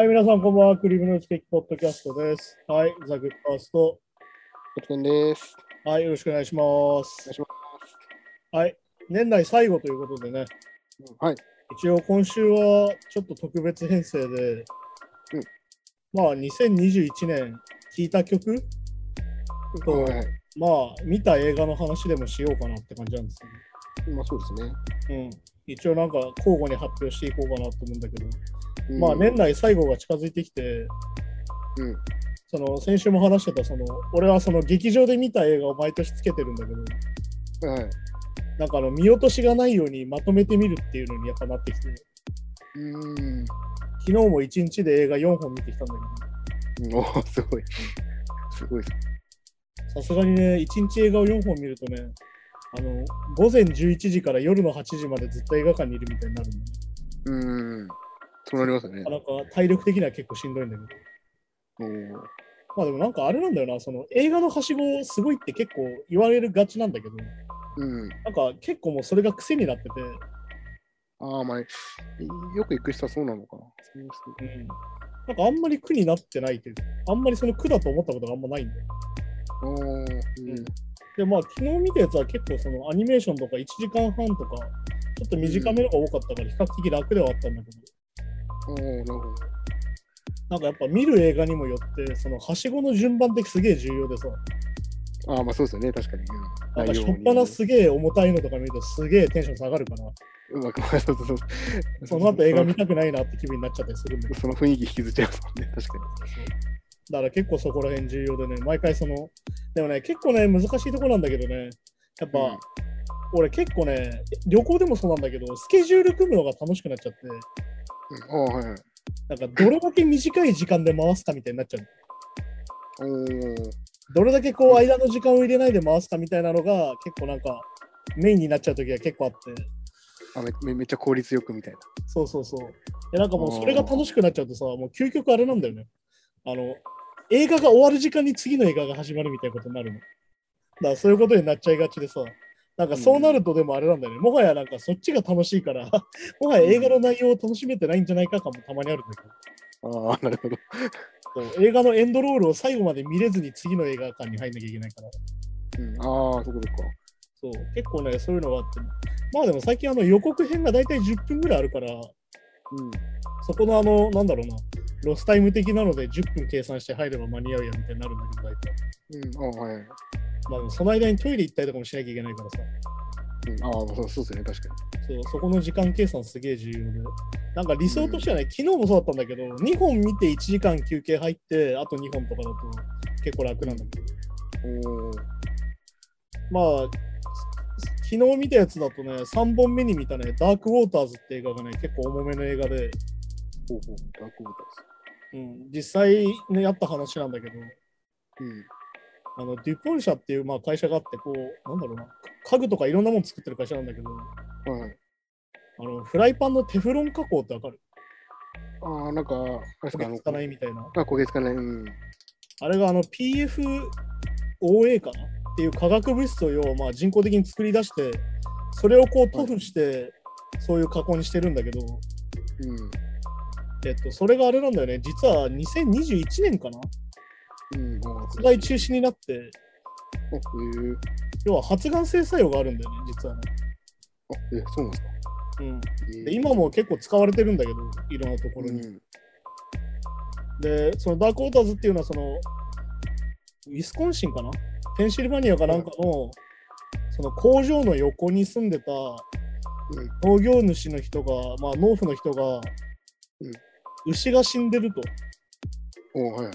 はい、皆さん、こんばんは。クリームノイズケーキポッドキャストです。はい、ザ・グッドファースト。キャプテンです。はい、よろしくお願いしますい。しまはい、年内最後ということでね、す。はい。一応今週はちょっと特別編成で、うんまあ、2021年聴いた曲？と、はいはい。まあ、見た映画の話でもしようかなって感じなんですまあそうですね。うん。一応なんか交互に発表していこうかなと思うんだけど、うんまあ年内最後が近づいてきて、うん。その先週も話してたその俺はその劇場で見た映画を毎年つけてるんだけどはい。なんかあの見落としがないようにまとめてみるっていうのにやっぱなってきてうん。昨日も1日で映画4本見てきたんだうんおーすごい。すごいです。けどさすがにね1日映画を4本見るとねあの午前11時から夜の8時までずっと映画館にいるみたいになるんで、ね、うん。そうなりますねな。かなか体力的には結構しんどいんだけどまあでもなんかあれなんだよなその映画のはしごすごいって結構言われるがちなんだけどうん。なんか結構もうそれが癖になっててああ、まあ、よく行く人はそうなのかな。そうそううんなんかあんまり苦になってないというか、あんまりその苦だと思ったことがあんまないんで。おーうん。で、まあ昨日見たやつは結構そのアニメーションとか1時間半とか、ちょっと短めのが多かったから比較的楽ではあったんだけど、なるほど。なんかやっぱ見る映画にもよって、そのはしごの順番ってすげえ重要でさ、ああ、まあそうですよね。確かに。なんかしょっにぱなすげえ重たいのとか見るとすげえテンション下がるから、うまく、まあそうそうそう。その後映画見たくないなって気分になっちゃったりするんだけど、その雰囲気引きずっちゃいますもんね。確かだから結構そこら辺重要でね、毎回その、でもね、結構ね、難しいとこなんだけどね、やっぱ、うん俺結構ね、旅行でもそうなんだけど、スケジュール組むのが楽しくなっちゃって、に。うん、はいはい。なんかどれだけ短い時間で回すかみたいになっちゃう。どれだけこう間の時間を入れないで回すかみたいなのが結構なんかメインになっちゃう時が結構あって、あめめめっちゃ効率よくみたいな。そうそうそう。でなんかもうそれが楽しくなっちゃうとさ、もう究極あれなんだよね。あの、映画が終わる時間に次の映画が始まるみたいなことになるの。だからそういうことになっちゃいがちでさ、なんかそうなるとでもあれなんだよね。もはやなんかそっちが楽しいから、もはや映画の内容を楽しめてないんじゃないかかもたまにあるんだけど。ああ、なるほど。そう映画のエンドロールを最後まで見れずに次の映画館に入んなきゃいけないから。うん、ああ、そこそこ。そう、結構ね、そういうのがあって。まあでも最近あの予告編が大体10分ぐらいあるから、うん。そこのあの、なんだろうな、ロスタイム的なので10分計算して入れば間に合うやみたいになるんだけど、大体。うん、ああ、はい。まあその間にトイレ行ったりとかもしなきゃいけないからさ、うん、ああ、そうそうですね、確かそうそこの時間計算すげえ重要で。なんか理想としてはね、昨日もそうだったんだけど、2本見て1時間休憩入って、あと2本とかだと結構楽なんだけど。に。おーまあ、昨日見たやつだとね、3本目に見たね、ダークウォーターズって映画がね、結構重めの映画で、ほうほう、ダークウォータうん、実際ね、あった話なんだけど。うん。あのデュポン社っていうまあ会社があって、こう、なんだろうな、家具とかいろんなもの作ってる会社なんだけど、はい。あのフライパンのテフロン加工ってわかる？ああ、なんか、焦げつかないみたいな。あ、焦げつかない。うん。あれがあの PFOA かな？っていう化学物質をまあ人工的に作り出して、それをこう塗布して、そういう加工にしてるんだけど、うん。えっと、それがあれなんだよね、実は2021年かなうん。あ発売中止になって。要は発がん性作用があるんだよね、実はね。あ、え、そうなんですか？うん、えで今も結構使われてるんだけど、いろんなところに。うん。で、そのダークウォーターズっていうのは、その、ウィスコンシンかな？ペンシルバニアかなんかの、その工場の横に住んでた農業主の人が、まあ、農夫の人が、うん牛が死んでると。おはいはい。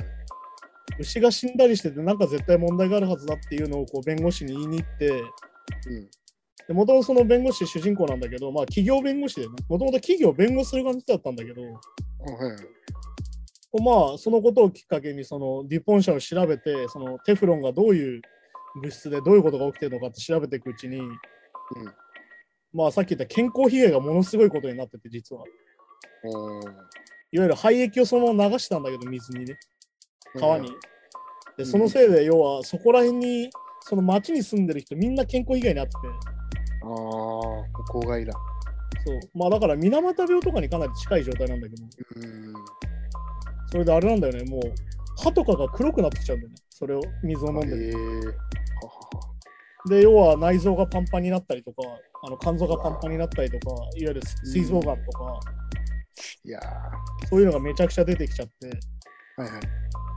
牛が死んだりしてて、なんか絶対問題があるはずだっていうのをこう弁護士に言いに行って、うん。もともとその弁護士主人公なんだけど、まあ企業弁護士でね、もともと企業を弁護する感じだったんだけど、あ、はいまあそのことをきっかけにそのデュポン社を調べて、そのテフロンがどういう物質でどういうことが起きてるのかって調べていくうちに、まあさっき言った健康被害がものすごいことになってて、実は。いわゆる廃液をそのまま流したんだけど、水にね、川に。で、んそのせいで、要はそこら辺に、その町に住んでる人、みんな健康被害に遭ってて、ああ、公害だ。そう。まあだから水俣病とかにかなり近い状態なんだけど、うん。それであれなんだよね、もう歯とかが黒くなってきちゃうんだよね。それを水を飲んでえる。で、要は内臓がパンパンになったりとか、あの肝臓がパンパンになったりとか、いわゆる膵臓がんとか、いやそういうのがめちゃくちゃ出てきちゃって、ー、はいはい。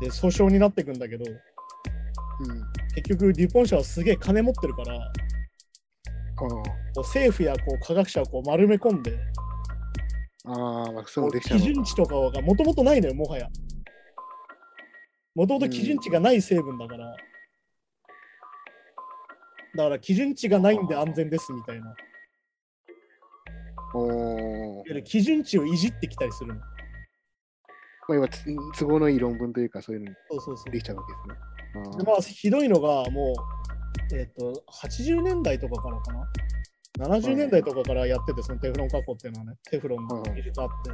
で、訴訟になってくんだけど、うん。結局、デュポン社はすげえ金持ってるから、あこう政府やこう科学者をこう丸め込んで、あ、まあ、そうで基準値とかがもともとないのよ、もはや。もともと基準値がない成分だから、だから基準値がないんで安全ですみたいな。いわおーゆる基準値をいじってきたりするの。まあ、今つ、都合のいい論文というか、そういうのにそうそうそう。できちゃうわけですね。あーでまあ、ひどいのが、もう、えっ、と、80年代とかからかな。70年代とかからやってて、そのテフロン加工っていうのはね、テフロンの技術があって、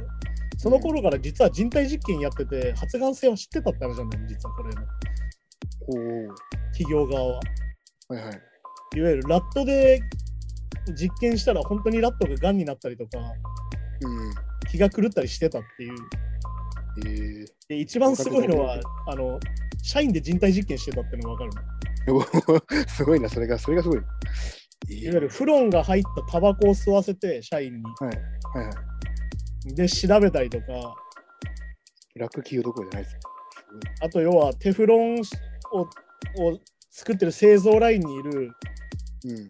その頃から実は人体実験やってて、発がん性は知ってたって話なんだよね、実はこれの。おー企業側は。はいはい。いわゆるラットで実験したら本当にラットががんになったりとかうん。気が狂ったりしてたっていうえー、で一番すごいのはあの社員で人体実験してたっていうのが分かるのお すごいな、それが、それがすごい。えーいわゆるフロンが入ったタバコを吸わせて社員にはいはいはい。で調べたりとかどころじゃないです。あと要はテフロンをを作ってる製造ラインにいるうん。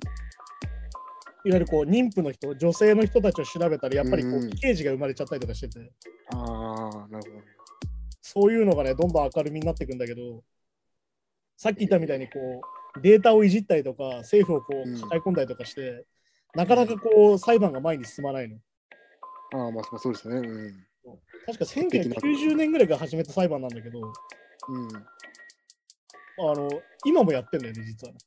いわゆるこう妊婦の人女性の人たちを調べたらやっぱりこうんう奇形児が生まれちゃったりとかしててああ、なるほどね。そういうのがね、どんどん明るみになっていくんだけど、さっき言ったみたいにこう、データをいじったりとか、政府をこうんう抱え込んだりとかして、なかなかこう、裁判が前に進まないの。ああ、まあそうですよね。うん。確か1990年ぐらいから始めた裁判なんだけど、うん。あの、今もやってんだよね、実はね。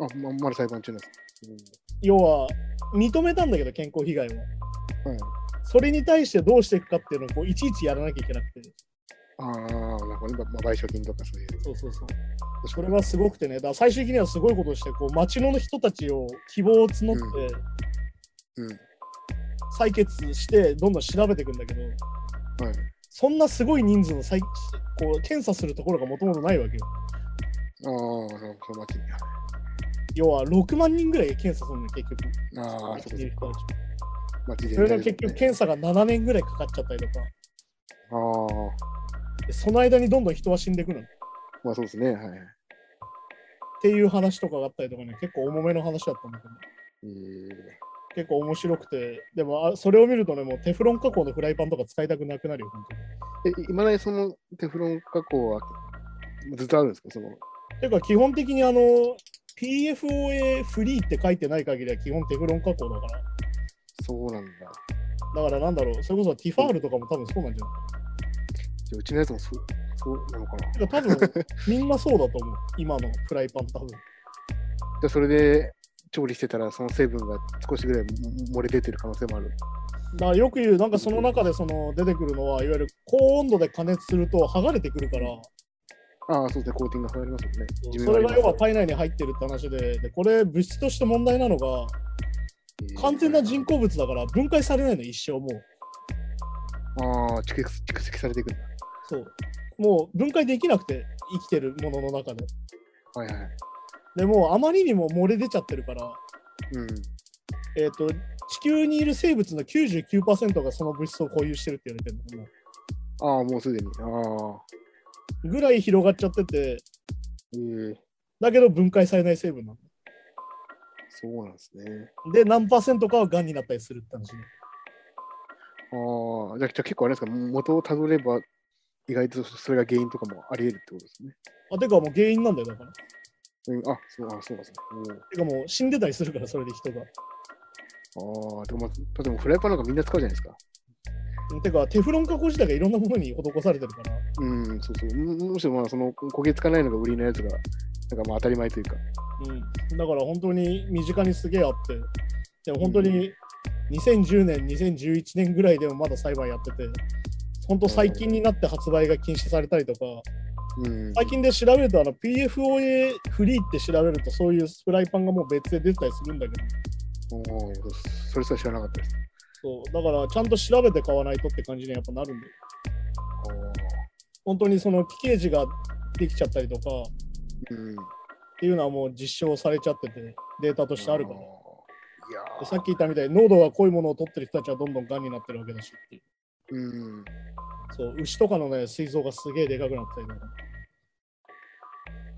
あ、ままだ裁判中なんです。要は、認めたんだけど、健康被害は。うん、はい。それに対してどうしていくかっていうのをこういちいちやらなきゃいけなくて。ああ、なるほどね。まあ、賠償金とかそういう。そうそうそう。そそれがすごくてね、だ最終的にはすごいことをして、こう町の人たちを希望を募って、うん。採血してどんどん調べていくんだけど、はい。そんなすごい人数の採こう検査するところがもともとないわけよ。ああ、その町に。要は6万人ぐらい検査するのよ、結局。ああ、町そうかそうか。それが結局検査が7年ぐらいかかっちゃったりとか、ああ、でその間にどんどん人は死んでいくの。っまあそうですね。はい。ていう話とかがあったりとかね、結構重めの話だったんだけど、えー、結構面白くて、でもあそれを見るとね、もうテフロン加工のフライパンとか使いたくなくなるよ、本当に。え、いまだにそのテフロン加工はずっとあるんですか？そのてか基本的にあの PFOA フリーって書いてない限りは基本テフロン加工だから。そうなんだ。だからなんだろう、それこそティファールとかも多分そうなんじゃない？じゃあうちのやつもそうそうなのかなてか多分 みんなそうだと思う。今のフライパン多分。じゃあそれで調理してたらその成分が少しぐらい漏れ出てる可能性もある。だからよく言う、なんかその中でその出てくるのは、いわゆる高温度で加熱すると剥がれてくるから、ああ、そうですね。コーティングが入りますよね。寿命それが要は体内に入ってるって話で、でこれ物質として問題なのが、完全な人工物だから分解されないの、一生もう。ああ、蓄積蓄積されていくんだ。そう。もう分解できなくて、生きてるものの中で。はいはい。でもうあまりにも漏れ出ちゃってるから、うん。えっ、と、地球にいる生物の99%がその物質を保有してるって言われてるのもああ、もうすでに。ああ。うぐらい広がっちゃってて、ええだけど分解されない成分なの。そうなんですね。で、何パーセントかは癌になったりするって話ね。ああ、じゃあじゃあ結構あれですか、元をたどれば意外とそれが原因とかもあり得るってことですね。あ、てかもう原因なんだよ、だから。うん、あ、そうあそうですね。てかもう死んでたりするから、それで人が。ああ、でも、まあ、でもフライパンなんかみんな使うじゃないですか。てか、テフロン加工自体がいろんなものに施されてるから。うん、そうそう。むむしろまあその焦げつかないのが売りのやつが、なんかまあ当たり前というか。うん。だから本当に身近にすげえあって、でも本当に2010年、2011年ぐらいでもまだ裁判やってて、本当最近になって発売が禁止されたりとか、うん。最近で調べるとあの PFOA フリーって調べるとそういうフライパンがもう別で出てたりするんだけど、おーそれさえ知らなかったです。そうだからちゃんと調べて買わないとって感じにやっぱなるんで、本当にその奇形児ができちゃったりとかっうん。ていうのはもう実証されちゃってて、データとしてあるから。いやでさっき言ったみたいに濃度が濃いものを取ってる人たちはどんどん癌になってるわけだしっていう。ーうん。そう、牛とかのね、膵臓がすげえでかくなったりとか。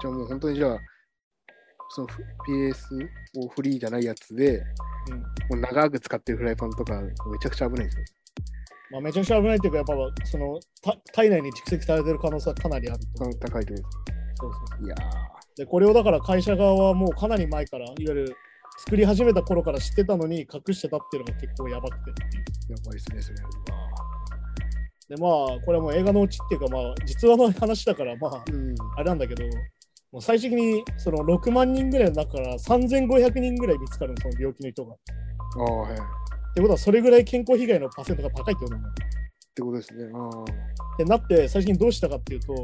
じゃあもう本当にじゃあ、その PS をフリーじゃないやつで、うん。もう長く使ってるフライパンとか、めちゃくちゃ危ないんですよ。まあ、めちゃくちゃ危ないっていうか、やっぱそのた体内に蓄積されてる可能性はかなりあると。高いという。そうそういやで、これをだから会社側はもうかなり前から、いわゆる作り始めた頃から知ってたのに隠してたっていうのが結構やばくてやばいですね、それは。で、まあ、これはもう映画のうちっていうか、まあ、実話の話だから、まあ、うん。あれなんだけど、もう最終的にその6万人ぐらいの中から3500人ぐらい見つかるの、その病気の人が。っああ、はい。ってことは、それぐらい健康被害のパーセントが高いってことなんだよ。てことですね。ああ。で、なって、最終的にどうしたかっていうと、う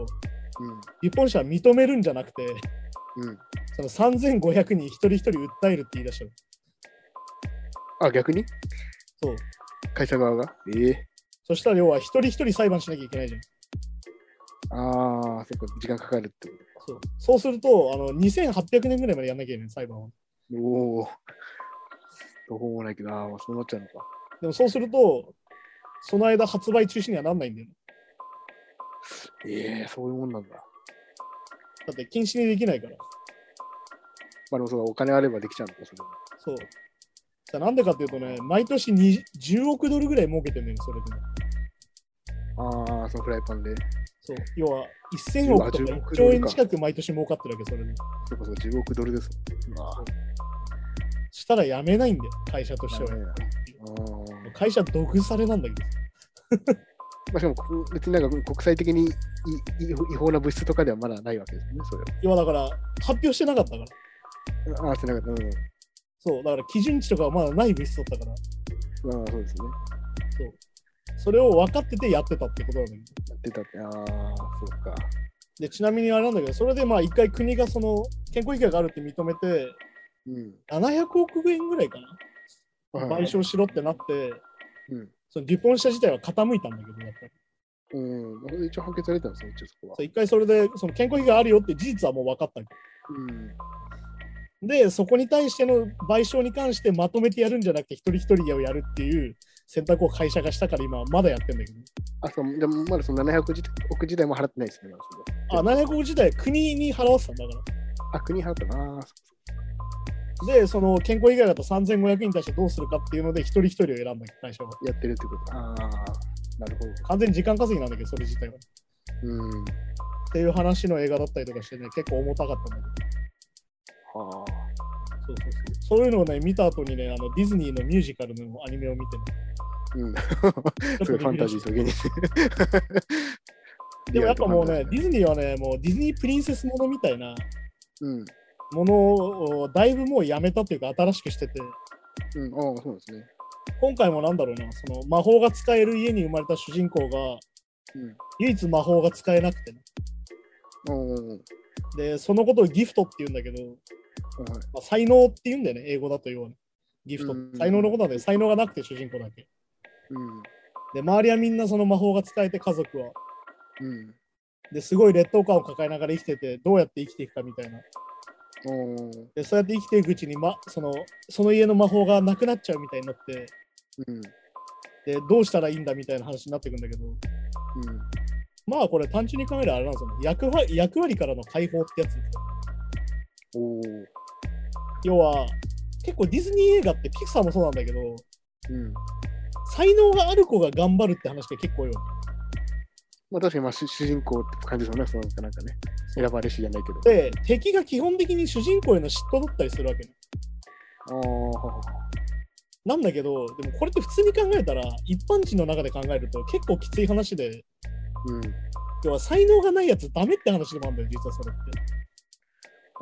日本社は認めるんじゃなくて、ん。うん。その3500人一人一人訴えるって言い出したの。あ、逆に？そう。会社側が？ええそしたら要は一人一人裁判しなきゃいけないじゃん。ああ、そっか、時間かかるってこそうそうすると、あの2800年ぐらいまでやんなきゃいけない、裁判を。と。おお。どうもないけど、ああ、そうなっちゃうのか。でもそうすると、その間発売中止にはなんないんだよね。ええそういうもんなんだ。だって禁止にできないから。まあでもそうだ、お金あればできちゃうんだ、それも。そう。さあなんでかっていうとね、毎年に10億ドルぐらい儲けてんねん、それで。ああ、そのフライパンで。そう。要は、1000億とか10 1億兆円近く毎年儲かってるわけ、それで。そうかそうか、10億ドルですもん。ああ。したらやめないんだよ、会社としては。会社独されなんだけど。まあ、しかもこ別になんか国際的にいい違法な物質とかではまだないわけですね、それ要はだから、発表してなかったから。は。ああ、してなかった。うん。そう、だから基準値とかはまだない物質だったから、ああ、そうですね。それを分かっててやってたってことなんだけど。やってたって。ああ、そうか。で、ちなみにあれなんだけど、それでまあ一回国がその健康被害があるって認めて、うん。700億円ぐらいかな、はい賠償しろってなって、うん。そのデュポン社自体は傾いたんだけど、やっぱり。うん。まあ一応判決されたんですね、一応そこは。一回それでその健康被害あるよって事実はもう分かったわけうん。で、そこに対しての賠償に関してまとめてやるんじゃなくて、一人一人をやるっていう選択を会社がしたから、今、まだやってんだけど。あ、そう、でもまだその700億自体も払ってないですね。あ、700億自体、国に払わせたんだから。あ、国払ったな。で、その健康被害だと3500に対してどうするかっていうので、一人一人を選んだ会社は。うやってるってこと。ああ、なるほど。完全に時間稼ぎなんだけど、それ自体は。っうん。ていう話の映画だったりとかしてね、結構重たかったんだけど。はあ。そうそうそう。そういうのをね、見た後にね、あのディズニーのミュージカルのアニメを見てね。うん。いファンタジーと現実。でもやっぱもうね、デリィズニーはね、もうディズニープリンセスものみたいな。ものをだいぶもうやめたというか新しくしてて、うん。ああ、そうですね。今回もなんだろうな、その魔法が使える家に生まれた主人公がうん。唯一魔法が使えなくてね。で、そのことをギフトって言うんだけど、はい。まあ、才能って言うんだよね、英語だと要は、ね。ギフトうん。才能のことなんで、才能がなくて主人公だけ。うん。で、周りはみんなその魔法が使えて家族は。うん。ですごい劣等感を抱えながら生きてて、どうやって生きていくかみたいな。で、そうやって生きていくうちに、ま、そのその家の魔法がなくなっちゃうみたいになって、うん。で、どうしたらいいんだみたいな話になってくんだけど、うん。まあこれ単純に考えるあれなんですよね。役割役割からの解放ってやつですよ。おー要は、結構ディズニー映画ってピクサーもそうなんだけど、うん。才能がある子が頑張るって話が結構多いわまあ確かにまあ主主人公って感じですよね、そのなんかね。選ばれしじゃないけど。け。で、敵が基本的に主人公への嫉妬だったりするわけね。ああ、なんだけど、でもこれって普通に考えたら、一般人の中で考えると結構きつい話で、うん。要は才能がないやつダメって話でもあるんだよ、実はそれって。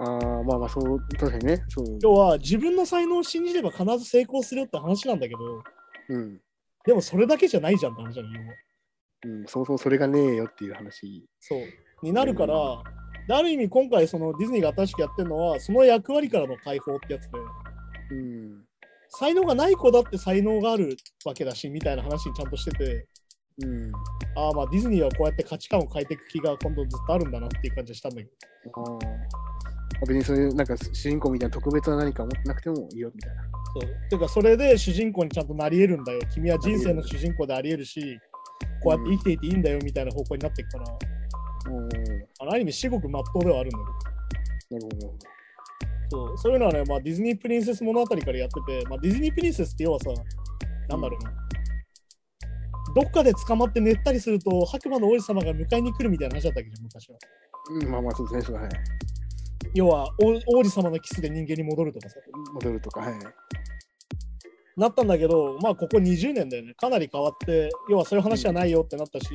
ああ、まあまあそう、確かにね。そう。要は自分の才能を信じれば必ず成功するよって話なんだけど、うん。でもそれだけじゃないじゃんって話なのよ。うん、そもそもそれがねえよっていう話。そう。になるから、である意味今回そのディズニーが新しくやってるのは、その役割からの解放ってやつで、うん。才能がない子だって才能があるわけだしみたいな話にちゃんとしてて、うん。ああまあディズニーはこうやって価値観を変えていく気が今度ずっとあるんだなっていう感じがしたんだけど。あー別にそういうなんか主人公みたいな特別な何か持ってなくてもいいよみたいな。そうていうかそれで主人公にちゃんとなり得るんだよ。君は人生の主人公であり得るし、こうやって生きていていいんだよみたいな方向になっていくから、うん。なあのある意味至極真っ当ではあるんだけど。るほど。そうそういうのはね、まあ、ディズニープリンセス物語からやってて、まあ、ディズニープリンセスって要はさ、なんだろうな、どっかで捕まって寝ったりすると、白馬の王子様が迎えに来るみたいな話だったわけじゃん、昔は。うん、まあまあそうですね、そうはい。要は王、王子様のキスで人間に戻るとかさ、戻るとか、はい。なったんだけど、まあ、ここ20年だよね、かなり変わって、要はそういう話じゃないよってなったし、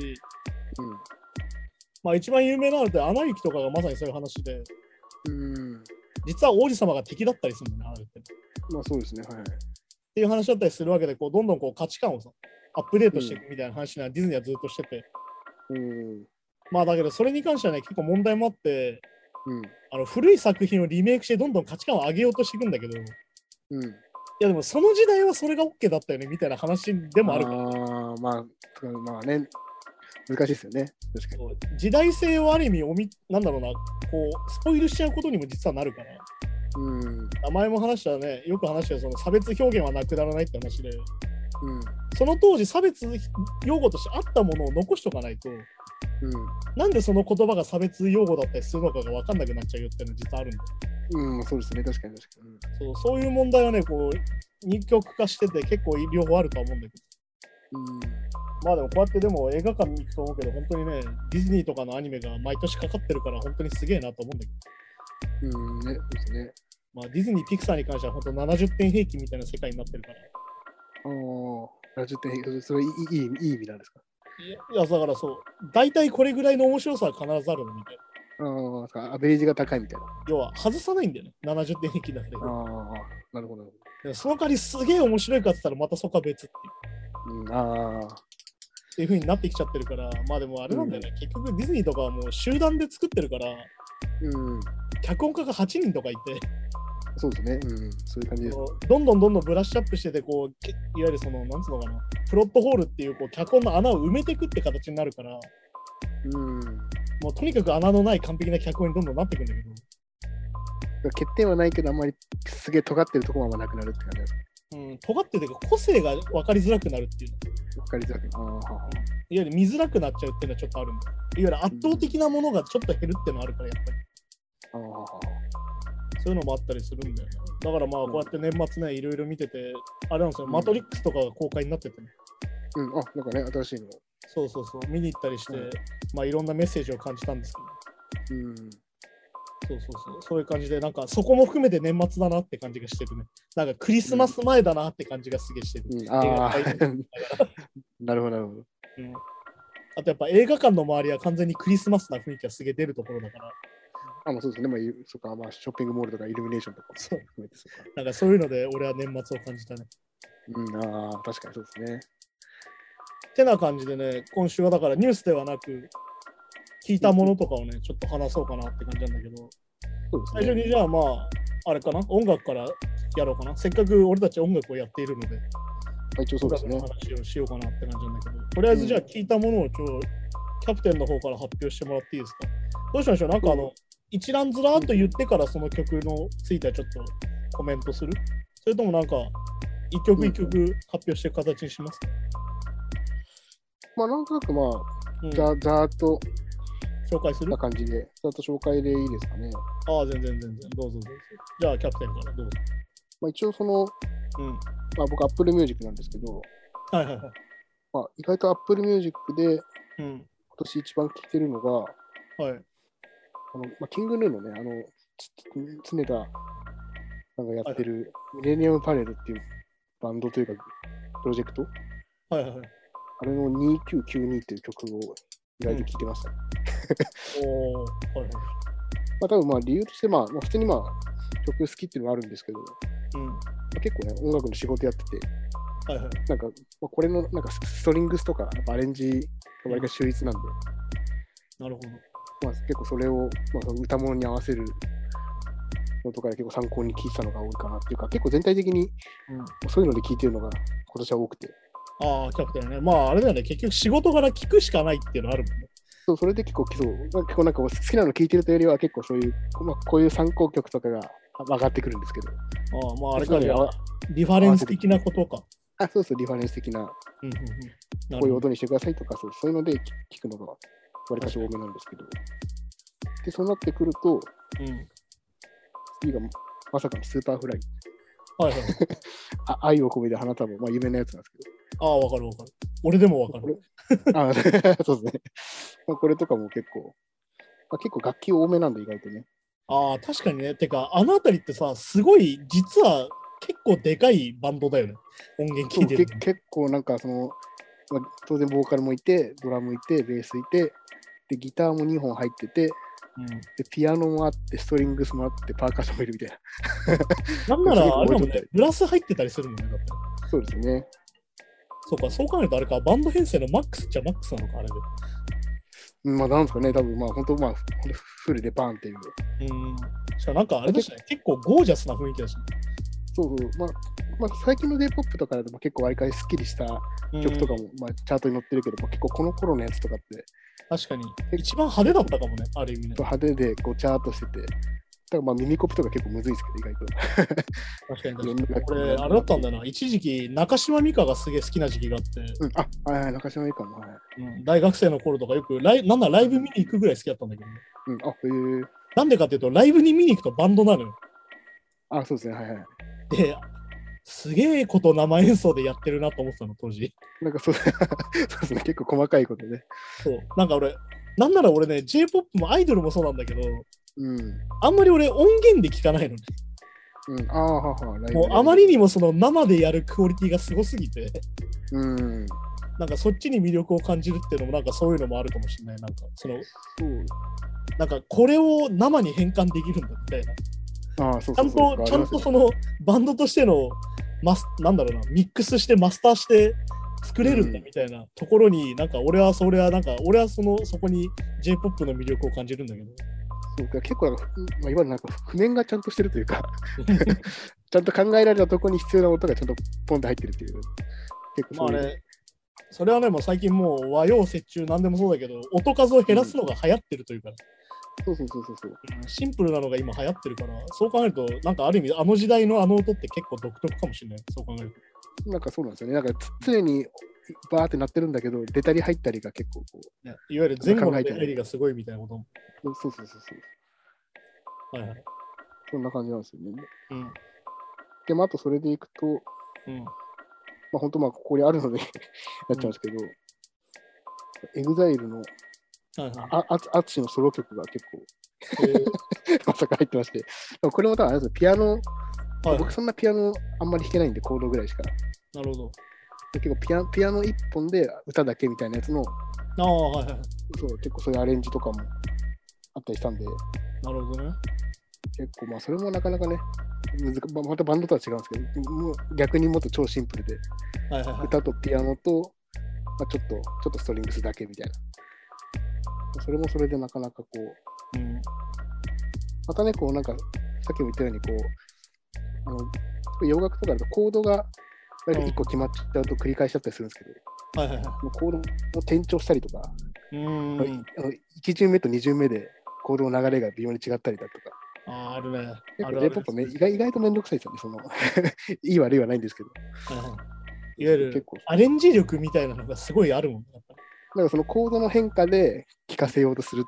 まあ、一番有名なのって、アナ雪とかがまさにそういう話で、うん。うん。実は王子様が敵だったりするんだよね、あれって。まあそうですね、はい。っていう話だったりするわけで、こうどんどんこう価値観をさ、アップデートしていくみたいな話な、ディズニーはずっとしてて、うん。まあだけどそれに関してはね、結構問題もあって、うん。あの古い作品をリメイクしてどんどん価値観を上げようとしていくんだけど、いうん。やでもその時代はそれが OK だったよねみたいな話でもあるから、ああ、まあ、まあね、難しいですよね。確かに。時代性をある意味おみ、なんだろうな、こう、スポイルしちゃうことにも実はなるから、うん。名前も話したね、よく話したその差別表現はなくならないって話で、うん。その当時差別用語としてあったものを残しとかないと、うん。なんでその言葉が差別用語だったりするのかが分かんなくなっちゃうよっていうのは実はあるんだよ。うん、そうですね、確かに確かに。そうそういう問題はね、こう、二極化してて結構両方あるとは思うんだけど。うん。まあでもこうやってでも映画館に行くと思うけど、本当にね、ディズニーとかのアニメが毎年かかってるから本当にすげえなと思うんだけど。うん、ね、そうですね。まあディズニー、ピクサーに関しては本当70点平均みたいな世界になってるから。ああ、70点、それいいいいいい意味なんですか？いや、だからそう、大体これぐらいの面白さは必ずあるのみたいな。ああ、アベレージが高いみたいな。要は外さないんだよね、70点平均だけど。ああ、なるほど。その代わりすげえ面白いかって言ったらまたそこは別っていう。うん、ああ、っていう風になってきちゃってるから、まあでもあれなんだよね、結局ディズニーとかはもう集団で作ってるから、うん、脚本家が8人とかいて、そうですね。うん、そういう感じです。どんどんどんどんブラッシュアップしてて、こうけいわゆるその、なんつうのかな、プロットホールっていうこう脚本の穴を埋めていくって形になるから、うん。もうとにかく穴のない完璧な脚本にどんどんなっていくんだけど、欠点はないけど、あんまりすげえ尖ってるところはなくなるって感じですか？うん、尖っててか個性が分かりづらくなるっていうの、わかりづらく。ああ、はいわゆる見づらくなっちゃうっていうのはちょっとあるんだよ。いわゆる圧倒的なものがちょっと減るっていうのはあるから、やっぱり。ああ、そういうのもあったりするんだよね。だからまあ、こうやって年末ね、いろいろ見てて、あれなんですよ、うんマトリックスとかが公開になっててね。うん、あ、なんかね、新しいの。そうそうそう、見に行ったりして、うんまあいろんなメッセージを感じたんですけど、うん。そうそうそう、そういう感じで、なんかそこも含めて年末だなって感じがしてるね。なんかクリスマス前だなって感じがすげえしてる。うん、ああなるほど、なるほど。うんあとやっぱ映画館の周りは完全にクリスマスな雰囲気がすげえ出るところだから、あ、まあそうですね。まあ、そっか、まあ、ショッピングモールとかイルミネーションとかもそう含めて、そっか。なんかそういうので俺は年末を感じたね。うん、ああ、確かにそうですね。てな感じでね、今週はだからニュースではなく、聞いたものとかをね、ちょっと話そうかなって感じなんだけど、そうですね。最初にじゃあまあ、あれかな、音楽からやろうかな？せっかく俺たち音楽をやっているので、まあ、一応そうですね話をしようかなって感じなんだけど、とりあえずじゃあ聞いたものをちょキャプテンの方から発表してもらっていいですか？どうしましょう？なんかあの、一覧ずらーっと言ってからその曲のついてはちょっとコメントする？それともなんか、一曲一曲発表していく形にします？か、まあ、なんとなくまあ、うんざざーっと紹介する？な感じで、ざーっと紹介でいいですかね。ああ、全然全然。どうぞどうぞ。じゃあキャプテンからどうぞ。まあ、一応その、うん。まあ、僕、Apple Music なんですけど、はいはいはい。まあ、意外と Apple Music で今うん。年一番聴いてるのが、はい。あのまあ、キングヌーのね、あの、つ常田なんかやってる、ミレニアムパレルっていうバンドというか、プロジェクト、はいはいはい。あれの2992っていう曲を意外と聴いてました。おー。はいはい。まあ、多分まあ理由として、まあ、まあ、普通にまあ、曲好きっていうのがあるんですけど、まうん。あ、結構ね、音楽の仕事やってて、はいはい。なんか、まあ、これのなんかスストリングスとか、アレンジが割かし秀逸なんで、なるほど。まあ、結構それを、まあ、歌物に合わせるのとかで結構参考に聞いてたのが多いかなっていうか、結構全体的にうん、そういうので聞いてるのが今年は多くて、ああ、キャプテンね。まあ、あれだよね。結局仕事柄聞くしかないっていうのあるもんね。そうそれで結構そう、まあ結構なんか好きなの聞いてるというよりは結構そういう、まあ、こういう参考曲とかが上がってくるんですけど、ああ、まあ、あれかね。リファレンス的なことか。あ、そうそう、リファレンス的な、うんうんうん。なこういう音にしてくださいとか、そうそういうので聞聞くのがわりかし多めなんですけど。で、そうなってくると、うん。次がまさかの Superfly。はいはい。あ愛を込めて花束、まあ有名なやつなんですけああ、わかるわかる。俺でもわかど、る。あ そうですね。まあこれとかも結構、まあ、結構楽器多めなんで意外とね。ああ、確かにね。てか、あのあたりってさ、すごい、実は結構でかいバンドだよね。音源聞いてると。結構なんかその、まあ、当然ボーカルもいて、ドラムいて、ベースいて、でギターも2本入ってて、うんでピアノもあって、ストリングスもあって、パーカッションもいるみたいな。なんなら、あれだもブラス入ってたりするもんね。そうですね。そうか、そう考えるとあれか、バンド編成のマックスっちゃマックスなのか、あれで。うんまあなんですかね、多分まあ本当まあフルでバーンっていう。うん。しかもなんかあれだしね、結構ゴージャスな雰囲気だし、そうそう。まあ、まあ、最近の J-POP とかでも結構割りかしすっきりしたね。曲とかうんも、まあ、チャートに載ってるけど、まあ、結構この頃のやつとかって確かに。一番派手だったかもね、ある意味ね。派手でこうチャートしてて、だからまあ耳コピとか結構むずいですけど、意外と。確かに確かに。これ、あれだったんだよな。一時期、中島美嘉がすげえ好きな時期があって、うん、あ、はいはい、中島いいかも。はい。うん大学生の頃とかよくライ、なんならライブ見に行くぐらい好きだったんだけどね。うん、あ、へえなんでかっていうと、ライブに見に行くとバンドなのよ。あ、そうですね、はいはい。で、すげえこと生演奏でやってるなと思ってたの、当時。なんかそう そうですね、結構細かいことね。そう。なんか俺、なんなら俺ね、J-POP もアイドルもそうなんだけど、うん。あんまり俺音源で聞かないのね。うん、ああ、はは、もうあまりにもその生でやるクオリティがすごすぎて、うん。なんかそっちに魅力を感じるっていうのもなんかそういうのもあるかもしれない。なんかその、そう。なんかこれを生に変換できるんだみたいな。ああ、そうちゃそうん。と、ちゃんとそのバンドとしてのマス、なんだろうな、ミックスしてマスターして作れるんだみたいなところに、なんか俺はそれはなんか、俺はそのそこに J-POP の魅力を感じるんだけど。そうか結構なんか、ふまあ、いわゆるなんか譜面がちゃんとしてるというか、ちゃんと考えられたところに必要な音がちゃんとポンと入ってるっていう。結構そういう。まあね、それはね、もう最近もう和洋折衷なんでもそうだけど、音数を減らすのが流行ってるというか、そうそうそうそうそう。うんシンプルなのが今流行ってるから、そう考えると、なんかある意味、あの時代のあの音って結構独特かもしれない。そう考えると。なんかそうなんですよね。なんかつ常にバーってなってるんだけど、出たり入ったりが結構こう。ねいわゆる前後の出入りがすごいみたいなことも。そうそうそうそう。はいはい。そんな感じなんですよね。うん。でもあとそれでいくと、うん。まあ本当まあここにあるので なっちゃうんですけど、 EXILEのはいはい。ああ ATSUSHIのソロ曲が結構えー まさか入ってまして、これも多分あれですよピアノ、はい僕そんなピアノあんまり弾けないんで、コードぐらいしか。なるほど。結構ピアピアノ一本で歌だけみたいなやつの、ああ、はいはい。そう結構そういうアレンジとかもあったりしたんで、なるほどね。結構まあそれもなかなかね、難かままたバンドとは違うんですけど、もう逆にもっと超シンプルで、はいはいはい。歌とピアノと、まあ、ちょっと、ちょっとストリングスだけみたいな。それもそれでなかなかこう、うん。またね、こうなんか、さっきも言ったように、こう、あの、洋楽とかだとコードが1個決まっちゃうと繰り返しちゃったりするんですけど、はいはいはい。コードを転調したりとか、うーん。あの1巡目と2巡目でコードの流れが微妙に違ったりだとか、ああ、あるね。J-POP ね、意外意外とめんどくさいですよね、その、いい悪いはないんですけど。はいはいいわゆる結構、アレンジ力みたいなのがすごいあるもんね。なんかそのコードの変化で聴かせようとする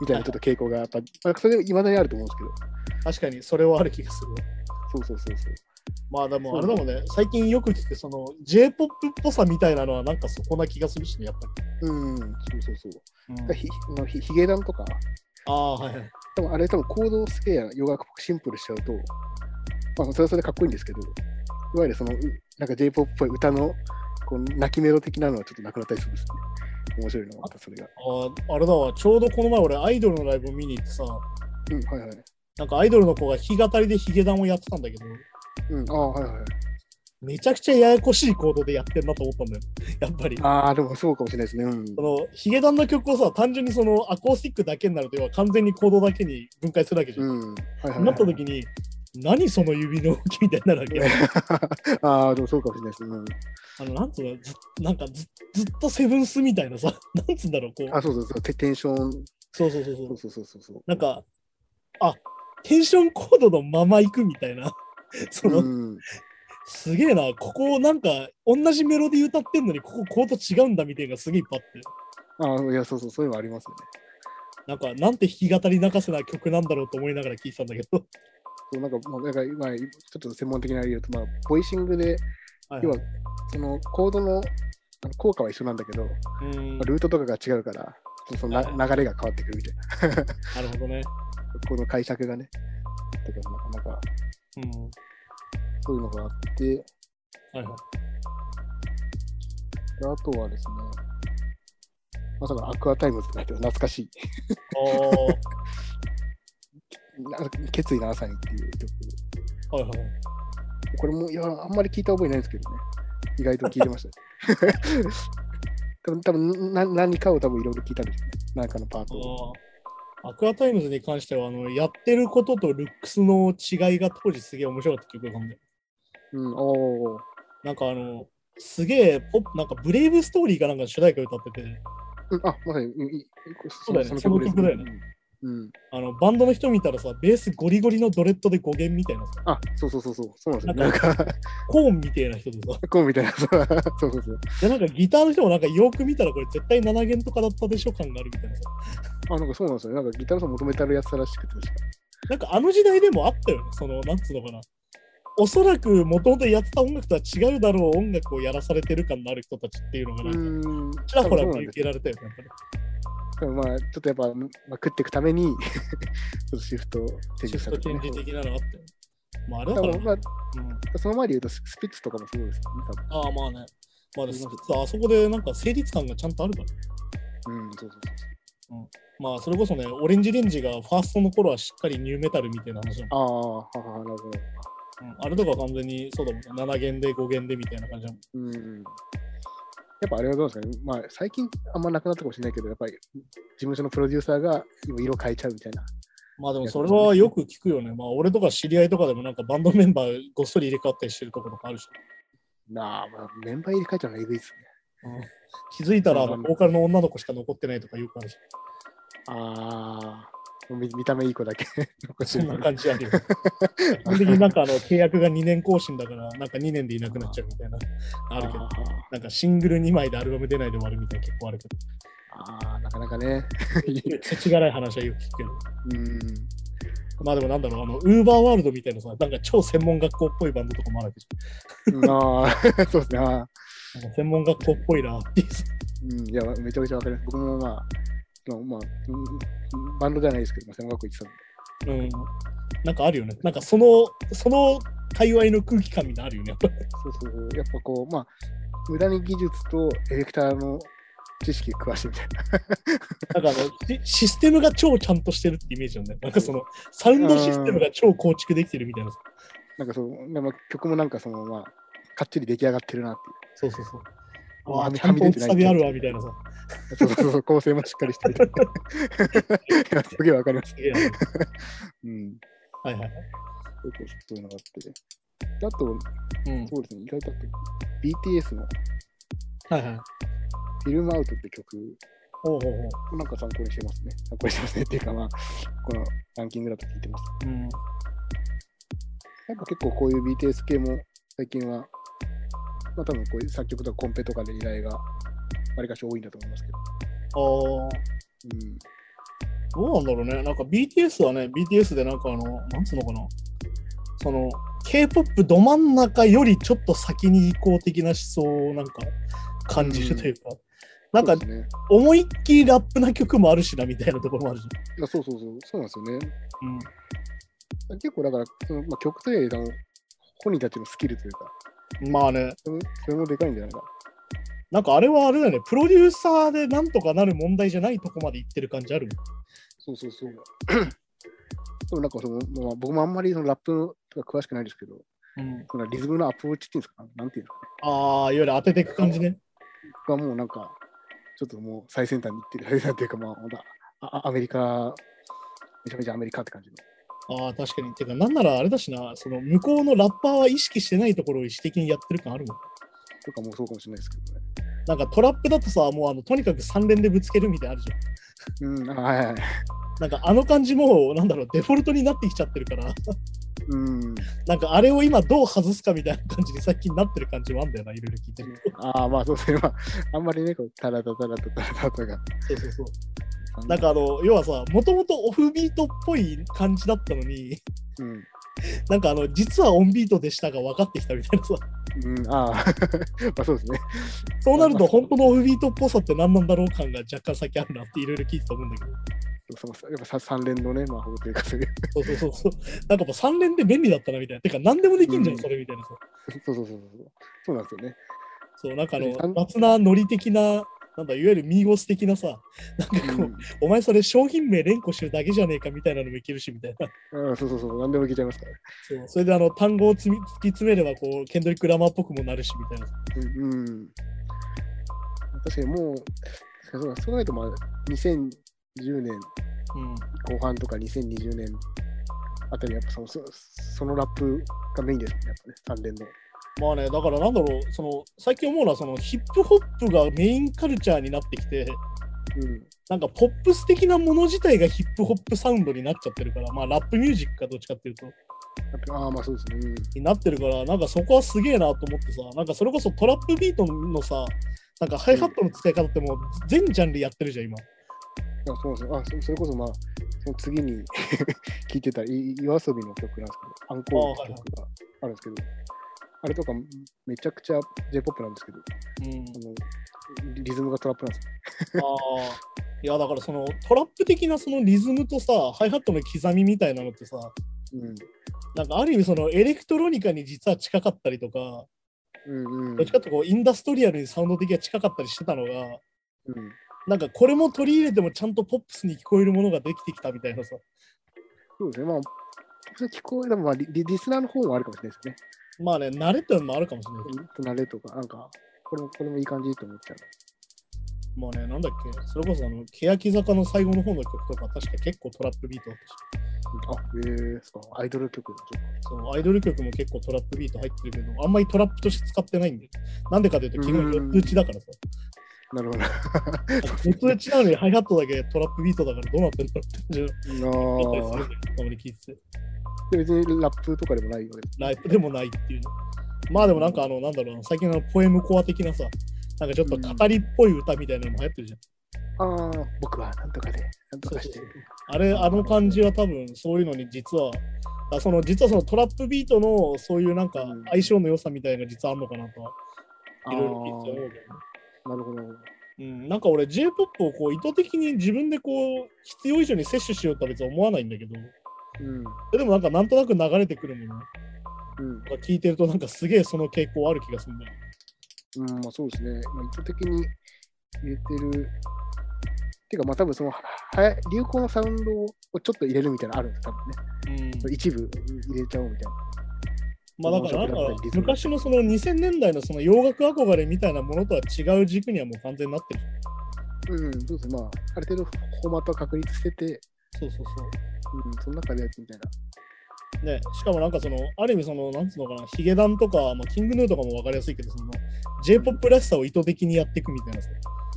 みたいなちょっと傾向がやっぱ、まあ、それいまだにあると思うんですけど、確かにそれはある気がするわ。そうそうそうそう。まあでもあれだもんね、最近よく聞くその J-POP っぽさみたいなのはなんかそこな気がするしね、やっぱうん、そうそうそう。り。うんひヒゲダンとか、ああ、はいはい。多分あれ多分コードをすげえ洋楽っぽくシンプルしちゃうと、まあそれはそれでかっこいいんですけど、いわゆるその、うなんか J-POP っぽい歌のこう泣きメロ的なのはちょっとなくなったりするんですね。面白いのがまたそれが。あああれだわ、ちょうどこの前俺アイドルのライブ見に行ってさ、うん、はいはい。なんかアイドルの子が弾き語りでヒゲダンをやってたんだけど、うん、ああ、はいはい。めちゃくちゃややこしいコードでやってんなと思ったんだよ。やっぱり。ああ、でもそうかもしれないですね。うん。そのヒゲダンの曲をさ、単純にそのアコースティックだけになると、要は完全にコードだけに分解するわけじゃん。うん。はいはい、なった時に、何その指の動きみたいになるわけよ。ああ、でもそうかもしれないです。うん。あの、なんつうの、ずなんかずずっとセブンスみたいなさ、なんつうんだろう、こう。あ、そうそうそう。テテンション。そうそうそうそう。そうそうそうそう。なんか、あテンションコードのまま行くみたいな。その、うん、すげえな、ここなんか同じメロディー歌ってんのに、ここコード違うんだみたいなすげえいっぱいあって。あいや、そうそう、そういうのありますよね。なんか、なんて弾き語り泣かせな曲なんだろうと思いながら聴いてたんだけど。そうなんか、まあ、なんかまあ、ちょっと専門的な理由と、まあ、ボイシングで、はい要は、そのコードの効果は一緒なんだけど、ルートとかが違うから、その流れが変わってくるみたいな。なるほどね。この解釈がね。だから、なかなかうん。そういうのがあって、はいはい。であとはですね、まさか Aqua Timez って書いて懐かしい。決意の朝にっていう曲。あ、はいはい。これも、いや、あんまり聞いた覚えないんですけどね。意外と聞いてました。多分多分な何かを多分いろいろ聞いたんですよね。何かのパートを。 Aqua Timez に関してはあの、やってることとルックスの違いが当時すげえ面白かった曲なんだよ。うん、おーなんかあの、すげえポップ、なんかブレイブストーリーかなんかの主題歌歌ってて、うん、あ、まさに、そうだよねその曲だよね。うん。うんあのバンドの人見たらさ、ベースゴリゴリのドレッドで語源みたいなさ、あ、そうそうそうそう、そうなんですよ。ななんんか、コーンみたいな人でさ、こうみたいな、そうそうそうそう。でなんかギターの人もなんかよく見たらこれ絶対7弦とかだったでしょ感があるみたいなさ、あ、なんかそうなんですよ。なんかギターの人求めてあるやつらしくて、なんかあの時代でもあったよね、その、なんつうのかな。おそらくもともとやってた音楽とは違うだろう音楽をやらされてる感のある人たちっていうのがなんか、うん。ちらほら見受けられたよね。でもまあ、ちょっとやっぱ、まあ、食っていくために、ちょっとシフトチェンジシフト的なのがあって。まああれだから、まあ、うん、その前で言うと、ススピッツとかもそうですよね、多分。ああまあね。まあで、スピッツはあそこでなんか成立感がちゃんとあるから。うん、そうそうそうまあそれこそね、オレンジレンジがファーストの頃はしっかりニューメタルみたいな話だもんああ、ははは、なるほど。うんあれとか完全にそうだもんね。7弦で5弦でみたいな感じだもん。うん。やっぱあれはどうですかね。まあ、最近あんまなくなったかもしれないけど、やっぱり事務所のプロデューサーが今色変えちゃうみたいな。まあでもそれはよく聞くよね。まあ俺とか知り合いとかでもなんかバンドメンバーごっそり入れ替わったりしてるところとかあるし。なあ、まあ、メンバー入れ替えちゃうのはえぐいですね。うん気づいたらあのうんボーカルの女の子しか残ってないとかよくあるし。ああ、見見た目いい子だけ そんなる。感じあるよ。基本的になんかあの契約が2年更新だから、なんか2年でいなくなっちゃうみたいな。あるけど、あなんかシングル2枚でアルバム出ないで終わるみたいな結構あるけど。あー、なかなかね。せちがらい話はよく聞くけど。うん。まあでもなんだろう、あの、ウーバーワールドみたいなさ、なんか超専門学校っぽいバンドとかもあるわけじああ、そうですね。専門学校っぽいなっていうさ。うん、いや、めちゃめちゃわかります。僕もまあ、まあ、バンドじゃないですけど、まあ、専門学校行ってたんで。うん。なんかあるよね。なんかその、その界隈の空気感みたいなのあるよね。やっぱりそうそうそう。やっぱこう、まあ、無駄に技術とエフェクターの知識詳しいみたいな。なんかあの、シシステムが超ちゃんとしてるってイメージなんだよ。なんかその、サウンドシステムが超構築できてるみたいなさ。なんかそう、でまあ、曲もなんかその、まあ、かっちり出来上がってるなってそうそうそう。あああ、ちゃんとはみ出てない大きさであるわみたいなさ。そう そうそう、構成もしっかりしてる。すげえわかります。うん。はいはいはい。そういうのがあって。であと、うん。そうですね、意外と BTS のはいはい。フィルムアウトって曲、なんか参考にしてますね。参考にしてますねっていうか、まあ、このランキングだと聞いてます。う。うん。なんか結構こういう BTS 系も最近は、まあ多分こういう作曲とかコンペとかで依頼がわりかし多いんだと思いますけど。ああ。うん。どうなんだろうね。なんか BTS はね、BTS でなんかあの、なんつうのかな。その、K-POP ど真ん中よりちょっと先に移行的な思想をなんか感じるというか、なんかそうですね。思いっきりラップな曲もあるしなみたいなところもあるじいやそうそうそう、そうなんですよね。ゃん。結構だから、そのまあ、曲というより本人たちのスキルというか、うん。まあね、それそれもでかいんじゃないかなんかあれはあれだよね、プロデューサーでなんとかなる問題じゃないとこまで行ってる感じあるそうそうそう。でもなんかその、まあ、僕もあんまりそのラップとか詳しくないですけど、うん、そのリズムのアプローチっていうんですか？なんていうのかね。ああ、いわゆる当てていく感じね。がもうなんか、ちょっともう最先端に行ってる、最先端っていうか、まあ、ほんとああアメリカ、めちゃめちゃアメリカって感じの。ああ、確かに。てか、なんならあれだしな、その向こうのラッパーは意識してないところを意思的にやってる感あるもん。とかもそうかもしれないですけどね。なんかトラップだとさ、もうあのとにかく3連でぶつけるみたいなのあるじゃん。うん、あはいはいはい。なんかあの感じも、なんだろう、デフォルトになってきちゃってるから、うん。なんかあれを今どう外すかみたいな感じに最近なってる感じもあんだよな、いろいろ聞いてると。ああ、まあそうですね。まあ、あんまりね、こう、タラタタラタタラタタが。そうそうそう。なんかあの、要はさ、もともとオフビートっぽい感じだったのに、うん。なんかあの、実はオンビートでしたが分かってきたみたいなさ、うん、ああ、まあそうですね。そうなると本当のオフビートっぽさって何なんだろう感が若干先あるなっていろいろ聞いてたと思うんだけど。そのやっぱさ三連のね、魔法というか、そういう。そうそうそうそう。なんかもう3連で便利だったなみたいな。てか何でもできんじゃん、うんそれみたいなさ。そうそうそうそう。そうなんですよね。そう、なんかあの、雑なノリ的な、なんだ、いわゆるミーゴス的なさ、なんかこう、うんお前それ商品名連呼してるだけじゃねえかみたいなのもいけるしみたいな。あそうそうそう、何でもいけちゃいますからね。そうそれであの単語を突き詰めればこうケンドリック・ラマーっぽくもなるしみたいな。うん。うん、確かにもう、そうそう考えると、まあ、2010年うん、後半とか2020年あたり、やっぱそのそそのラップがメインですもんね、やっぱね、3連の。まあね、だからなんだろう、その最近思うのはそのヒップホップがメインカルチャーになってきて、うん。なんかポップス的なもの自体がヒップホップサウンドになっちゃってるから、まあラップミュージックかどっちかっていうと、ああ、まあそうですね。になってるから、なんかそこはすげえなと思ってさ、なんかそれこそトラップビートのさ、なんかハイハットの使い方ってもう全ジャンルやってるじゃん、今。うん、あそうですね。あそそれこそ、まあ、その次に 聴いてたい夜遊びの曲なんですけど、アンコールの曲があるんですけど、あれとかめちゃくちゃ J-POP なんですけど、うん、あのリリズムがトラップなんですよ。ああ。いや、だからそのトラップ的なそのリズムとさ、ハイハットの刻みみたいなのってさ、うん。なんかある意味そのエレクトロニカに実は近かったりとか、うんうん。どっちかとこうインダストリアルにサウンド的には近かったりしてたのが、うんなんかこれも取り入れてもちゃんとポップスに聞こえるものができてきたみたいなさ。そうですね。まあ、聞こえれば、まあリ、リリスナーの方もあるかもしれないですね。まあね、慣れってのもあるかもしれないけど。となれとか、なんか、これも、これもいい感じと思っちゃう。まあね、なんだっけ、それこそあの、欅坂の最後の方の曲とか、確か結構トラップビートだったし、あ、ええそ。アイドル曲。そうアイドル曲も結構トラップビート入ってるけど、あんまりトラップとして使ってないんで、なんでかというと、基本うん4つ打ちだからさ。なるほど。4つ打ちなのにハイハットだけトラップビートだからどうなってんだろうってたまに聞いてて。あ。別にラップとかでもないよね。ライブでもないっていうの。まあでもなんかあの、なんだろうな、最近のポエムコア的なさ、なんかちょっと語りっぽい歌みたいなのも流行ってるじゃん。ああ、僕はなんとかで、なんとかしてる。あれ、あの感じは多分そういうのに実は、あその実はそのトラップビートのそういうなんかうん相性の良さみたいな実はあるのかなとは、あいろいろ聞いて思うけどね。あ、なるほど。うん、なんか俺 J-POP をこう意図的に自分でこう必要以上に摂取しようとは別に思わないんだけど、うん。でもなんかなんとなく流れてくるものうん。が聞いてるとなんかすげえその傾向ある気がするんだよ。うん、まあそうですね。まあ、意図的に入れてる。ていうか、まあ多分その、流行のサウンドをちょっと入れるみたいなのあるんです多分ね。うん、一部入れちゃおうみたいな。まあだからなんか昔のその2000年代のその洋楽憧れみたいなものとは違う軸にはもう完全になってる。うん、そうですね。まあ、ある程度フォーマットは確立してて、そうそうそう。うん、その中でやつみたいな。ね、しかもなんかその、ある意味その、なんつうのかな、ヒゲダンとか、まあ、キングヌーとかも分かりやすいけど、その、J-POP らしさを意図的にやっていくみたいなさ。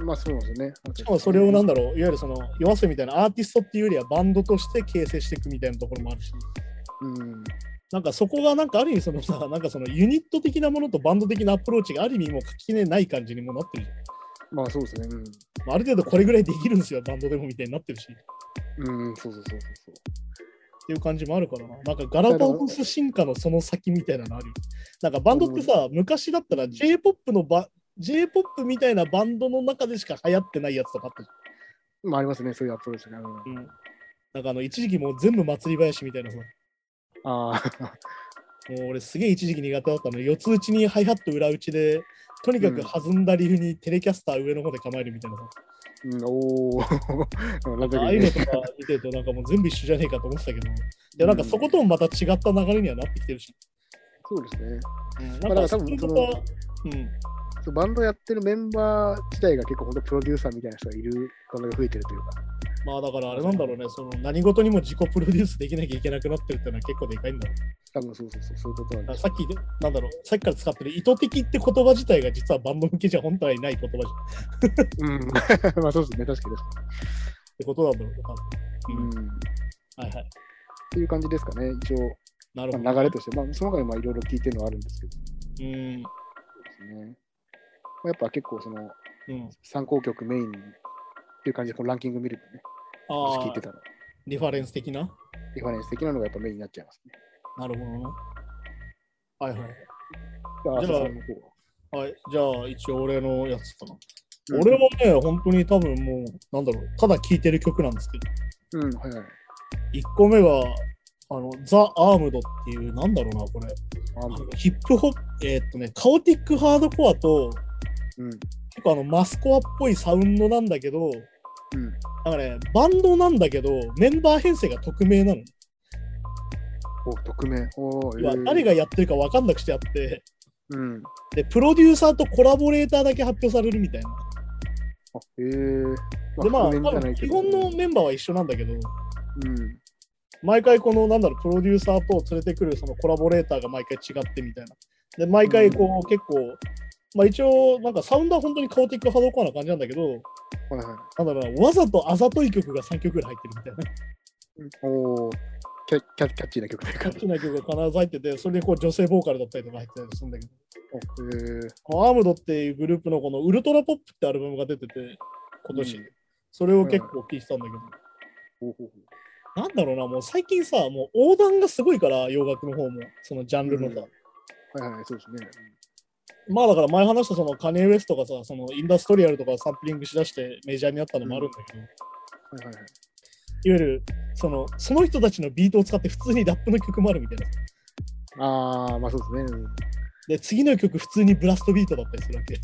まあそうですよね。しかもそれをなんだろう、いわゆるその、夜遊びみたいなアーティストっていうよりはバンドとして形成していくみたいなところもあるし、うん。なんかそこがなんかある意味そのさ、なんかそのユニット的なものとバンド的なアプローチがある意味もう垣根ない感じにもなってるじゃん。まあそうですね。まあ、ある程度これぐらいできるんですよ、バンドでもみたいになってるし。っうん。うん、そうそうそうそうていう感じもあるからな。なんかガラパゴス進化のその先みたいなのあるよ。なんかバンドってさ、昔だったら J-POP のバ J-POP みたいなバンドの中でしか流行ってないやつとかあったじそう。まあありますね、そういうアプローチね。うんゃん。うん。なんかあの、一時期もう全部祭り林みたいなさ。ああ、もう俺すげえ一時期苦手だったの。四つ打ちにハイハット裏打ちで、とにかく弾んだリフにテレキャスター上の方で構えるみたいなさ。うん、おお。なんだああいうのとか見てるとなんかもう全部一緒じゃねえかと思ってたけど、いやなんかそこともまた違った流れにはなってきてるし。そうですね。うん、まあだから多分そのそうん、そうバンドやってるメンバー自体が結構本当プロデューサーみたいな人がいるバンドが増えてるというか。まあだからあれなんだろうね、その何事にも自己プロデュースできなきゃいけなくなってるっていうのは結構でかいんだろう。多分そうそうそう、そういうことなんでださっき、なんだろう、さっきから使ってる意図的って言葉自体が実はバンド向けじゃ本当はいない言葉じゃんっうん。まあそうですね、確かに確かてことなんだろうね、多に。分。うん。っはいはい。ていう感じですかね、一応、なるほど。まあ、流れとして。まあ、その他にまあいろいろ聞いてるのはあるんですけど。うん。ですね。まあ、やっぱ結構そのうん。参考曲メインっていう感じでこのランキング見るとね、あ聞いて、たら、リファレンス的な？リファレンス的なのがやっぱメインになっちゃいますね。なるほどな。はいはい。じゃあ、は？はい、じゃあ一応俺のやつかな。うん俺はね、本当に多分もう、なんだろう、ただ聴いてる曲なんですけど、うん、はいはい。1個目が、あの、ザ・アームドっていう、なんだろうな、これ。ああのヒップホップ、えーっとね、カオティックハードコアと、うん。結構あの、マスコアっぽいサウンドなんだけど、うん。なんかね、バンドなんだけど、メンバー編成が匿名なの。お、匿名。おえー誰がやってるか分かんなくしてあって、うん。で、プロデューサーとコラボレーターだけ発表されるみたいな。あ、えー。で、まあ、覆面じゃ多分ないけど基本のメンバーは一緒なんだけど、うん。毎回この、なんだろう、プロデューサーと連れてくるそのコラボレーターが毎回違ってみたいな。で、毎回こう、結構、まあ一応、なんかサウンドは本当にカオティックハードコアな感じなんだけど。なんだろうな、わざとあざとい曲が3曲ぐらい入ってるみたいな。おーキャキャキャッチーな曲キャッ。チーな曲が必ず入ってて、それでこう女性ボーカルだったりとか入ってたりするんだけど、ーアームドっていうグループのこのウルトラポップってアルバムが出てて、今年。うんそれを結構聴いてたんだけど、なんだろうな、もう最近さ、もう横断がすごいから、洋楽の方も、そのジャンルのさ。はいはい、そうですね。まあだから前話したそのカニエ・ウエストがさ、そのインダストリアルとかサンプリングしだしてメジャーになったのもあるんだけど、いわはいはいはい。ゆるそのその人たちのビートを使って普通にラップの曲もあるみたいな。ああ、まあそうですね。うんで、次の曲普通にブラストビートだったりするわけ。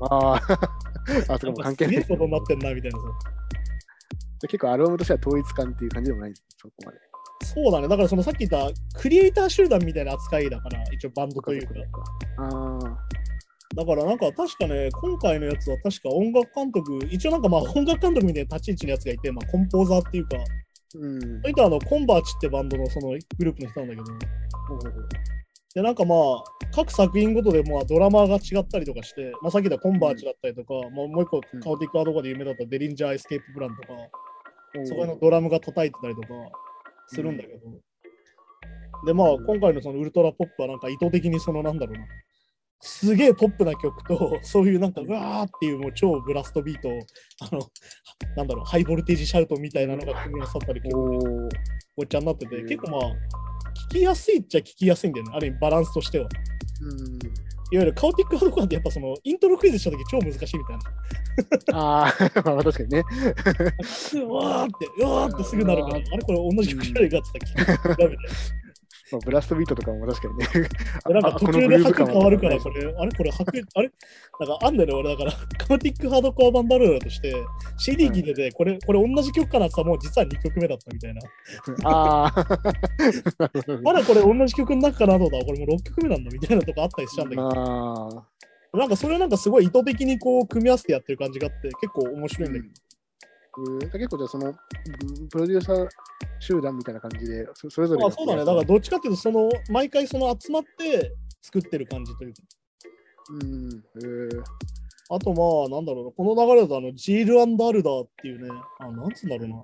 ああ、あ、それも関係ないすげえ。ことになってんなみたいなさ。結構アルバムとしては統一感っていう感じでもないんですそこまで。そうだね。だからそのさっき言ったクリエイター集団みたいな扱いだから、一応バンドというか。だからなんか確かね、今回のやつは確か音楽監督、一応なんかまあ音楽監督みたいな立ち位置のやつがいて、まあコンポーザーっていうか、うん。そういったあのコンバージってバンドのそのグループの人なんだけど、で、なんかまあ、各作品ごとでまあドラマーが違ったりとかして、まあ、さっき言ったコンバージだったりとか、もうもう一個うん。カオティックハードコアで有名だったデリンジャー・エスケープ・プランとか、ほうそこのドラムが叩いてたりとかするんだけど、で、まあ、今回のそのウルトラポップはなんか意図的にそのなんだろうな、すげえポップな曲と、そういうなんかうわーっていうもう超ブラストビートを、あの、なんだろう、ハイボルテージシャウトみたいなのが組み合わさったり、結構おっちゃになってて、うん結構まあ、聞きやすいっちゃ聞きやすいんだよね、ある意味バランスとしては。うん。いわゆるカオティックハードコアってやっぱそのイントロクイズした時超難しいみたいな。ああ、まあ確かにね。うわーって、うわーってすぐなるから、あれこれ同じ曲じゃないかって言ったら聞くみたいな。まあ、ブラストビートとかも確かにね。でなんかあ途中で拍変わるから、はこれ、あれこれ拍、あれ？なんかあんだよね、俺だから、カオティックハードコア版だろうとして、CD 聴いてて、これ、これ同じ曲かなってもう実は2曲目だったみたいな。ああ。まだこれ同じ曲の中かなと思ったら、これもう6曲目なんだみたいなとこあったりしちゃうんだけど、ああ。なんかそれをなんかすごい意図的にこう組み合わせてやってる感じがあって、結構面白いんだけど。うん結構じゃあそのうんプロデューサー集団みたいな感じでそそれぞれあそうだね、だからどっちかっていうと、その毎回その集まって作ってる感じというか。うんへえあとまあ、なんだろうな、この流れだとあのジールアンダルダーっていうね、あなんつうんだろうな。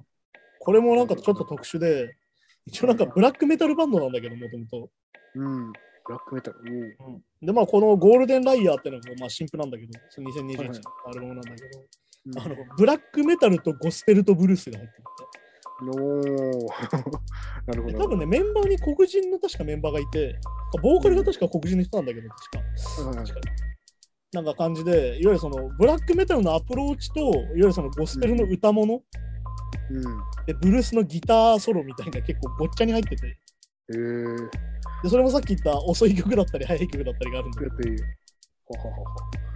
これもなんかちょっと特殊で、一応なんかブラックメタルバンドなんだけど、もともと。うん。ブラックメタル。おで、まあこのゴールデンライヤーっていうのがまあ新譜なんだけど、その2021年はいはい。のアルバムなんだけど、おあのブラックメタルとゴスペルとブルースが入ってる。おー。なるほで。ど。多分ね、メンバーに黒人の確かメンバーがいて、ボーカルが確か黒人の人なんだけど、確か。確か。なんか感じで、いわゆるそのブラックメタルのアプローチと、いわゆるそのゴスペルの歌物、うん。で、ブルースのギターソロみたいな結構ごっちゃに入ってて、で、それもさっき言った遅い曲だったり速い曲だったりがあるんだけど、ははは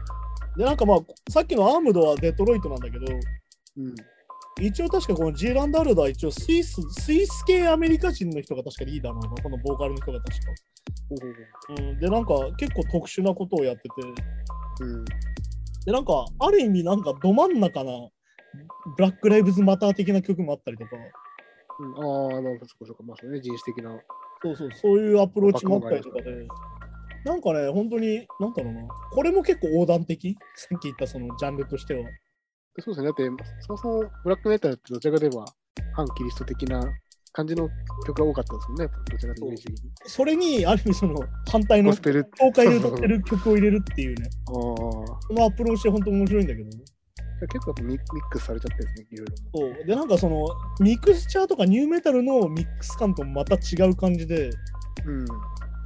で、なんかまあ、さっきのアームドはデトロイトなんだけど、うん一応確かこのジーランド・アルダは一応スイス、スイス系アメリカ人の人が確かリーダーなのこのボーカルの人が確か。ほうん、で、なんか結構特殊なことをやってて、ほううん。で、なんかある意味なんかど真ん中なブラック・ライブズ・マター的な曲もあったりとか、うん、ああ、なるほど、そこそこ。まあ、それね、人種的な。そうそう、そういうアプローチもあったりとかで、なんかね、本当に、なんだろうな、これも結構横断的、さっき言ったそのジャンルとしては。そうですね。だって、そもそもブラックメタルってどちらかといえば反キリスト的な感じの曲が多かったですもんね。どちらか。それに、ある意味その反対のゴスペル。教会で歌ってる曲を入れるっていうね。このアプローチは本当面白いんだけど、結構ミミックスされちゃってるんですね、いろいろ。そうで、なんかそのミクスチャーとかニューメタルのミックス感とまた違う感じで、うん。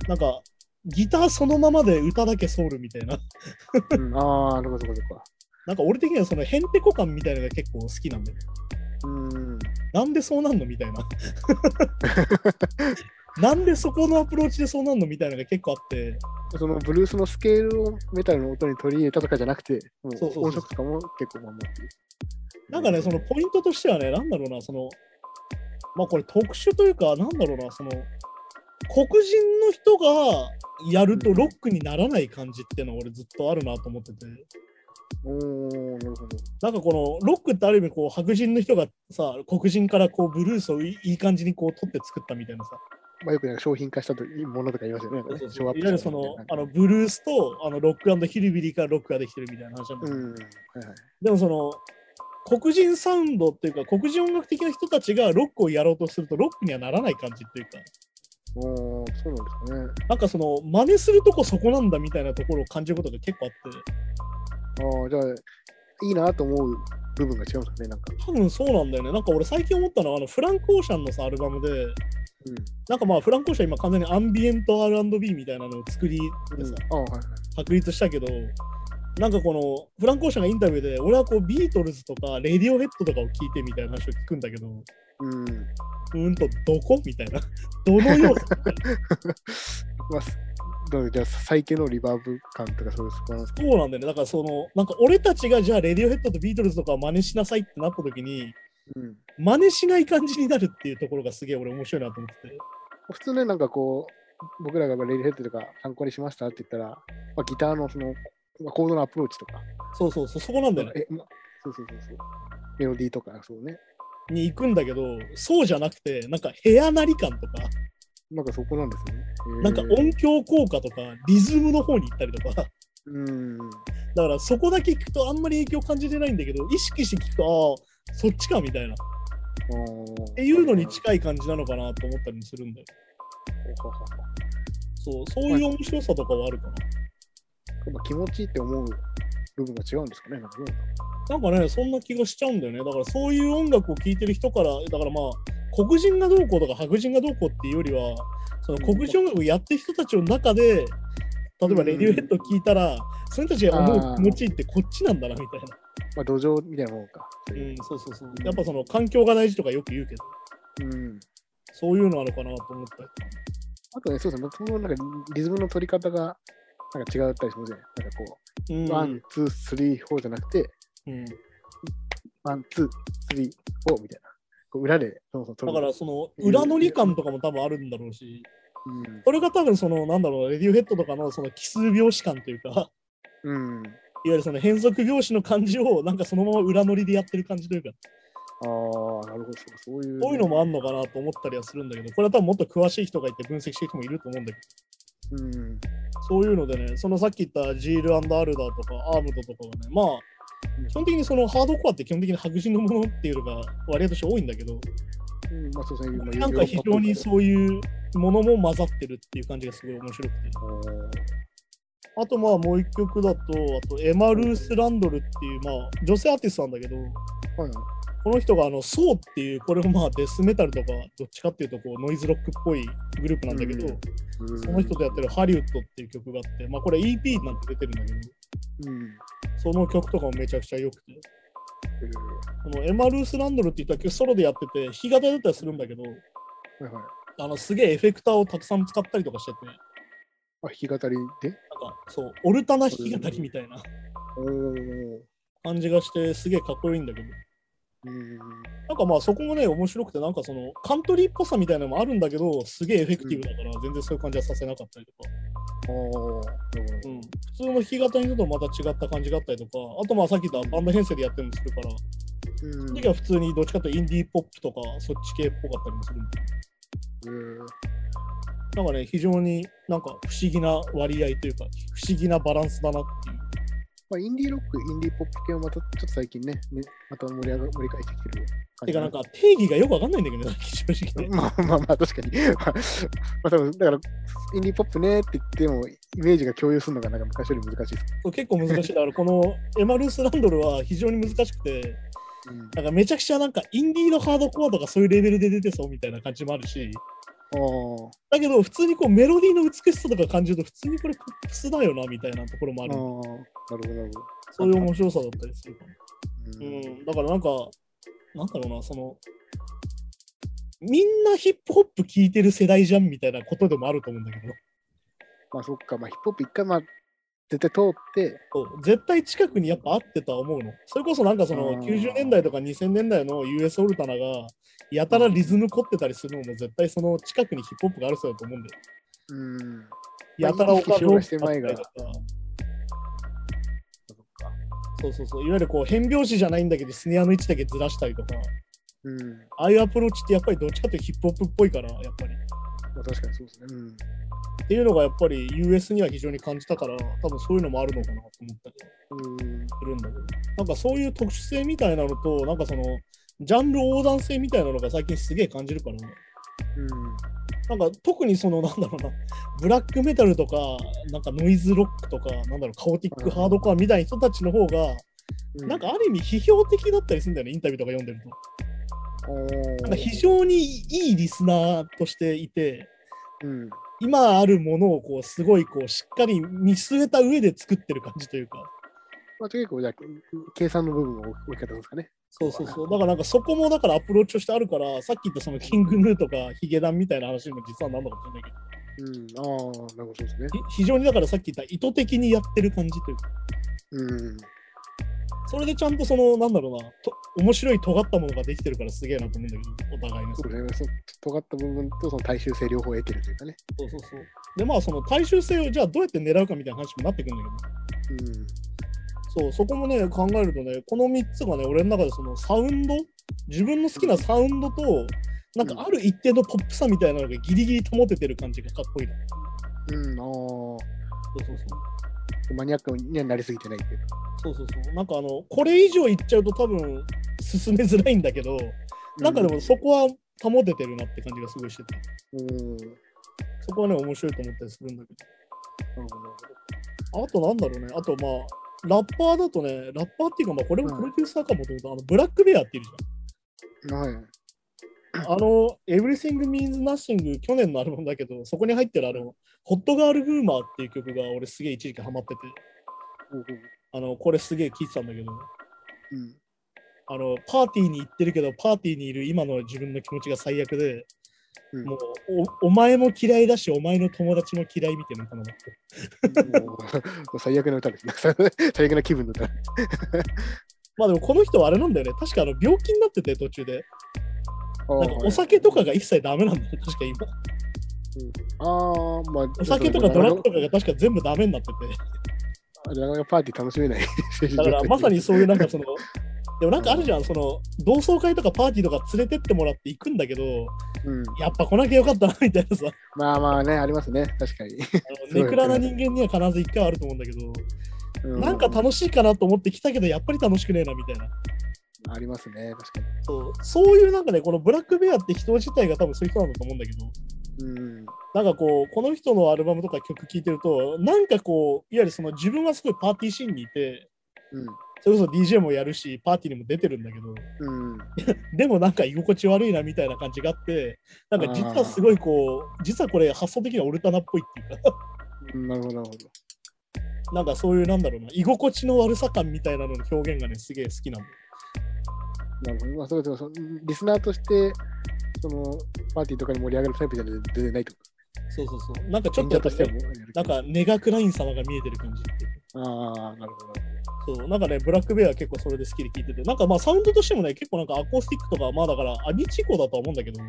なんかギターそのままで歌だけソウルみたいな、うん、ああ、なるほど、そこそこ。なんか俺的にはそのヘンテコ感みたいなのが結構好きなんだよね。うん。なんでそうなんの？みたいな。なんでそこのアプローチでそうなんの？みたいなのが結構あって、そのブルースのスケールをメタルの音に取り入れたとかじゃなくて、もそうそうそう音色とかも結構守ってる。なんかね、そのポイントとしてはね、なんだろうな、その、まあこれ特殊というか、なんだろうな、その、黒人の人がやるとロックにならない感じっていうのは俺ずっとあるなと思ってて、おー、なるほど。なんかこのロックってある意味こう白人の人がさ、黒人からこうブルースをいいいい感じにこう取って作ったみたいなさ、まあ、よくなんか商品化したというものとか言いますよね。いわゆるそのあのブルースとあのロックヒルビリーからロックができてるみたいな話なんだけど、うん。はいはい。でもその黒人サウンドっていうか黒人音楽的な人たちがロックをやろうとするとロックにはならない感じっていうかおー、そうなんですかね。なんかその真似するとこそこなんだみたいなところを感じることが結構あってああ、じゃあ、いいなと思う部分が違うんですかね、なんか。多分そうなんだよねなんか俺最近思ったのはあのフランク・オーシャンのさアルバムでうん。なんかまあフランク・オーシャン今完全にアンビエント R&B みたいなのを作りでさ、ああ、はいはい。確立したけどなんかこのフランク・オーシャンがインタビューで俺はこうビートルズとかレディオヘッドとかを聞いてみたいな話を聞くんだけどうん。うーんとどこ？みたいな どの要素 まあ、どうじゃあ、最近のリバーブ感とかそうですかそうなんだよね。だからその、なんか俺たちがじゃあレディオヘッドとビートルズとかを真似しなさいってなった時に、うん。真似しない感じになるっていうところがすげえ俺面白いなと思ってて。普通ね、なんかこう、僕らがレディヘッドとか参考にしました？って言ったら、まあ、ギターのその、まあ、コードのアプローチとか、そうそうそう、そこなんだよね。え、ま、そうそうそうそう。メロディーとか、そうね。に行くんだけど、そうじゃなくて、なんか部屋なり感とか、なんかそこなんですね。なんか音響効果とか、リズムの方に行ったりとか、うん。だからそこだけ聞くとあんまり影響感じてないんだけど、意識して聞くと、ああ、そっちかみたいな。っっていうのに近い感じなのかなと思ったりもするんだよ。そう、そういう面白さとかはあるかな。まあ気持ちいいって思う部分が違うんですかね。なんかどうなんかね、そんな気がしちゃうんだよね。だからそういう音楽を聴いてる人から、だからまあ、黒人がどうこうとか白人がどうこうっていうよりは、その黒人音楽をやってる人たちの中で、例えばレディオヘッド聞いたら、その人たちが思う気持ちってこっちなんだなみたいな。まあ土壌みたいなもんか。そうんそうそうそう。やっぱその環境が大事とかよく言うけど、うん。そういうのあるかなと思ったり。あとね、そうですね。そのなんかリズムの取り方がなんか違ったりしますね。なんかこうんう、 one, two, three, four じゃなくて、うん、 one, two, three, four みたいな。こう裏で、そもそも取るだからその裏のり感とかも多分あるんだろうし、うん。それが多分そのなんだろう、レディオヘッドとかのその奇数拍子感というか、うん。いわゆるその変則拍子の感じをなんかそのまま裏乗りでやってる感じというか、ああ、なるほど。そういう。こういうのもあんのかなと思ったりはするんだけど、これは多分もっと詳しい人がいて分析してる人もいると思うんだけど、うん。そういうのでね、そのさっき言ったジールアルダーとかアームドとかはね、まあ、基本的にそのハードコアって基本的に白人のものっていうのが割合として多いんだけど、うん、まあそうですね。まあなんか非常にそういうものも混ざってるっていう感じがすごい面白くて。あとまあもう一曲だと、あとエマ・ルース・ランドルっていう、まあ女性アーティストなんだけど。この人があの、ソーっていう、これもまあデスメタルとか、どっちかっていうとこうノイズロックっぽいグループなんだけど、うんその人とやってるハリウッドっていう曲があって、まあこれ EP なんて出てるんだけど、うん。その曲とかもめちゃくちゃ良くて、えーこのエマ・ルース・ランドルって言った曲ソロでやってて、弾き語りだったりするんだけど、はいはい。あのすげえエフェクターをたくさん使ったりとかしてて、なんかあ、弾き語りで？そう、オルタナ弾き語りみたいな感じがして、すげえかっこいいんだけど、うん。なんかまあそこもね、面白くて、なんかそのカントリーっぽさみたいなのもあるんだけど、すげえエフェクティブだから、全然そういう感じはさせなかったりとか、おーなるほうん、普通の弾き語りだとまた違った感じがあったりとか、あとまあさっき言ったバンド編成でやってるのするから、ど。そのうん。時は普通にどっちかというとインディーポップとか、そっち系っぽかったりもするんで、うんなんかね、非常になんか不思議な割合というか、不思議なバランスだなっていう。まあ、インディーロック、インディーポップ系はまたちょっと最近ね、ねまた盛り上が盛り返してきてるてかなんか定義がよくわかんないんだけどね、正直ね。まあまあまあ、確かに。まあ、まあ、多分だから、インディーポップねって言っても、イメージが共有するのがなんか昔より難しいです。結構難しい。だから このエマ・ルース・ランドルは非常に難しくて、うん、なんかめちゃくちゃなんかインディーのハードコアとかそういうレベルで出てそうみたいな感じもあるし、だけど普通にこうメロディーの美しさとか感じると普通にこれポップスだよなみたいなところもある。なるほど、なるほど。そういう面白さだったりするかな。ううんん、だからなんか、なんだろうな、その、みんなヒップホップ聴いてる世代じゃんみたいなことでもあると思うんだけど、まあそっか、まあヒップホップ一回まあ絶対通って、絶対近くにやっぱあってとは思うの。それこそなんかそのうん90年代とか2000年代の US オルタナがやたらリズム凝ってたりするのも絶対その近くにヒップホップがあるそうだと思うんだよ。うん、やたらお意識してまいが。そうそうそう。いわゆるこう変拍子じゃないんだけどスネアの位置だけずらしたりとか、うん、ああいうアプローチってやっぱりどっちかというとヒップホップっぽいから、やっぱり。まあ確かにそうですね。うん。っていうのがやっぱり US には非常に感じたから、多分そういうのもあるのかなと思ったりうん、するんだけど、なんかそういう特殊性みたいなのと、なんかその、ジャンル横断性みたいなのが最近すげえ感じるからね。なんか特にその、なんだろうな、ブラックメタルとか、なんかノイズロックとか、なんだろう、カオティックハードコアみたいな人たちの方が、うん。なんかある意味批評的だったりするんだよね、インタビューとか読んでると。なんか非常にいいリスナーとしていて、うん。今あるものをこうすごいこうしっかり見据えた上で作ってる感じというか、まあ結構じゃあ、計算の部分の置き方ですかね。そうそうそう。だからなんかそこもだからアプローチとしてあるから、さっき言ったそのキングヌーとかヒゲダンみたいな話にも実はなんのかもしれないけど、うん。ああ、なるほどですね。ひ非常にだからさっき言った意図的にやってる感じというか、うん。それでちゃんとその、なんだろうな、と面白い尖ったものができてるからすげえなと思うんだけど、お互いにそうですね。その尖った部分とその大衆性両方得てるというかね。そうそうそう。で、まあその大衆性をじゃあどうやって狙うかみたいな話もなってくるんだけど、うん。そう、そこもね、考えるとね、この3つがね、俺の中でそのサウンド、自分の好きなサウンドと、なんかある一定のポップさみたいなのがギリギリ保ててる感じがかっこいいな。うん。ああ。そうそうそう。マニアックにはなりすぎてないっていうか。そうそうそう。なんかあの、これ以上いっちゃうと多分進めづらいんだけど、なんかでもそこは保ててるなって感じがすごいしてて、うん。そこはね、面白いと思ったりするんだけなるほど。あとなんだろうね、あとまあ、ラッパーだとね、ラッパーっていうか、まあこれもプロデューサーかもともと、あの、ブラックベアっているじゃん。はい。あの、Everything Means Nothing 去年のアルバムだけど、そこに入ってるあの、ホットガール・グーマーっていう曲が俺すげえ一時期ハマってて、あの、これすげえ聴いてたんだけど、うん。あの、パーティーに行ってるけど、パーティーにいる今の自分の気持ちが最悪で、うんもうお、お前も嫌いだし、お前の友達も嫌いみたいなのかな。もう最悪な歌ですね。最悪な気分の歌。まあでもこの人はあれなんだよね。確かあの病気になってて途中で。なんかお酒とかが一切ダメなんだよね。確か今。ああ、まあ、お酒とかドラッグとかが確か全部ダメになってて。なかなかパーティー楽しめない。だからまさにそういうなんかその、でもなんかあるじゃん、その同窓会とかパーティーとか連れてってもらって行くんだけど、うん、やっぱ来なきゃよかったなみたいなさ、まあまあね、ありますね、確かに。ネクラな人間には必ず一回はあると思うんだけど、うなんか楽しいかなと思って来たけど、やっぱり楽しくねえなみたいな。ありますね、確かに。そうそういうなんかね、このブラックベアって人自体が多分そういう人なんだと思うんだけど、うん。なんかこう、この人のアルバムとか曲聴いてると、なんかこう、いわゆるその自分はすごいパーティーシーンにいて、うん。それこそ DJ もやるし、パーティーにも出てるんだけど、うん。でもなんか居心地悪いなみたいな感じがあって、なんか実はすごいこう、実はこれ発想的にはオルタナっぽいっていうか、なるほど、なるほど。なんかそういうなんだろうな、居心地の悪さ感みたいなのの表現がね、すげえ好きなんだよ。なるほど。まあ、それでもそのリスナーとして、そのパーティーとかに盛り上がるタイプじゃ全然ないってこそうそうそう。なんかちょっととしてもなんかネガクライン様が見えてる感じああ、なるほど。そう、なんかね、ブラックベアは結構それで好きで聴いてて、なんかまあサウンドとしてもね、結構なんかアコースティックとか、まあだからアニチコだとは思うんだけど、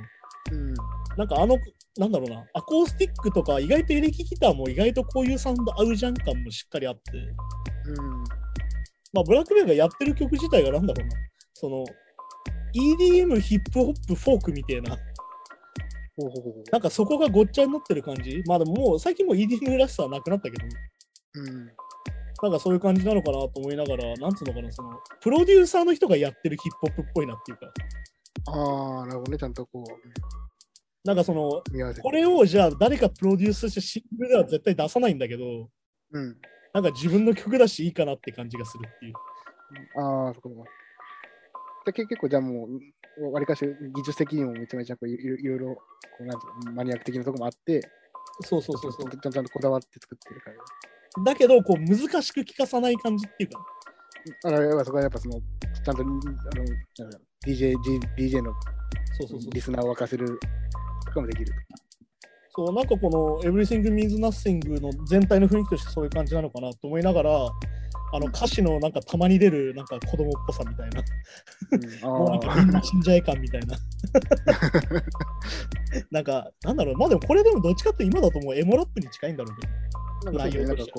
うん。なんかあの、なんだろうな、アコースティックとか、意外とエレキギターも意外とこういうサウンド合うじゃん感もしっかりあって、うん。まあブラックベアがやってる曲自体がなんだろうな、その、EDM、ヒップホップ、フォークみたいな、なんかそこがごっちゃになってる感じ？まあでももう最近もう EDM らしさはなくなったけど、う。うん。なんかそういう感じなのかなと思いながら、なんつうのかな、その、プロデューサーの人がやってるヒップホップっぽいなっていうか、ああ、なるほどね。ちゃんとこなんかその。これをじゃあ誰かプロデュースしてシングルでは絶対出さないんだけど、うん。なんか自分の曲だしいいかなって感じがするっていう。ああ、そこそ結構じゃあもう、わりかし技術的にもめちゃめちゃこういいろいろこうなんうのマニアック的なところもあって、そうそうそうそうち。ゃんとこだわって作ってるから。だけど、こう難しく聞かさない感じっていうか、あのやっぱそこはやっぱその、ちゃんとあの DJ, DJ のリ。スナーを沸かせるとかもできる。そう、なんかこの Everything Means Nothing の全体の雰囲気としてそういう感じなのかなと思いながら、あの歌詞のなんかたまに出るなんか子供っぽさみたいな、うん、もうなんかあみんな死んじゃえ感みたいな。なんか、なんだろう、まあでもこれでもどっちかって今だともうエモラップに近いんだろうけど。内容として。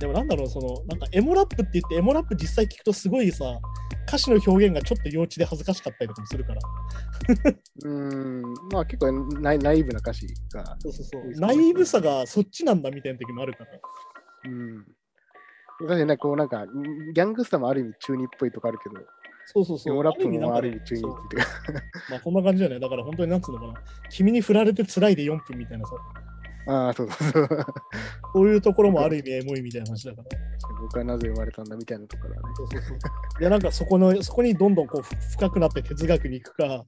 でもなんだろう、その、なんかエモラップって言って、エモラップ実際聞くとすごいさ、歌詞の表現がちょっと幼稚で恥ずかしかったりとかもするから。うん、まあ結構ナイナイーブな歌詞が。そうそうそう。ナイーブさがそっちなんだみたいな時もあるから。うん。確かにね、こうなんか、ギャングスターもある意味中二っぽいとこあるけど、そうそうそう。エモラップもある意味中二っていうか。まあこんな感じだよね。だから本当になんつうのかな。君に振られて辛いで4分みたいなさ。ああ、そうそうそう。そういうところもある意味エモいみたいな話だから。僕はなぜ生まれたんだみたいなところだね。そうそうそう。いやなんかそこの、そこにどんどんこうふ深くなって哲学に行くか、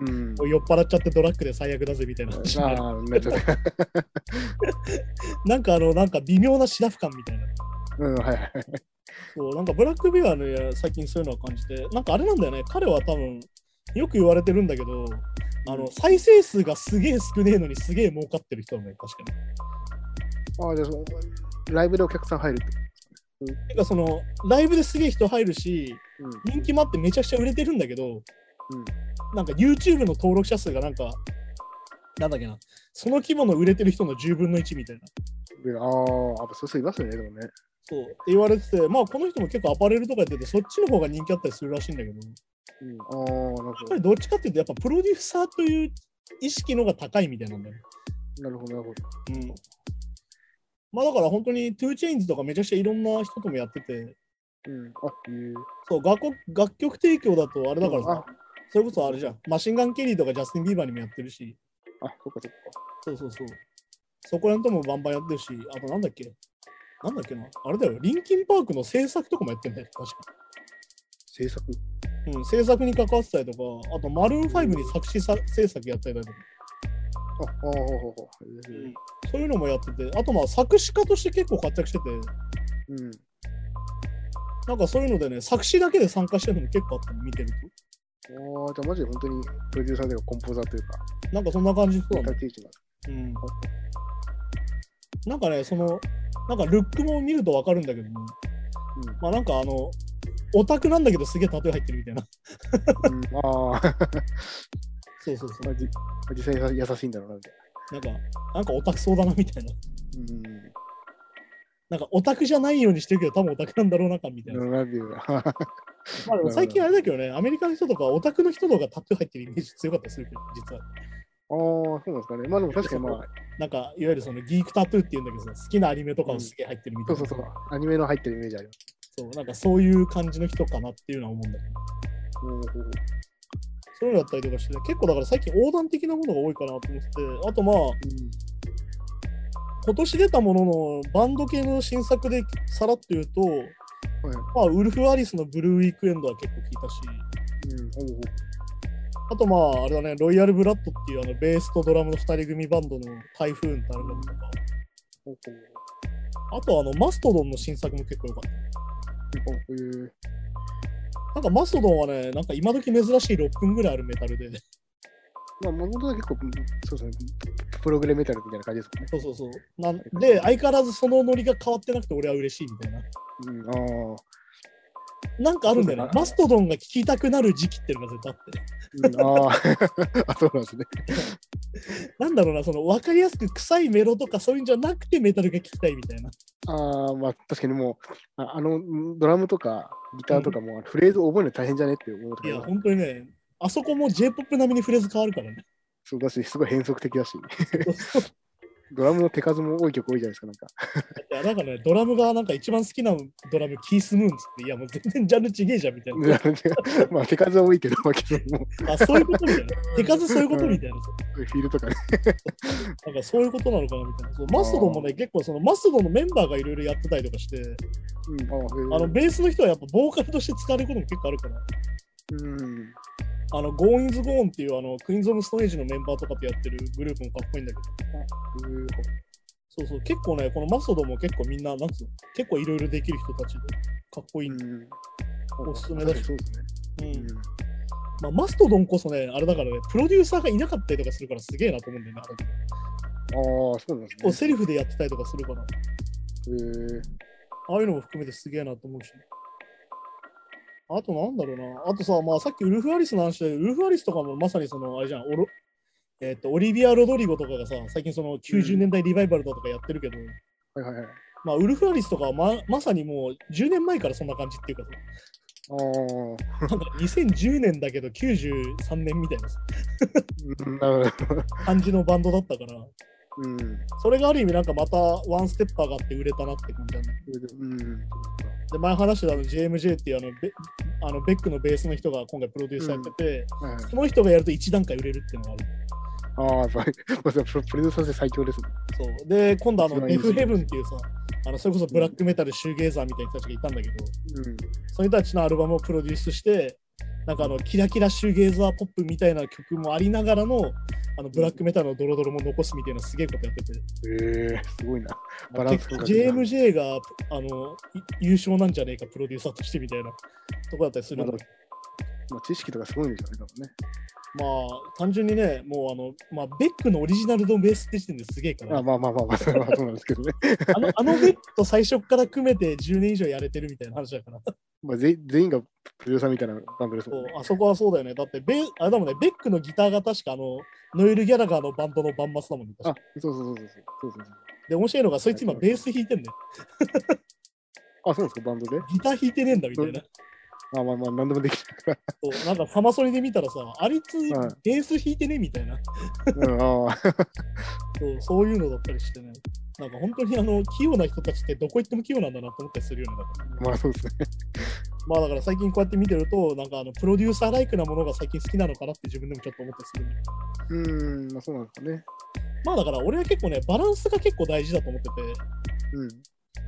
うん。酔っ払っちゃってドラッグで最悪だぜみたいな話になるああ、なっちゃ。なんかあの、なんか微妙なシラフ感みたいな。うん、はいはい。そう、なんかブラックビアね、最近そういうのは感じて、なんかあれなんだよね、彼は多分、よく言われてるんだけど、あの、再生数がすげえ少ねえのにすげえ儲かってる人なんだよ、確かに。ああ、じゃあその、ライブでお客さん入るって。てかその、ライブですげえ人入るし、うん。人気もあってめちゃくちゃ売れてるんだけど、なんか YouTube の登録者数がなんか、なんだっけな、その規模の売れてる人の10分の1みたいな。うん。ああ、やっぱそういう人いますよね、でもね。そうって言われてて、まあこの人も結構アパレルとかやってて、そっちの方が人気あったりするらしいんだけど、うん。あやっぱりどっちかっていうと、やっぱプロデューサーという意識の方が高いみたいなんだよ。なるほど、なるほど。うん。まあだから本当に 2chains とかめちゃくちゃいろんな人ともやってて、うん。あ。そう楽曲楽曲提供だとあれだからあさ、それこそあれじゃん、マシンガン・ケリーとかジャスティン・ビーバーにもやってるし、あ、そっかそっか。そうそうそう。そこら辺ともバンバンやってるし、あとなんだっけ？なんだっけな？あれだよ、リンキンパークの制作とかもやってんだよ、確か。制作？うん、制作に関わってたりとか、あとマルーン5に作詞さ制作やったりだとか、あ、あそういうのもやってて、あとまあ作詞家として結構活躍してて、うん。なんかそういうのでね、作詞だけで参加してるのも結構あったの、見てるああ、じゃあマジで本当にプロデューサーというかコンポーザーというか、と。なんかそんな感じそうだね。うん。なんかね、その、なんかルックも見るとわかるんだけども、うんまあなんかあの、オタクなんだけどすげえタトゥー入ってるみたいな。うん、ああ、そうそうそう。実際に優しいんだろうな、みたいなんか、なんかオタクそうだなみたいな。な。なんかオタクじゃないようにしてるけど多分オタクなんだろうな感みたいな。まあ最近あれだけどね、アメリカの人とかオタクの人とかタトゥー入ってるイメージ強かったりするけど、実は。ああ、そうなんですかね。まあでも確かにまあ、なんか、いわゆるそのギークタトゥーっていうんだけどさ、好きなアニメとかをすげえ入ってるみたいうな。そそうそう。アニメの入ってるイメージあります。そうなんかそういう感じの人かなっていうのは思うんだけど。そういうのだったりとかして、結構だから最近横断的なものが多いかなと思ってて、あとまあ、今年出たもののバンド系の新作でさらっと言うと、うん。はい。まあ、ウルフ・アリスのブルーウィークエンドは結構聞いたし、うん。あとまあ、あれだね、ロイヤル・ブラッドっていうあのベースとドラムの2人組バンドの台風ってアルバムとか、あとあのマストドンの新作も結構良かった。なんかマストドンはね、なんか今時珍しい6分ぐらいあるメタルで、まあ、もともとは結構、そうですね、プログレメタルみたいな感じですもんね。そうそうそう。なんで、相変わらずそのノリが変わってなくて俺は嬉しいみたいな。うん、ああ。なんかあるんだよねマストドンが聞きたくなる時期っていうのが絶対あって。うん、あー あ、そうなんですね。なんだろうな、その分かりやすく臭いメロとかそういうんじゃなくてメタルが聞きたいみたいな。ああ、まあ確かにもう、ああのんドラムとかギターとかも、フレーズ覚えるの大変じゃねって思うといや、か、本当にね、あそこも J-POP 並みにフレーズ変わるからね。そうだし、すごい変則的だし、ドラムの手数も多い曲多いじゃないですか、なんか。いや、なんかね、ドラムがなんか一番好きなドラム、キース・ムーンっつって、いや、もう全然ジャンルちげえじゃんみたいな。まあ手数は多いけど、まあ、けどもあ、そういうことみたいな。手数そういうことみたいな。フィールとかね。なんかそういうことなのかなみたいな。そうマストドンもね、結構そのマストドンのメンバーがいろいろやってたりとかして、うん、ああのベースの人はやっぱボーカルとして使われることも結構あるから、うん。あの、ゴーン・イズ・ゴーンっていうあの、クイーンズ・オブ・ストーンエイジのメンバーとかとやってるグループもかっこいいんだけど、うんそうそう、結構ね、このマストドンも結構みんな、なんつうの、結構いろいろできる人たちで、かっこいい。うん。うん。おすすめだしそうですね。まあ、マストドンこそね、あれだからね、プロデューサーがいなかったりとかするからすげえなと思うんだよね、あれうん、ああ、そうなんですね。結構セルフでやってたりとかするから、へえああいうのも含めてすげえなと思うし、あとなんだろうな。あとさ、まあさっきウルフ・アリスの話で、ウルフ・アリスとかもまさにその、あれじゃん、オロえっとオリビア・ロドリゴとかがさ、最近その90年代リバイバルだとかやってるけど、はいはいはい。まあウルフ・アリスとかはままさにもう10年前からそんな感じっていうかさ、ああ、なんか2010年だけど93年みたいな。感じのバンドだったから、うん。それがある意味なんかまたワンステッパーがあって売れたなって感じだね。うん。で、前話してたあの JMJ っていうあのベあのベックのベースの人が今回プロデューサーやってて、はいはいその人がやると1段階売れるっていうのがある。あ あ、プロデューサーとして最強ですね。そうで、今度あのデフヘブンっていうさ、あのそれこそブラックメタル、シューゲーザーみたいな人たちがいたんだけど、うん。その人たちのアルバムをプロデュースして、なんかあのキラキラシューゲーザーポップみたいな曲もありながらのあのブラックメタルのドロドロも残すみたいなすげえことやってて、ええすごいな。バランス JMJ があのい優勝なんじゃねえか、プロデューサーとしてみたいなとこだったりするんだけどまあ、知識とかすごいんでしょうね、多分ね。まあ、単純にね、もうあの、まあ、ベックのオリジナルのベースって時点ですげえから、あまあまあまあまあ、それはそうなんですけどね。あのあのベックと最初から組めて10年以上やれてるみたいな話だから、まあ、全全員がプロデューサーみたいなバンドですもんね。あそこはそうだよね。だってベ、あれだもんね、ベックのギターが確かあの、ノエル・ギャラガーのバンドのバンマスだもんね。あ、そうそうそうそうそうそうそうで、面白いのが、そいつ今ベース弾いてんねあ、そうですか、バンドでギター弾いてねえんだみたいな。あまあまあ、何でもできるから。そうなんかサマソリで見たらさ、あいつはいベース弾いてねみたいな。うん、ああ、そうそういうのだったりしてね。なんか本当にあの器用な人たちってどこ行っても器用なんだなと思ったりするよね。だからまあそうですね。まあだから最近こうやって見てると、なんかあのプロデューサーライクなものが最近好きなのかなって自分でもちょっと思ったりするんだけど。うーん、まあそうなんですかね。まあだから俺は結構ね、バランスが結構大事だと思ってて、うん。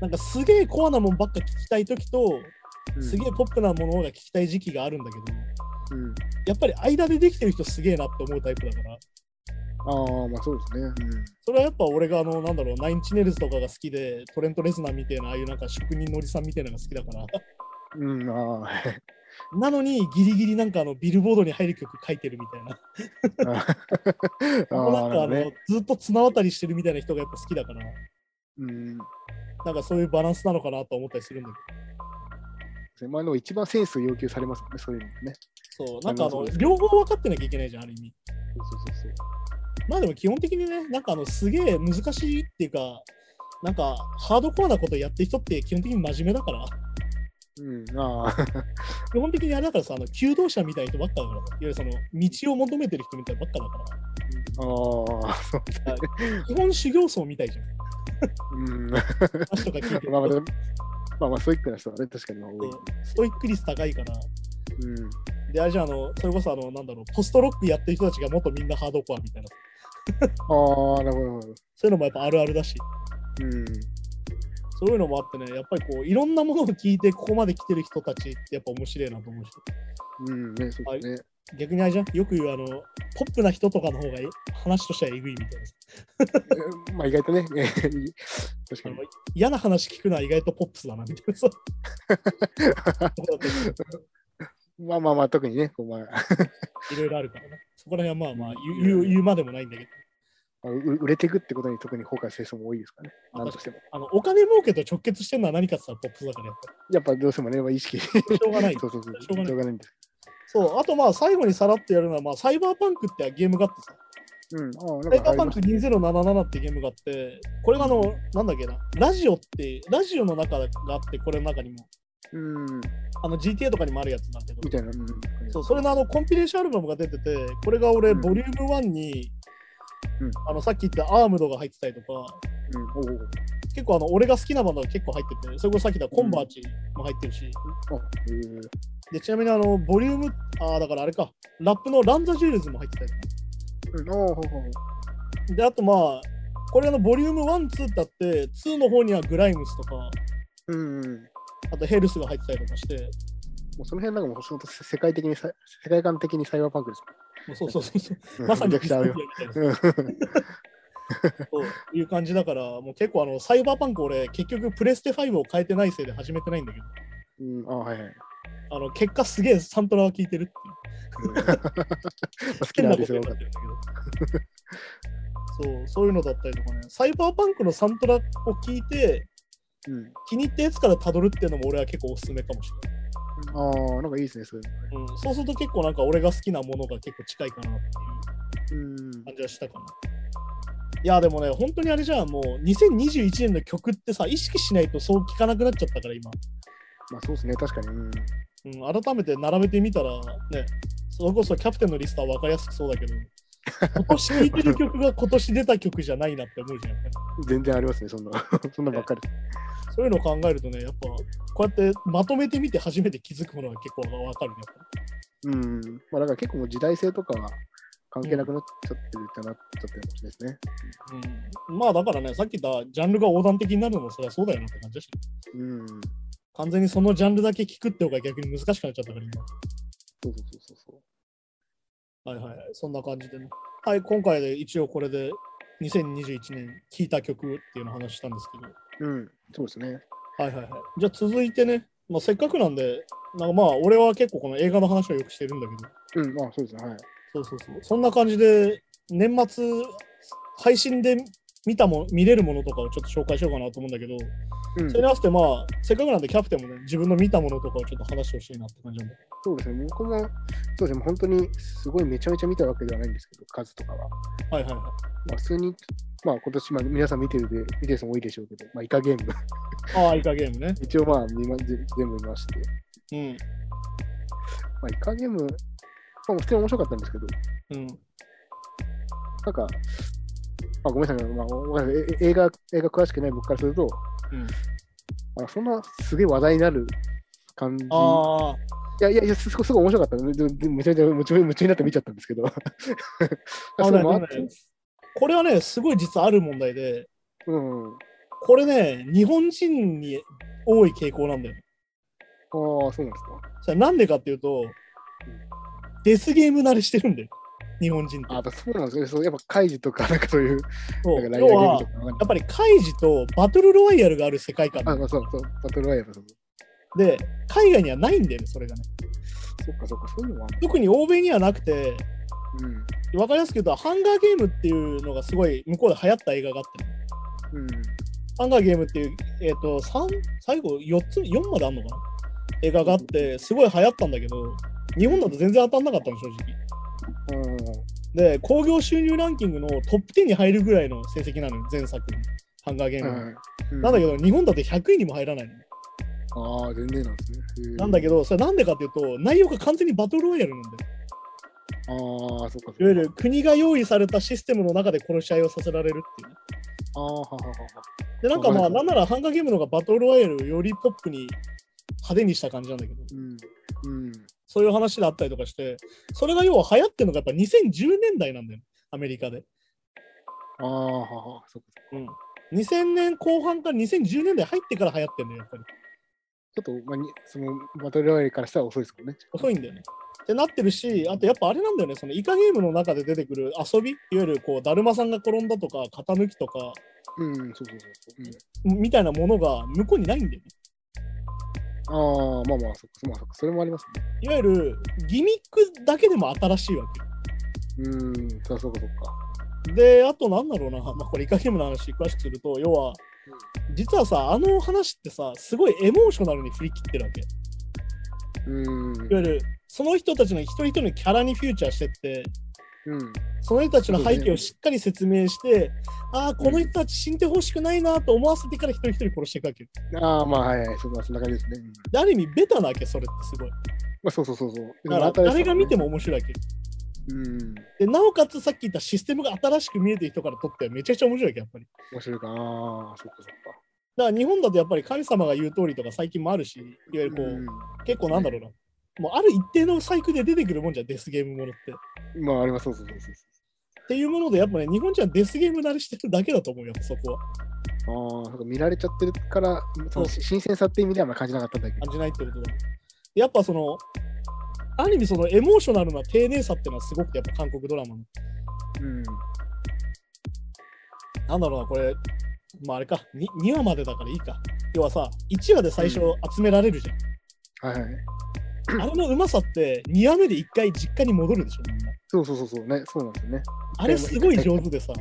なんかすげえコアなもんばっか聞きたいときと、うんすげえポップなものが聞きたい時期があるんだけど、うん。やっぱり間でできてる人すげえなって思うタイプだから、ああ、まあそうですね。それはやっぱ俺があの、なんだろう、ナインチネルズとかが好きで、トレント・レズナーみたいな、ああいうなんか職人のりさんみたいなのが好きだから、うん。うん、ああ。なのにギリギリなんかあのビルボードに入る曲書いてるみたいな、なんかあの、ね。ずっと綱渡りしてるみたいな人がやっぱ好きだから、うん。なんかそういうバランスなのかなと思ったりするんだけまあでも一番センス要求されますもんね、そういうのもね。ど、そう、なんかあの両方分かってなきゃいけないじゃん、ある意味。そうそうそうそう。まあでも基本的にね、なんかあのすげえ難しいっていうか、なんかハードコアなことやってる人って基本的に真面目だから、うん、ああ。基本的にあれだからさ、あの求道者みたいな人ばっかだからさ、いわゆるその道を求めてる人みたいなばっかだから、ああ、そう。基本修行僧みたいじゃん。うん。まあまあ、まあまあ、ストイックな人はね、確かにストイック率高いから、うん。で、あれじゃああの、それこそあの、なんだろう、ポストロックやってる人たちがもっとみんなハードコアみたいな、ああ、なるほどなるほど。そういうのもやっぱあるあるだし、うん。そういうのもあってね、やっぱりこう、いろんなものを聞いてここまで来てる人たちってやっぱ面白いなと思うし、うん、ね、そうですね。逆にあれじゃん？よく言うあの、ポップな人とかの方がえ話としてはえぐいみたいなまあ意外とね、え 確かに。嫌な話聞くのは意外とポップスだなみたいなさ。まあまあまあ、特にね、こうまあ、いろいろあるからね。そこら辺はまあまあ言う言うまでもないんだけど。売れていくってことに特にフォーカスしてる人も多いですからね。あなんとしても。あのお金儲けと直結してるのは何かって言ったらポップスだからやっぱやっぱどうしてもね、まあ、意識。しりしょうがない。そうそうそう。しょうがないしょうがないんです。そう、あとまあ最後にさらってやるのは、まあ、サイバーパンクってゲームがあってさ、うん。ああ、サイバーパンク2077ってゲームがあって、これがあの、なんだっけな、ラジオって、ラジオの中があって、これの中にも、うん。あの GTA とかにもあるやつなんだけどみ、たいな。うん。そう、それのあのコンピレーションアルバムが出てて、これが俺、うんボリューム1に、うんあのさっき言ったアームドが入ってたりとか、うん。結構あの俺が好きなバンドが結構入ってて、それこそさっき言ったコンバーチも入ってるし、あ、へえ。でちなみにあの、ボリューム、ああ、だからあれか、ラップのラン・ザ・ジュエルズも入ってたり。うん。で、あとまあ、これあのボリューム1、2ってあって、2の方にはグライムスとか、うん。うんあとヘルスが入ってたりとかして、もうその辺なんかもう本当世界的にさ、世界観的にサイバーパンクですもうそうそうそう。まさにめちゃくちゃ合うよ。ディストピアみたいなう感じだから、もう結構あのサイバーパンク俺、結局プレステ5を買えてないせいで始めてないんだけど、うん。ああ、はいはい。あの結果すげえサントラは聴いてるっていう。う ん好きなアーティけど。そう、そういうのだったりとかね、サイバーパンクのサントラを聞いて、た。うん。気に入ったやつから辿るっていうのも俺は結構おすすめかもしああ、なんかいいですね、そういうれない。うん、そうすると結構なんか俺が好きなものが結構近いかなっていうの。うん。感じはしたかな。いや、でもね、本当にあれじゃん、もう2021年の曲ってさ、意識しないとそう聴かなくなっちゃったから、今。まあそうですね、確かに。うん。うん、改めて並べてみたら、ね、それこそキャプテンのリストは分かりやすくそうだけど、今年聴いてる曲が今年出た曲じゃないなって思うじゃん。全然ありますね、そんな。そんなばっかり。そういうのを考えるとね、やっぱ、こうやってまとめてみて初めて気づくものが結構分かるね。うん。まあだから結構もう時代性とかは関係なくなっちゃってるってなっちゃってるかもしれないですね。うん、まあだからね、さっき言ったジャンルが横断的になるのもそれはそうだよなって感じだし、うん。完全にそのジャンルだけ聞くって方が逆に難しくなっちゃったから今。そうそうそうそう。はいはいはい、そんな感じでね。はい、今回で一応これで2021年聴いた曲っていうのを話したんですけど、うん。そうですね。はいはいはい。じゃあ続いてね、まあ、せっかくなんで、なんかまあ俺は結構この映画の話をよくしてるんだけど、うん。まあそうですね。はい。そうそうそう。そんな感じで年末配信で見たも見れるものとかをちょっと紹介しようかなと思うんだけど、うんそれに合わせてまあせっかくなんでキャプテンもね、自分の見たものとかをちょっと話してほしいなって感じなんだ。そうですね。僕も、そうですね。本当にすごいめちゃめちゃ見たわけではないんですけど、数とかは。はいはいはい。まあ普通に、まあ今年、まあ皆さん見てるで、見てる人も多いでしょうけど、まあイカゲーム、ああ、イカゲームね。一応まあ見ま全全部見まして、うん。まあイカゲーム、まあ普通に面白かったんですけど、うん。なんか、まあ、ごめんなさい、まあ、映画、映画詳しくない僕からすると、うんあそんなすげえ話題になる感じ。いああ、やいやいや、すすごすごい面白かった。めちゃめちゃ夢中になって見ちゃったんですけど。あねてこれはね、すごい実はある問題で、うん。あこれね、日本人に多い傾向なんだよね。あ、そうなんですか？なんでかっていうと、デスゲーム慣れしてるんだよ、日本人って。あそうなんですね。そうやっぱカイジとか、なんかそういう、そうなんかライアーゲームと、かやっぱりカイジとバトルロワイヤルがある世界観あ、まあ、そうそう、バトルワイヤルで、海外にはないんだよね、それがね。そっかそっか、そういうのもある特に欧米にはなくて、うん。わかりやすく言うと、ハンガーゲームっていうのがすごい向こうで流行った映画があってね、うん。ハンガーゲームっていう、えっ、と、三最後4つ、4まであんのかな？映画があって、すごい流行ったんだけど、日本だと全然当たんなかったの、正直。うん。で、興行収入ランキングのトップ10に入るぐらいの成績なのよ、前作のハンガーゲームの。うんなんだけど、日本だと100位にも入らないの。ああ、全然なんですね。なんだけど、それなんでかっていうと、内容が完全にバトルロイヤルなんだよ。ああ、そっか。いわゆる国が用意されたシステムの中で殺し合いをさせられるっていうね。ああ、はははは。で、なんかまあ、なんならハンガーゲームの方がバトルロワイヤルをよりポップに派手にした感じなんだけど、うん。うん。そういう話があったりとかして、それが要は流行ってるのがやっぱ2010年代なんだよね、アメリカで。ああ、はは、そっか。うん。2000年後半から2010年代入ってから流行ってるんだよ、やっぱり。ちょっと、まあ、にそのバトルロワイヤルからしたら遅いですもんね。遅いんだよね。ってなってるし、あとやっぱあれなんだよね、そのイカゲームの中で出てくる遊び、いわゆるこう、だるまさんが転んだとか、型抜きとか、うん、そうそうそうそう。みたいなものが向こうにないんだよね。うん、ああ、まあまあ、そっか、まあ、そっか、それもありますね。いわゆるギミックだけでも新しいわけよ。うん、そうかそうか。で、あとなんだろうな、まあ、これイカゲームの話詳しくすると、要は、実はさ、あの話ってさ、すごいエモーショナルに振り切ってるわけ。うん。いわゆる、その人たちの一人一人のキャラにフューチャーしてって、うん。その人たちの背景をしっかり説明して、ああ、この人たち死んでほしくないなと思わせてから一人一人殺していくわけよ。ああ、まあ、はいはい、そんな感じですね。ある意味、ベタなわけ、それってすごい。まあ、そうそうそうそう。だから、誰が見ても。も面白いわけ。うん。で、なおかつさっき言ったシステムが新しく見えてる人からとってはめちゃくちゃ面白いわけ、やっぱり。面白いかな。ああ、そっかそっか。だから日本だとやっぱり神様が言う通りとか最近もあるし、いわゆるこう、うん結構なんだろうな。もうある一定のサイクルで出てくるもんじゃん、デスゲームものって。っまあ、あります、そうそうそうそう。ていうもので、やっぱね、日本人はデスゲーム慣れしてるだけだと思うよ、そこは。ああ、なんか見られちゃってるから、その新鮮さって意味ではあんま感じなかったんだけど。感じないってことだ。やっぱその、ある意味そのエモーショナルな丁寧さっていうのはすごくて、やっぱ韓国ドラマの。うん。なんだろうな、これ、まああれか、に 2, 話までだからいいか。要はさ、1話で最初集められるじゃん。はいはい。あれのうまさって、2話目で1回実家に戻るでしょ。そうそうそうそうね。そうなんですよね。あれすごい上手でさ、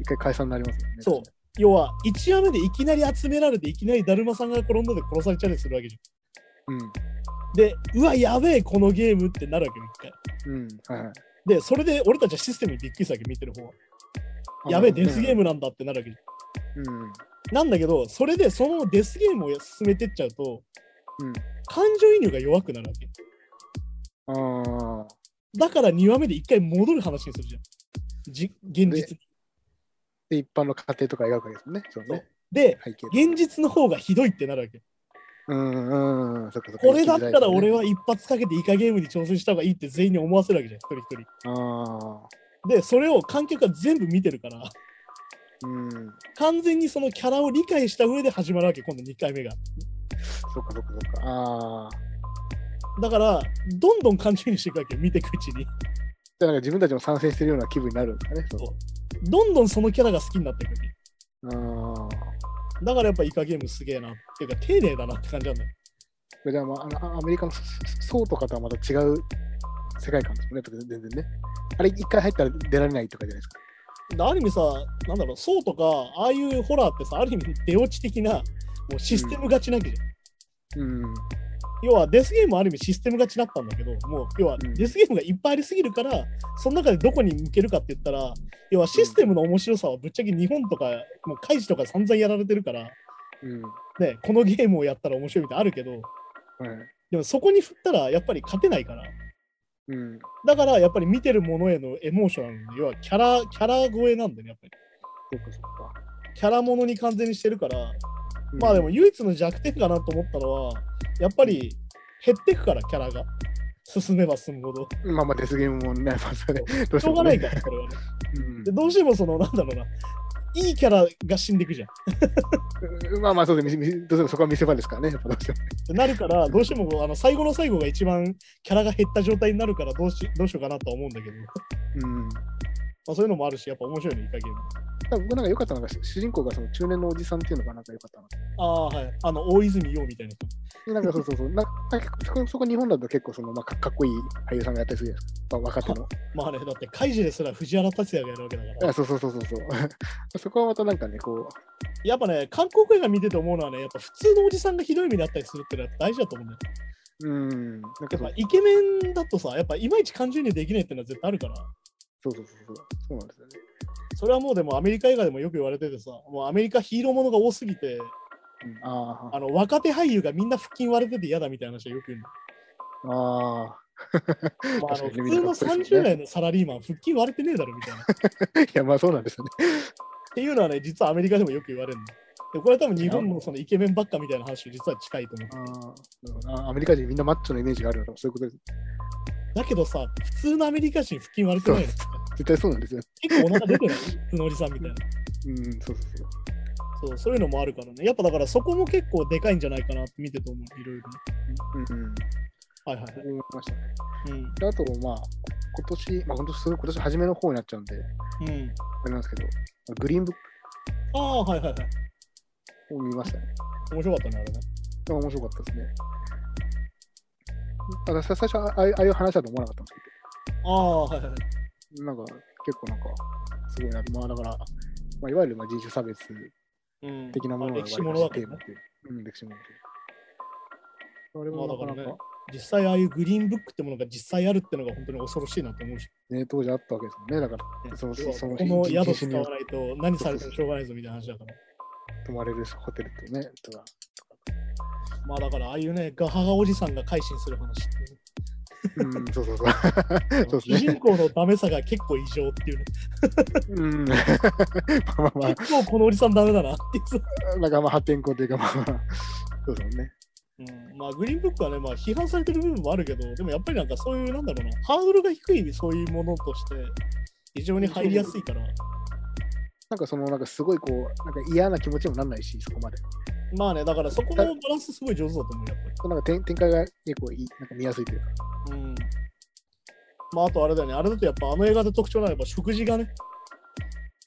一回解散になりますよね。そう。要は、1話目でいきなり集められて、いきなりだるまさんが転んだで殺されちゃったりするわけじうん。ゃん。で、うわ、やべえ、このゲームってなるわけよ、一回。うん。はいはい。で、それで俺たちはシステムにびっくりしたわけ、見てる方は。やべえ、デスゲームなんだってなるわけじゃん。うん。なんだけど、それでそのデスゲームを進めてっちゃうと、うん。感情移入が弱くなるわけ。ああ。だから2話目で一回戻る話にするじゃん。じ現実に。で、一般の家庭とか描くわけですよね。そうね。で。現実の方がひどいってなるわけ。うんうん。そっかそっか。これだったら俺は。は一発かけてイカゲームに挑戦した方がいいって全員に思わせるわけじゃん、一人一人。ああ。で、それを観客が全部見てるから、うん。完全にそのキャラを理解した上で始まるわけ、今度2回目が。そっかそっかそっか。ああ。だから、どんどん感情移入していくわけよ、見ていくうちに。じゃあなんか自分たちも参戦してるような気分になるんですかね。そうどんどんそのキャラが好きになっていくわけ。あだからやっぱイカゲームすげえな。っていうか、丁寧だなって感じなんだよ。あ。じゃあ、まあ、あのアメリカの層とかとはまた違う世界観ですもんね、全然ね。あれ、一回入ったら出られないとかじゃないですか。である意味さ、なんだろう、そうとか、ああいうホラーってさ、ある意味出落ち的な、もうシステム勝ちなわけじゃん。うん。要はデスゲームもある意味システム勝ちだったんだけど、もう要はうんデスゲームがいっぱいありすぎるから、その中でどこに向けるかって言ったら、要はシステムの面白さはぶっちゃけ日本とか、もう開示とか散々やられてるから、うん。ね、このゲームをやったら面白いみたいなのあるけど、はい。でもそこに振ったらやっぱり勝てないから、うん。だからやっぱり見てるものへのエモーショナルな要はキャラ、キャラ超えなんだよね、やっぱり。そっかそっか。キャラものに完全にしてるから、うんまあでも、唯一の弱点かなと思ったのは、やっぱり減ってくから、キャラが。進めば進むほど。まあまあデスゲームもね、ま あそれ、ど うしょうがないから、それはね。うんでどうしてもその、なんだろうな、いいキャラが死んでいくじゃん。まあまあそうですみみどうしてもそこは見せ場ですからね、やっぱどうしてもてなるから、どうしてもあの最後の最後が一番キャラが減った状態になるからどうし、どうしようかなとは思うんだけど、まうん。あ、そういうのもあるし、やっぱ面白いね、イカゲーム。僕なんか良かったのが、主人公がその中年のおじさんっていうのがなんか良かったな。ああ、はい。あの、大泉洋みたいな人。でなんかそうそうそう。ななんかそこ日本だと結構その、まあ、かかっこいい俳優さんがやったりするじゃないですか。まあ、若手の。まあね、だって、カイジですら藤原竜也がやるわけだからあ。そうそうそうそうそう。そこはまたなんかね、こやっぱね、韓国映画見てて思うのはね、やっぱ普通のおじさんがひどい目にあったりするってのは大事だと思うんだよ。う、うん。なんかやっぱイケメンだとさ、やっぱいまいち感情移入できないっていうのは絶対あるから。そうそうそうそう。そうなんですよね。それはもうでもアメリカ映画でもよく言われててさ、もうアメリカヒーローものが多すぎて、うん、ああの若手俳優がみんな腹筋割れてて嫌だみたいな話はよく言うの。あ。ああ。まあ、あの普通の30代のサラリーマン、腹筋割れてねえだろみたいな。っ いや、まあそうなんですよね。ていうのはね、実はアメリカでもよく言われるの。でこれは多分日本のそのイケメンばっかみたいな話と実は近いと思う。アメリカ人みんなマッチョのイメージがあるのはそういうことです。だけどさ、普通のアメリカ人腹筋割れてないの？絶対そうなんですよ。結構お腹出てない普通のおじさんみたいな。うん、そうそうそう。そう、そういうのもあるからね。やっぱだからそこも結構でかいんじゃないかなって見てて思う。いろいろね。うんうん。はいはい思いましたね。うん。であと、まあ、今年、まあ、本当すごい今年初めの方になっちゃうんで、うん。あれなんですけど、グリーンブッああ、はいはいはい。クを見ましたね。面白かったね、あれね。あ面白かったですね。たださ最初はああいうああいう話だと思わなかったんですけああ、はいはいはい。なんか結構なんか、すごいな。まあだから、まあ、いわゆるまあ人種差別うん的なものがまあ歴史ものだからねう。うん、歴史もので。それまあもなかなかね、実際ああいうグリーンブックってものが実際あるってのが本当に恐ろしいなと思うし、ね、当時あったわけですもんね。だから、ねそのそのこの宿使わないと何されてもしょうがないぞみたいな話だから。泊まれるホテルとね、とか。まあだからああいうね、ガハガおじさんが改心する話っていうん、そうそうそう。そう主。人公のダメさが結構異常っていうね。うん。まあまあま結構このおじさんダメだなっていう。あ、なんかまあ破天荒というか、まあ、そうですもんね。うん、まあグリーンブックはね、まあ批判されてる部分もあるけど、でもやっぱりなんかそういう、なんだろうな、ハードルが低いそういうものとして、非常に入りやすいから、なんかその、なんかすごいこう、なんか嫌な気持ちにもなんないし、そこまで。まあね、だからそこのバランスすごい上手だと思う、やっぱり。なんか展展開が結構いい、なんか見やすいというか。うん。まああとあれだよね、あれだとやっぱあの映画で特徴なのはやっぱ食事がね、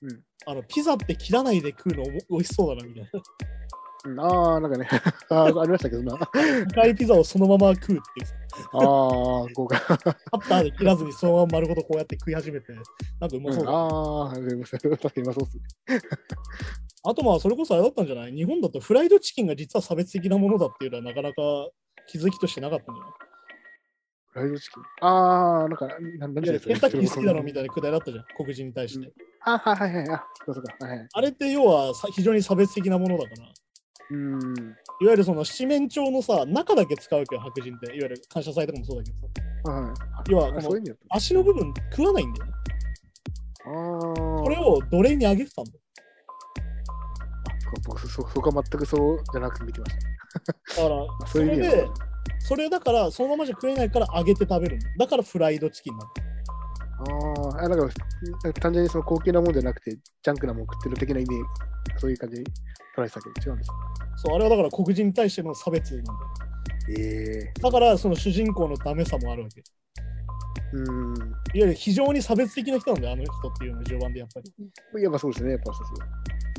うん。あのピザって切らないで食うの美味しそうだなみたいな。うん、ああ、なんかね、ありましたけどな。赤いピザをそのまま食うっていう。ああ、こうか。カッターで切らずにそのまま丸ごとこうやって食い始めて、なんかうまそうだな。ああ、確かにうまそうっすね。あとまあそれこそあれだったんじゃない？日本だとフライドチキンが実は差別的なものだっていうのはなかなか気づきとしてなかったんじゃない？フライドチキン？ああ、なんか、なんなんいやでケンタッキー好きだろみたいなくだりあったじゃん、黒人に対して。あはいはいはい。あ、そうか。はいはい。あれって要はさ非常に差別的なものだから、うん。いわゆるその七面鳥のさ、中だけ使うわけよ、白人って。いわゆる感謝祭とかもそうだけどさ、はい。要はこの。足の部分食わないんだよね。ああ。これを奴隷にあげてたんだ僕そ、そこは全くそうじゃなく見てました。だから、あそれで、それだから、そのままじゃ食えないから揚げて食べるんだからフライドチキンなんだよ。あーあ、なんか、単純にその高級なもんじゃなくて、ジャンクなもん食ってる的な意味、そういう感じに捉えてたけど、違うんです。そう、あれはだから黒人に対しての差別なんだよ。ええだから、その主人公のダメさもあるわけ。いうん。わゆる非常に差別的な人なんだよ、あの人っていうのは序盤でやっぱり。やっぱそうですね、やっぱそうそう。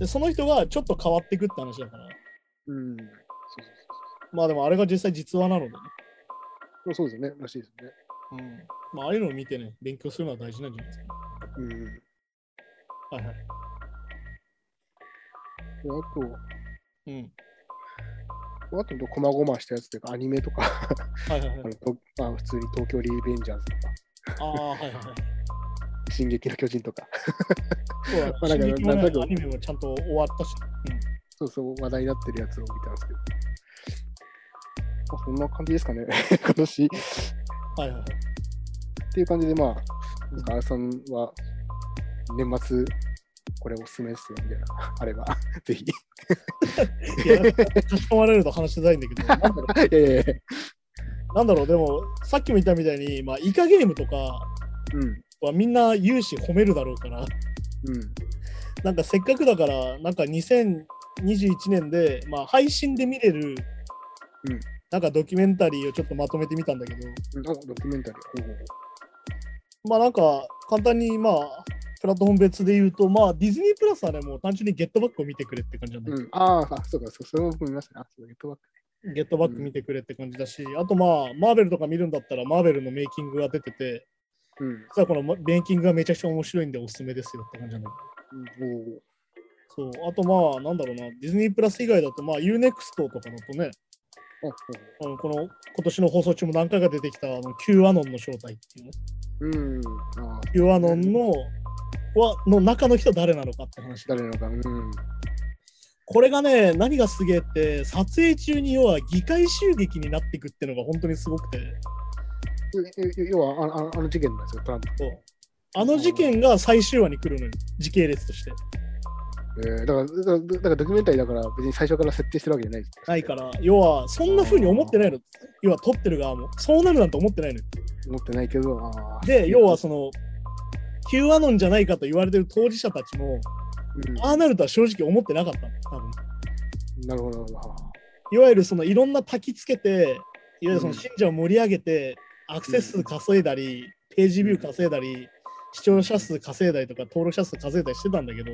で、その人がちょっと変わっていくって話だから。うん。そうまあでもあれが実際実話なのでね。そうそう。そうですよね、らしいですね。うん。まあああいうのを見てね、勉強するのは大事なんじゃないですか。うん。ではいはい。あと、うん。あと、こまごましたやつというか、アニメとか、はいはいはいあ。のとまあ、普通に東京リベンジャーズとか、ああ、はいはいはい。進撃の巨人とか、そう まあなんかねなんとアニメもちゃんと終わったし。そうそう話題になってるやつを見たんですけど。まあ、そんな感じですかね、今年。はいはいはい。ていう感じで、まあ、なんか、あやさんは、年末、これおすすめですよ、みたいな、あれば、ぜひ。いいや、かしこまれると話しづらいんだけど、なんだろ やいやいや、う、なんだろうでも、さっきも言ったみたいに、まあ、イカゲームとかうん、はみんな有志褒めるだろうから、うん、なんかせっかくだから、なんか2021年で、まあ、配信で見れる、うんなんかドキュメンタリーをちょっとまとめてみたんだけど、ドキュメンタリー。ほうほう。ほまあなんか簡単にまあプラットフォーム別で言うと、まあディズニープラスはね、もう単純にゲットバックを見てくれって感じなんだけううん、あーあ、そうか、そうそれも僕見まね。あ、そうゲットバック。ど、ゲットバック見てくれって感じだし、あとまあマーベルとか見るんだったらマーベルのメイキングが出てて、うん、実はこのメイキングがめちゃくちゃ面白いんでおすすめですよって感じなんだけうん。そう、あとまあなんだろうな、ディズニープラス以外だとまあ UNEXT とかだとね、この今年の放送中も何回か出てきたあの Q アノンの正体っていうね、ううん、Q アノンのはの中の人誰なのかって話。誰なのか、うん、これがね、何がすげえって、撮影中に要は議会襲撃になっていくっていうのが本当にすごくて、え要はああの事件なんですよ、トランプ。あの事件が最終話に来るのよ、時系列として。えー、だから、だからドキュメンタリーだから別に最初から設定してるわけじゃないです。ないから、要はそんな風に思ってないの。要は撮ってる側も。そうなるなんて思ってないのよ。思ってないけど、で、要はその、Q アノンじゃないかと言われてる当事者たちも、うんああなるとは正直思ってなかったの、多分。なるほど、なるほど。いわゆるそのいろんな焚きつけて、いわゆるそのうん信者を盛り上げて、アクセス数稼いだり、ページビュー稼いだり、視聴者数稼いだりとか、登録者数稼いだりしてたんだけど、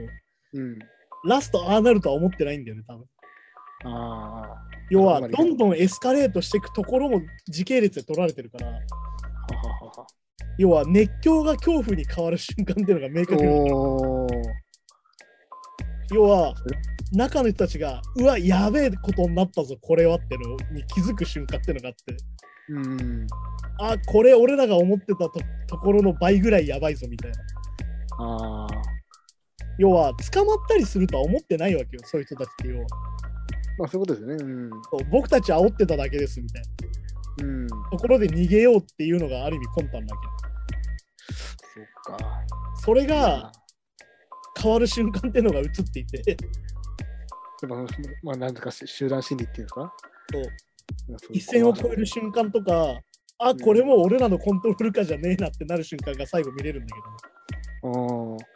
うん。ラストああなるとは思ってないんだよね、多分。ああ。要は、どんどんエスカレートしていくところも時系列で取られてるから、はははは。要は熱狂が恐怖に変わる瞬間っていうのが明確に要は中の人たちがうわやべえことになったぞこれはってのに気づく瞬間っていうのがあってうん。あこれ俺らが思ってたとところの倍ぐらいやばいぞみたいなああ。要は捕まったりするとは思ってないわけよそういう人たちって要は。まあそういうことですよね。うん。そう僕たち煽ってただけですみたいな。うん。ところで逃げようっていうのがある意味魂胆なわそうか。けそれが変わる瞬間っていうのが映っていて。まあ、なんとかし集団心理っていうかそう。一線を越える瞬間とかあこれも俺らのコントロール下じゃねえなってなる瞬間が最後見れるんだけど。あ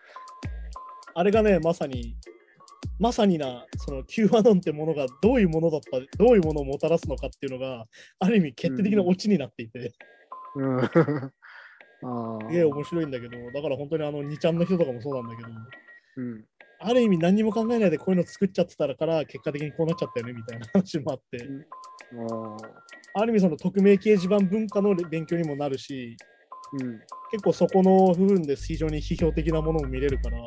あれがねまさにまさになその Q アノンってものがどういうものだったどういうものをもたらすのかっていうのがある意味決定的なオチになっていて、ーうん。ああ。すげえ面白いんだけどだから本当にあの2ちゃんの人とかもそうなんだけどうん。ある意味何にも考えないでこういうの作っちゃってたから結果的にこうなっちゃったよねみたいな話もあってあある意味その匿名掲示板文化の勉強にもなるしーうん。結構そこの部分で非常に批評的なものも見れるから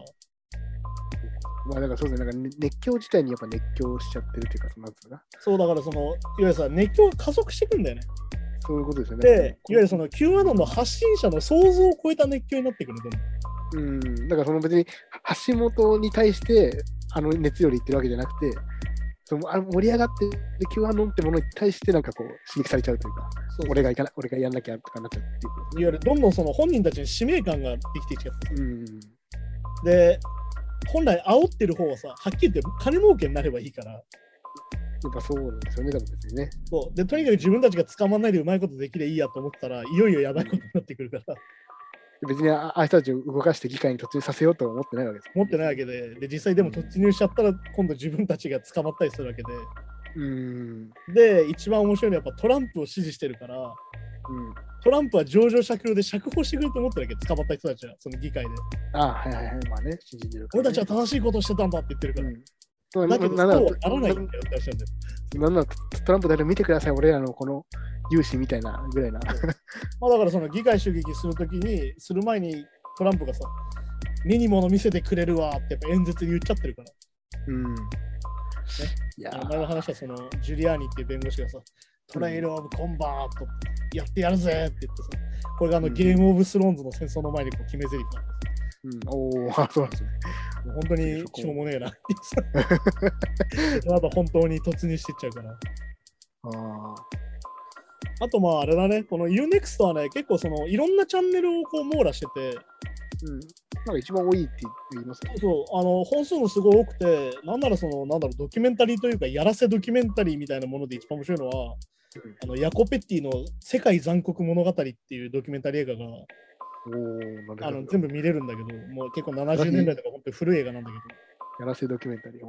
まあだからそうですね、なんかね熱狂自体にやっぱ熱狂しちゃってるっていうか、なんつうのかな。そうだからそのいわゆるさ熱狂が加速していくんだよねそういうことですよね。でいわゆるその Q アノンの発信者の想像を超えた熱狂になってくるどんどんうん。だからその別に橋本に対してあの熱量で言ってるわけじゃなくて、そのあの盛り上がってる Q アノンってものに対してなんかこう刺激されちゃうというか、そう俺が行かな俺がやんなきゃとかなっちゃうっていういわゆるどんどんその本人たちに使命感ができてきちゃってうん。で本来煽ってる方はさはっきり言って金儲けになればいいからやっぱそうなんですよね、多分別にね。そうでとにかく自分たちが捕まんないでうまいことできればいいやと思ったらいよいよやばいことになってくるから別にああ人たちを動かして議会に突入させようとは思ってないわけです。持ってないわけでで実際でも突入しちゃったら今度自分たちが捕まったりするわけでうん。で一番面白いのはやっぱトランプを支持してるからうん。トランプは上場酌量で釈放してくれると思ってるわけ捕まった人たちはその議会でああ、はいはいはい。まあね、信じてるね。俺たちは正しいことをしてたんだって言ってるから、うん。そうだけどならないんだよって話なんならトランプだけ見てください、俺らのこの勇姿みたいなぐらいな。まあだからその議会襲撃するときに、する前にトランプがさ、目に物見せてくれるわってやっぱ演説で言っちゃってるから。うん。いやあの前の話はそのジュリアーニっていう弁護士がさ、トライル・オブ・コンバートやってやるぜって言ってさ、これがあのうんゲーム・オブ・スローンズの戦争の前にこう決め台詞なんですうん、おお、あそうなんですね。本当にしょうもねえなって言ってさ。その後本当に突入していっちゃうから。ああ。あとまああれだね、この UNEXT はね、結構そのいろんなチャンネルをこう網羅してて、うん。なんか一番多いって言いますよね。そう、あの、本数もすごい多くて、なんならその、なんだろう、ドキュメンタリーというか、やらせドキュメンタリーみたいなもので一番面白いのは、うんあの、ヤコペッティの世界残酷物語っていうドキュメンタリー映画が。あの、全部見れるんだけど、もう結構 70年代とか本当に古い映画なんだけど、やらせドキュメンタリー。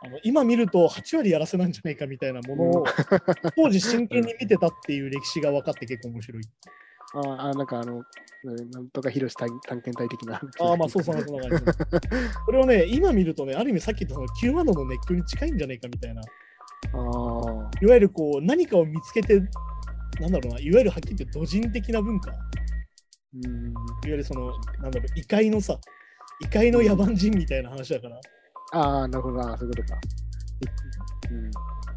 あの今見ると8割やらせなんじゃないかみたいなものを、当時真剣に見てたっていう歴史が分かって結構面白い。ああ、なんかあの、うんなんとか広し探探検隊的な。ああ、まあそうそうそんな感じ。これをね、今見るとね、ある意味さっき言ったその Q アノの熱狂に近いんじゃないかみたいな。ああ。いわゆるこう何かを見つけて、なんだろうな、いわゆるはっきり言って土人的な文化、いわうん。ゆるその、なんだろう、異界のさ、異界の野蛮人みたいな話だから。ああ、なるほど。ああ、そういうことか。うん。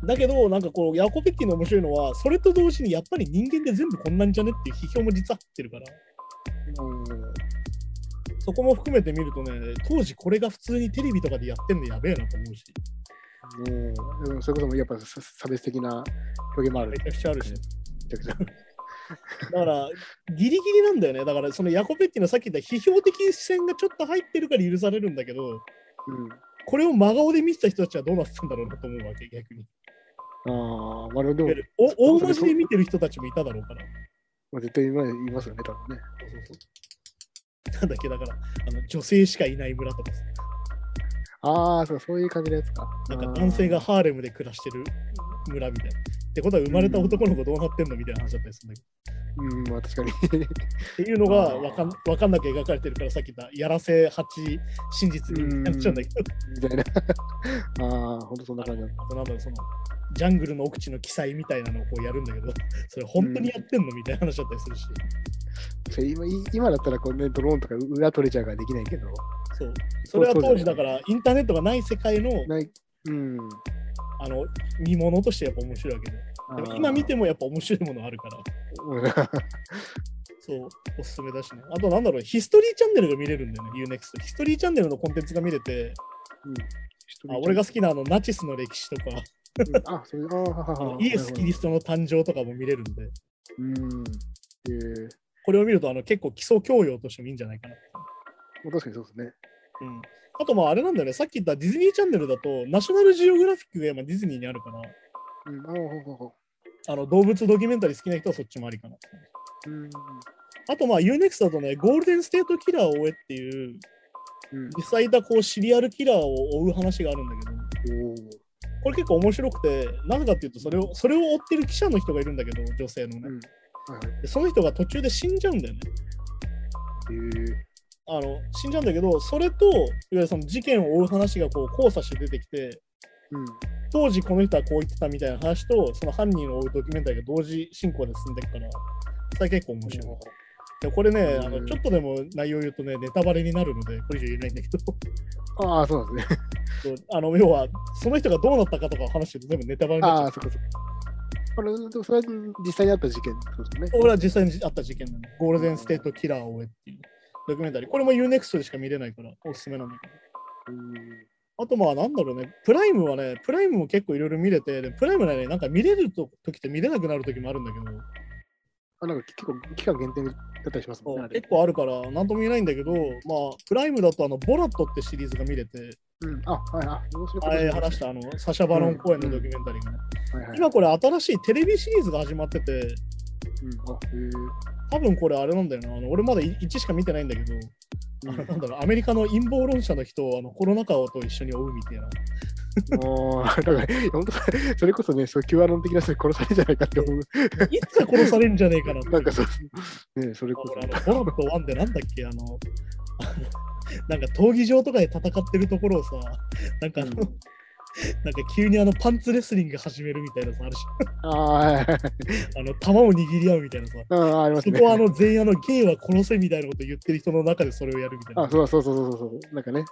だけど、なんかこう、ヤコペッティの面白いのは、それと同時にやっぱり人間で全部こんなんじゃねっていう批評も実は入ってるから、そこも含めて見るとね、当時これが普通にテレビとかでやってんのやべえなと思うし、うん。でもそれこそやっぱさ差別的な表現もある。めちゃくちゃあるし。めちゃくちゃ。だから、ギリギリなんだよね。だから、そのヤコペッティのさっき言った批評的視線がちょっと入ってるから許されるんだけど、うん。これを真顔で見てた人たちはどうなってたんだろうなと思うわけ、逆に。ああ、まあでお大文字で見てる人たちもいただろうから。あ、絶対今言いますよね、多分ね。そうそうそうなんだっけ、だから、あの女性しかいない村とかさ、ああ、そうそういう感じのやつか。なんか男性がハーレムで暮らしてる村みたいな。ってことは生まれた男の子どうなってんのみたいな話だったりするんだけうん、まあ確かに。っていうのがわかんわかんなく描かれてるから、さっき言ったやらせ8真実になっちゃうんだけど、みたいな。ああ、ほんとそんな感じだ。あとなんだろう、その、ジャングルの奥地の記載みたいなのをこうやるんだけど、それ本当にやってんのみたいな話だったりするし、それ今い今だったらこう、ね、ドローンとか裏取れちゃうからできないけど、そう。それは当時だから、インターネットがない世界のないうん。あの見物としてやっぱ面白いわけで。でも今見てもやっぱ面白いものあるから、うんそう、おすすめだしね。あとなんだろう、ヒストリーチャンネルが見れるんだよね、UNEXT。ヒストリーチャンネルのコンテンツが見れて、あ俺が好きなあのナチスの歴史とか、うんあ、それ、あイエス・キリストの誕生とかも見れるんで、うん。えー、これを見るとあの結構基礎教養としてもいいんじゃないかな。まあ確かにそうですね。うん、あとまああれなんだよね、さっき言ったディズニーチャンネルだと、ナショナルジオグラフィックが今ディズニーにあるから、うん。あの動物ドキュメンタリー好きな人はそっちもありかな。う。うん。あとまあ UNEXT だとね、ゴールデンステートキラーを追えっていう、うん。実際いたこうシリアルキラーを追う話があるんだけど、これ結構面白くて、なぜかっていうと、それをそれを追ってる記者の人がいるんだけど、女性のね。うん。はいはい。でその人が途中で死んじゃうんだよね。えー、あの死んじゃうんだけど、それと、いわゆるその事件を追う話がこう交差して出てきて、うん。当時この人はこう言ってたみたいな話と、その犯人を追うドキュメンタリーが同時進行で進んでいくから、それ結構面白い。でこれね、あのちょっとでも内容言うとね、ネタバレになるので、これ以上言えないんだけど、ああ、そうなんですね。あの要は、その人がどうなったかとかを話して全部ネタバレになっちゃうああ、そっかそっか。あれ、それは実際にあった事件ですね。俺は実際にあった事件なの。ゴールデンステートキラーを追えっていうドキュメンタリー。これも UNEXT でしか見れないからおすすめなんだけど。うんあとまあなんだろうね、プライムはね、プライムも結構いろいろ見れて、でプライムはね、なんか見れると時と見れなくなる時もあるんだけど、あなんか結構期間限定だったりしますもんね。結構あるから、なんとも言えないんだけど、まあ、プライムだとあの、ボラットってシリーズが見れて、うん。あ、はい、あ、面白かったあ話したあの、サシャ・バロン公演のドキュメンタリーがね。はいはい。今これ新しいテレビシリーズが始まってて、うん、あ、へえ。多分これあれなんだよな、あの俺まだ1しか見てないんだけど、あのなんだろう、アメリカの陰謀論者の人をあのコロナ禍と一緒に追うみたいな。もう、だから、本当それこそね、そう、キュアロン的な人に殺されるんじゃないかって思う。いつか殺されるんじゃねえかなって。なんかそう、ね、それこそ。俺あのボラット1でなんだっけあの、あ のなんか闘技場とかで戦ってるところをさ、なんかあの、うん なんか急にあのパンツレスリング始めるみたいなさ、あるし、ああ、の弾を握り合うみたいなさ、ありますね。そこはあの全員あのゲイは殺せみたいなこと言ってる人の中でそれをやるみたいな。あ、そうそうそうそうそう。なんかね。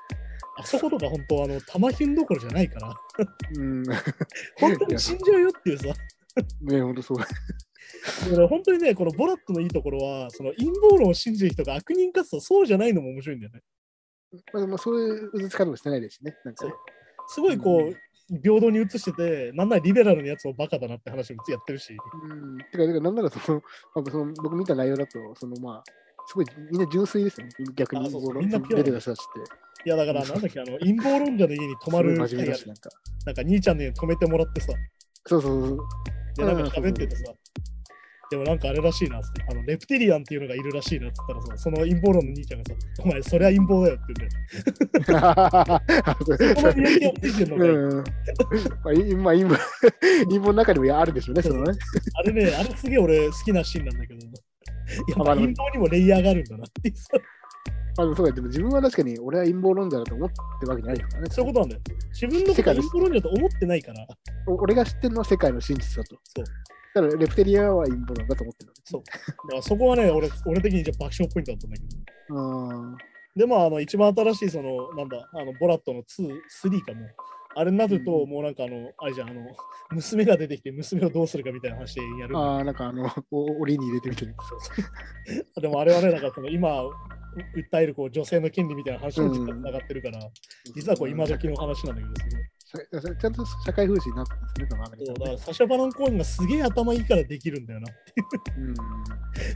あそことか本当あの弾ヒュンどころじゃないから、うん。ね、本当に死んじゃうよっていうさ、本当そう。だから本当にね、このボラットのいいところは、その陰謀論を信じる人が悪人かつとそうじゃないのも面白いんだよね。まあ、まあ、そういううつつ方もしてないですしね。なんかね。すごいこう、平等に映してて、なんならリベラルなやつもバカだなって話もやってるし、うん。てか、てかなんならその、まあ、その僕見た内容だと、そのまあ、すごいみんな純粋ですよね。逆にあそうそうみんなピュア出てた人たちって。いやだからなんだっけ、あの陰謀論者の家に泊まするなんか。なんか兄ちゃんに泊めてもらってさ、そうそうそう。で、なんかうん喋っててさ、でもなんかあれらしいなって、あのレプテリアンっていうのがいるらしいなっつったらさ、その陰謀論の兄ちゃんがさ、お前そりゃ陰謀だよって言うんだよ。この見分けをついてんのかようん。まあ、いまあ、陰謀、陰謀の中にもあるでしょうね、そのね。あれね、あれすげえ俺好きなシーンなんだけど、や陰謀にもレイヤーがあるんだなってあ、でもそうか、でも自分は確かに俺は陰謀論者だと思ってるわけじゃないからね。そういうことなんだよ。自分のこと陰謀論者と思ってないから、お俺が知ってるのは世界の真実だと。そう。だからレプテリアは陰謀論だと思ってるそう。だからそこはね、俺俺的にじゃ爆笑ポイントだったんだけど。うん。で、まあ、あの、一番新しい、その、なんだ、あの、ボラットの2、3かも。あれになると、うんもうなんかあの、あれじゃん、あの、娘が出てきて、娘をどうするかみたいな話でやるああ、なんかあの、お檻に入れてみてる。でもあれはね、なんかその今、訴えるこう女性の権利みたいな話につながってるから、実はこう今時の話なんだけど、すごい。さちゃんと社会風刺になってますね、そのアメリそうカねだからサシャ・バロンコーンがすげえ頭いいからできるんだよな。うん。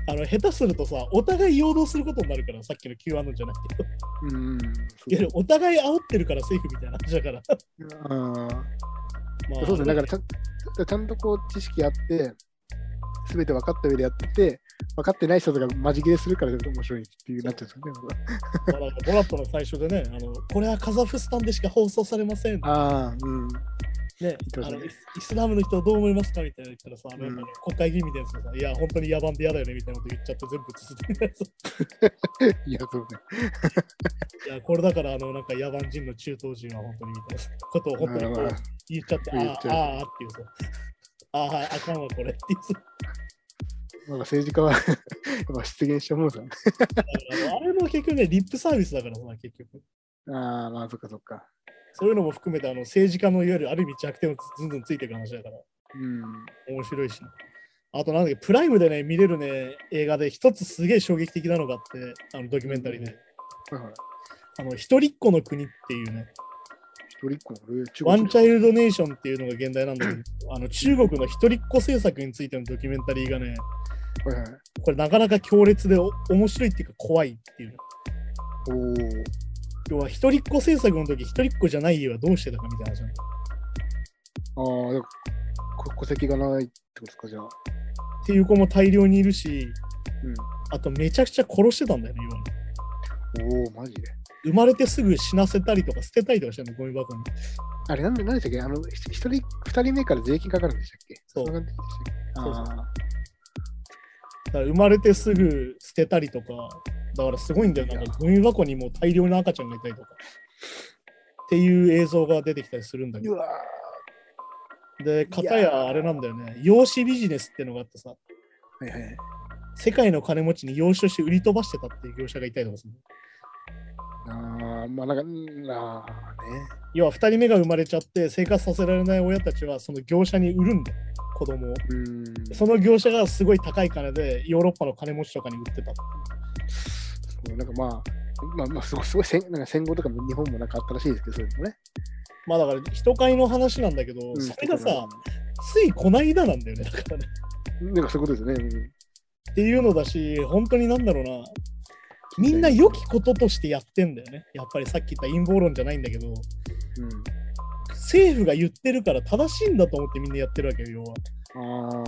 あの下手するとさ、お互い陽動することになるから、さっきの Q アノンじゃなくて、うん。いわゆるお互い煽ってるからセーフみたいな話だから。あ まあ、そうですね、だからちゃんちゃんとこう知識あって、すべて分かった上でやってて、分かってない人とかマジ切れするから面白いっていうなっちゃうんですよね。まあなんかボラットの最初でね、あのこれはカザフスタンでしか放送されません。ああ、うん。ねあのイスラムの人はどう思いますかみたいな言ったらさ、あのうん国会議員みたいなさ、いや、本当に野蛮で嫌だよねみたいなこと言っちゃって全部続けていや、そうね。いや、これだから、あの、なんか野蛮人の中東人は本当にみたいなことを本当にこうまあまあ言っちゃって、ああ、言っちゃうああっていうさ、ああ、はい、あかんわ、これっていうさ。なんか政治家は やっぱ出現しちゃうもんさ。だからあれも結局ね、リップサービスだからさ、結局。ああ、まあ、そっかそっか。そういうのも含めて、あの政治家のいわゆるある意味弱点をずんずんついていく話だから、うん。面白いし、あとなんだっけ、プライムでね、見れるね、映画で一つすげえ衝撃的なのがあって、あのドキュメンタリーで、はいはい。あの、一人っ子の国っていうね、一人っ子ワンチャイイルドネーションっていうのが現代なんだけど、あの中国の一人っ子政策についてのドキュメンタリーがね、はいはい。これなかなか強烈でお面白いっていうか怖いっていうね。おお。要は一人っ子政策の時、一人っ子じゃない家はどうしてたかみたいな話なのああ、戸籍がないってことですか、じゃあ。っていう子も大量にいるし、うん。あとめちゃくちゃ殺してたんだよね、要はおお、マジで。生まれてすぐ死なせたりとか捨てたりとかしてるの、ゴミ箱に。あれ、なんで、なんでしたっけ？あの、ひ一人、二人目から税金かかるんでしたっけ？そうんな感じでしたっけ？そうそうあだから生まれてすぐ捨てたりとか、だからすごいんだよ。なんかゴミ箱にもう大量の赤ちゃんがいたりとか。っていう映像が出てきたりするんだけど。で、かたやあれなんだよね。養子ビジネスってのがあってさ、ーはいはいはい。世界の金持ちに養子として売り飛ばしてたっていう業者がいたりとかする。ああ、まあなんか、うんああね。要は2人目が生まれちゃって生活させられない親たちはその業者に売るんだよ、子供を。うん。その業者がすごい高い金でヨーロッパの金持ちとかに売ってた。そうなんかまあ、まあまあ、すごい、すごい戦なんか戦後とかも日本もなんかあったらしいですけど、そういうのもね。まあだから人買いの話なんだけど、うんそれがさ、ついこないだなんだよね、だからね。なんかそういうことですよね。っていうのだし、本当になんだろうな。みんな良きこととしてやってんだよね。やっぱりさっき言った陰謀論じゃないんだけど、うん。うん政府が言ってるから正しいんだと思ってみんなやってるわけよ、要は。あ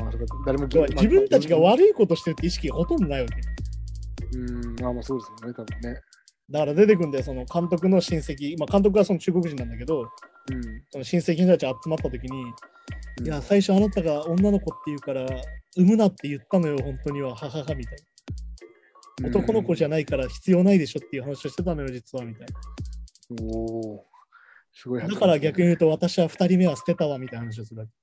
誰も自分たちがい。悪いことしてるって意識がほとんどないわけ。うん、まあまあそうですよね、多分ね。だから出てくんだよ、その監督の親戚、まあ、監督はその中国人なんだけど、うん。その親戚の人たち集まった時に、うんいや、最初あなたが女の子って言うから、産むなって言ったのよ、本当には、はははみたいな。男の子じゃないから必要ないでしょっていう話をしてたのよ、実は、みたいうんおお、すごい。だから逆に言うと、私は2人目は捨てたわ、みたいな話をするわけ。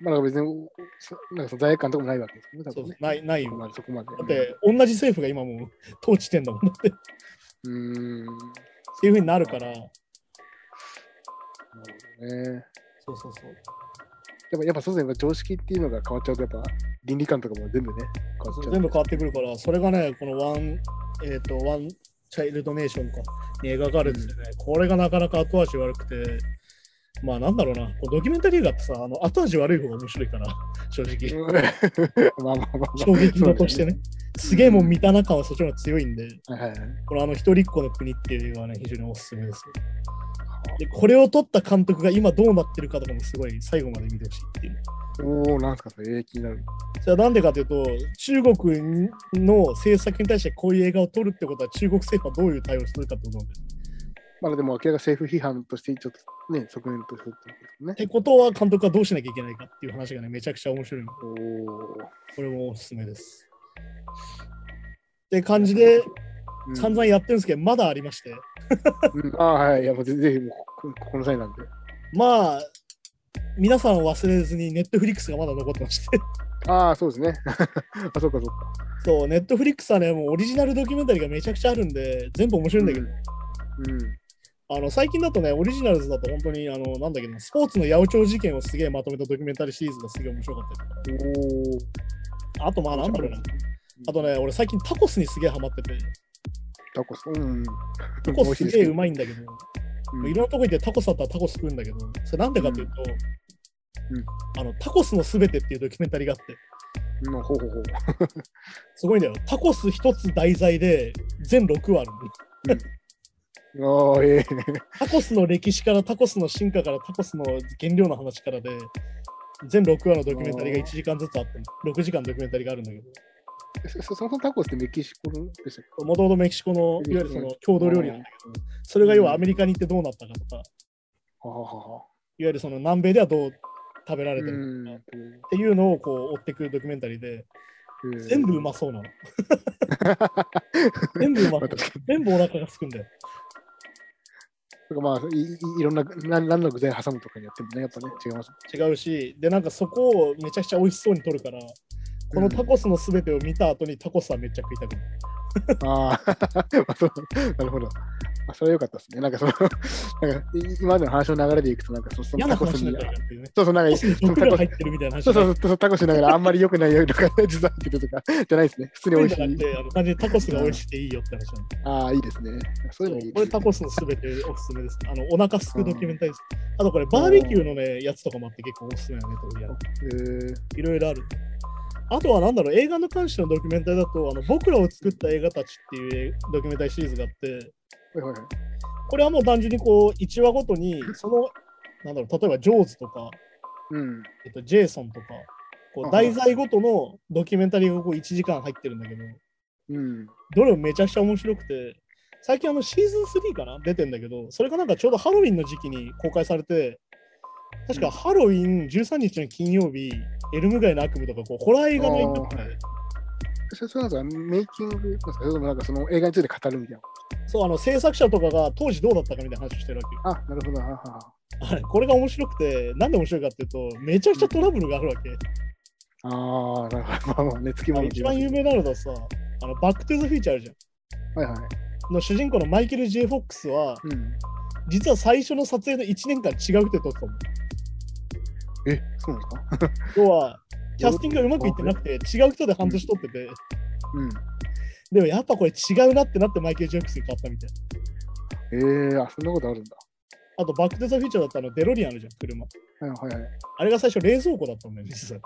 まあ、別に、そなんか罪悪感とかもないわけですよね、多分ね。そうない、ないよ。そこまで、そこまで。だって、同じ政府が今もう統治してんだもんだって。っうーん。なるていうふうになるから、ほどね。そうそうそう。やっぱ、やっぱそうですね、常識っていうのが変わっちゃうと、やっぱ倫理観とかも全部ね、変わっちゃう。全部変わってくるから、それがね、このワン、えっ、と、ワンチャイルドネーションかに描かれててね、これがなかなか後味悪くて、まあなんだろうな、ドキュメンタリー映画ってさ、あの後味悪い方が面白いから、正直。うん まあまあまあまあ。衝撃度としてね。すげえもん見た中はそっちの方が強いんで、はいはいはい。このあの一人っ子の国っていう映画はね、非常におすすめです。で、これを撮った監督が今どうなってるかとかもすごい最後まで見てほしいっていう。おお、なんすか、それ、えー気になる。それはなんでかというと、中国の政策に対してこういう映画を撮るってことは、中国政府はどういう対応をするかとなんだよ。まあでも、明らかに政府批判として、ちょっとね、側面とするってことですねっ。てことは、監督はどうしなきゃいけないかっていう話がね、めちゃくちゃ面白いの。おお。これもおすすめです。って感じで、うん散々やってるんですけど、まだありまして。うん、ああ、はい。いや、もうぜ ぜひ、もうこ、ここの際なんで。まあ、皆さん忘れずに、ネットフリックスがまだ残ってまして。ああ、そうですね。あ、そうか、そうか。そう、ネットフリックスはね、もうオリジナルドキュメンタリーがめちゃくちゃあるんで、全部面白いんだけど、うん。あの最近だとね、オリジナルズだと本当に、あのなんだっけど、スポーツの八百長事件をすげえまとめたドキュメンタリーシリーズがすげえ面白かったりとかおお。あと、まあ、なんだろうな。あとね、俺最近タコスにすげえハマってて、タコス。うん。タコスすげえうまいんだけど、うんいろんなとこ行ってタコスだったらタコス食うんだけど、それなんでかっていうと、うんあのタコスのすべてっていうドキュメンタリーがあって、うん、ほうほうほう。すごいんだよ。タコス一つ題材で全6話あるの。ああ、ええ タコスの歴史からタコスの進化からタコスの原料の話からで、全6話のドキュメンタリーが1時間ずつあって、6時間ドキュメンタリーがあるんだけど、そそそもそもタコスってメキシコのでしたっけ？もともとメキシコのいわゆるその郷土料理なんだけど、それが要はアメリカに行ってどうなったかとか、はははは。ゆるその南米ではどう食べられてうるのか、ん。っていうのをこう追っていくドキュメンタリーで、うん全部うまそうなの。全部うまそう全部お腹がすくんだよ。とかまあいいいろんな何何の具材挟むとかによってもね、やっぱね、違います。違うし、で、なんかそこをめちゃくちゃ美味しそうに撮るから、このタコスのすべてを見た後にタコスはめっちゃ食いたくなる。ああ、なるほど。あそれは良かったですね。なんかその、なんかい今までの話の流れでいくと、なんかそそのタコスに、ね。そうそう、なんかそのタコス入ってるみたいな話そうそうそう、タコしながらあんまり良くないよとか、実は入ってるとか、じゃないですね。普通に美味しい。あの単純にタコスが美味しくていいよって話なんでああ、いいですね。そういうのいいこれタコスのすべておすすめです。あのお腹すくドキュメンタリーです。あとこれバーベキューのね、やつとかもあって結構おすすめだね、とやるえーいろいろある。あとはなんだろう、映画の関してのドキュメンタリーだと、あの僕らを作った映画たちっていうドキュメンタリーシリーズがあって、これはもう単純にこう、1話ごとに、その、なんだろう、例えばジョーズとか、うん。えっと、ジェイソンとか、こうあ題材ごとのドキュメンタリーがこう1時間入ってるんだけど、うん。どれもめちゃくちゃ面白くて、最近あのシーズン3かな？出てんだけど、それがなんかちょうどハロウィンの時期に公開されて、確かハロウィン13日の金曜日、エルム街の悪夢とかこうホラー映画の影響ってあーそれそれなんかメイキングそれともなんかその映画について語るみたいな。そう、あの制作者とかが当時どうだったかみたいな話をしてるわけよ。あ、なるほど。あれこれが面白くて、なんで面白いかっていうと、めちゃくちゃトラブルがあるわけ。ああ、なるほど。まあまあ、寝つきもの一番有名なのだとさ、あのバック・トゥ・ザ・フューチャーあるじゃん。はいはい。の主人公のマイケル・ J・ フォックスは、うん。実は最初の撮影の1年間違う手撮ってたの。え、そうなんですか？要は、キャスティングがうまくいってなくて、違う人で半年撮ってて、うん。でもやっぱこれ違うなってなってマイケル・ジャックスに変わったみたい。ええー、あ、そんなことあるんだ。あと、バック・トゥ・ザ・フューチャーだったのデロリアンあるじゃん、車。はいはいはい。あれが最初冷蔵庫だったんだよね、実は。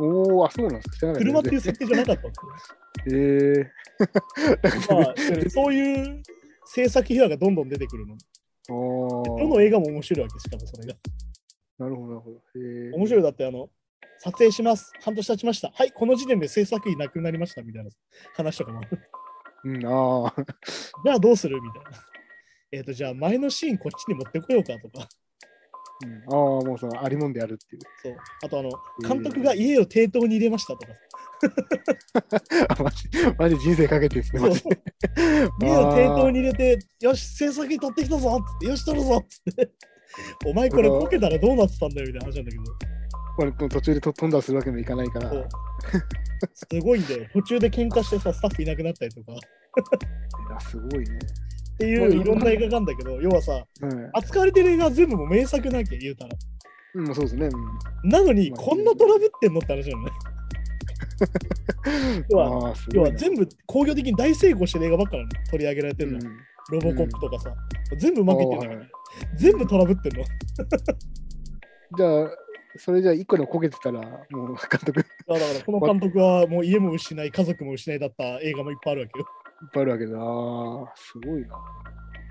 おお、あ、そうなんですか。車っていう設定じゃなかったんですよ。ええ まあ、でそういう制作秘話がどんどん出てくるの。どの映画も面白いわけ、しかもそれが。なるほど、なるほど。えー、面白いだって、あの、撮影します。半年経ちました。はい、この時点で制作費なくなりましたみたいな話とかも。うん、ああ。じゃあどうする？みたいな。えっ、と、じゃあ前のシーンこっちに持ってこようかとか。うん、ああ、もうそのありもんでやるっていう。そう。あと、あの、監督が家を抵当に入れましたとか。あ、マジ、マジ人生かけてですね、マジで。家を抵当に入れて、よし、制作費取ってきたぞっつって、よし、取るぞっつって。お前これこけたらどうなってたんだよみたいな話なんだけど。これ途中で飛んだするわけにもいかないから。すごいんだよ。途中で喧嘩してさ、スタッフいなくなったりとか。いや、すごいね。っていういろんな映画があるんだけど、要はさ、うん扱われてる映画は全部も名作なきゃ言うたら。うん、そうですね。うんなのに、こんなトラブってんのって話じゃなのね。要は、要は全部工業的に大成功してる映画ばっかなの。取り上げられてるの。うんロボコップとかさ。全部うまくいってるの、全部トラブってんの。じゃあ、それじゃあ一個でもこけてたら、もう監督いっだからこの監督はもう家も失い、家族も失いだった映画もいっぱいあるわけよ。ぱいあるわけだ。すごいな。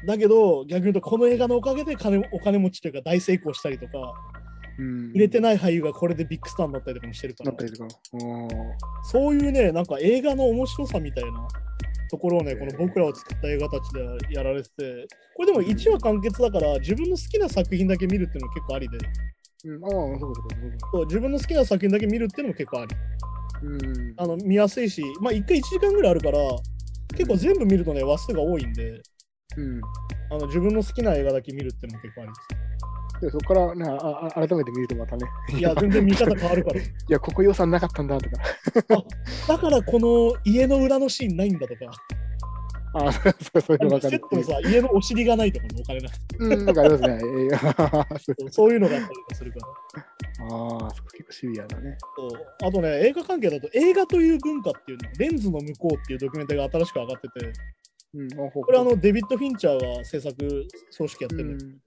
だけど、逆に言うと、この映画のおかげで金お金持ちというか大成功したりとか、うん。売れてない俳優がこれでビッグスターになったりとかもしてるからなっ、たりとか。うんそういうね、なんか映画の面白さみたいなところをね、この僕らを作った映画たちでやられてて、これでも1話完結だから、自分の好きな作品だけ見るっていうのも結構ありで、うん、ああ、そうかそうか自分の好きな作品だけ見るっていうのも結構あり。うん。あの見やすいし、まあ1回1時間ぐらいあるから、結構全部見るとね、話数が多いんで、うん。あの自分の好きな映画だけ見るっていうのも結構ありでそこから、ね、ああ改めて見るとまたね。いや、全然見方変わるから。いや、ここ予算なかったんだとか。だからこの家の裏のシーンないんだとか、ああ、そうそういうの分かるセットのさ、家のお尻がないとかのお金なくてうん、なんかありますね。えー そうそういうのがあったりとかするから。ああ、そう結構シビアだね。そうあとね、映画関係だと映画という文化っていうの、レンズの向こうっていうドキュメンタリーが新しく上がってて、うん、これあのデビッド・フィンチャーが制作総指揮やってる、うん、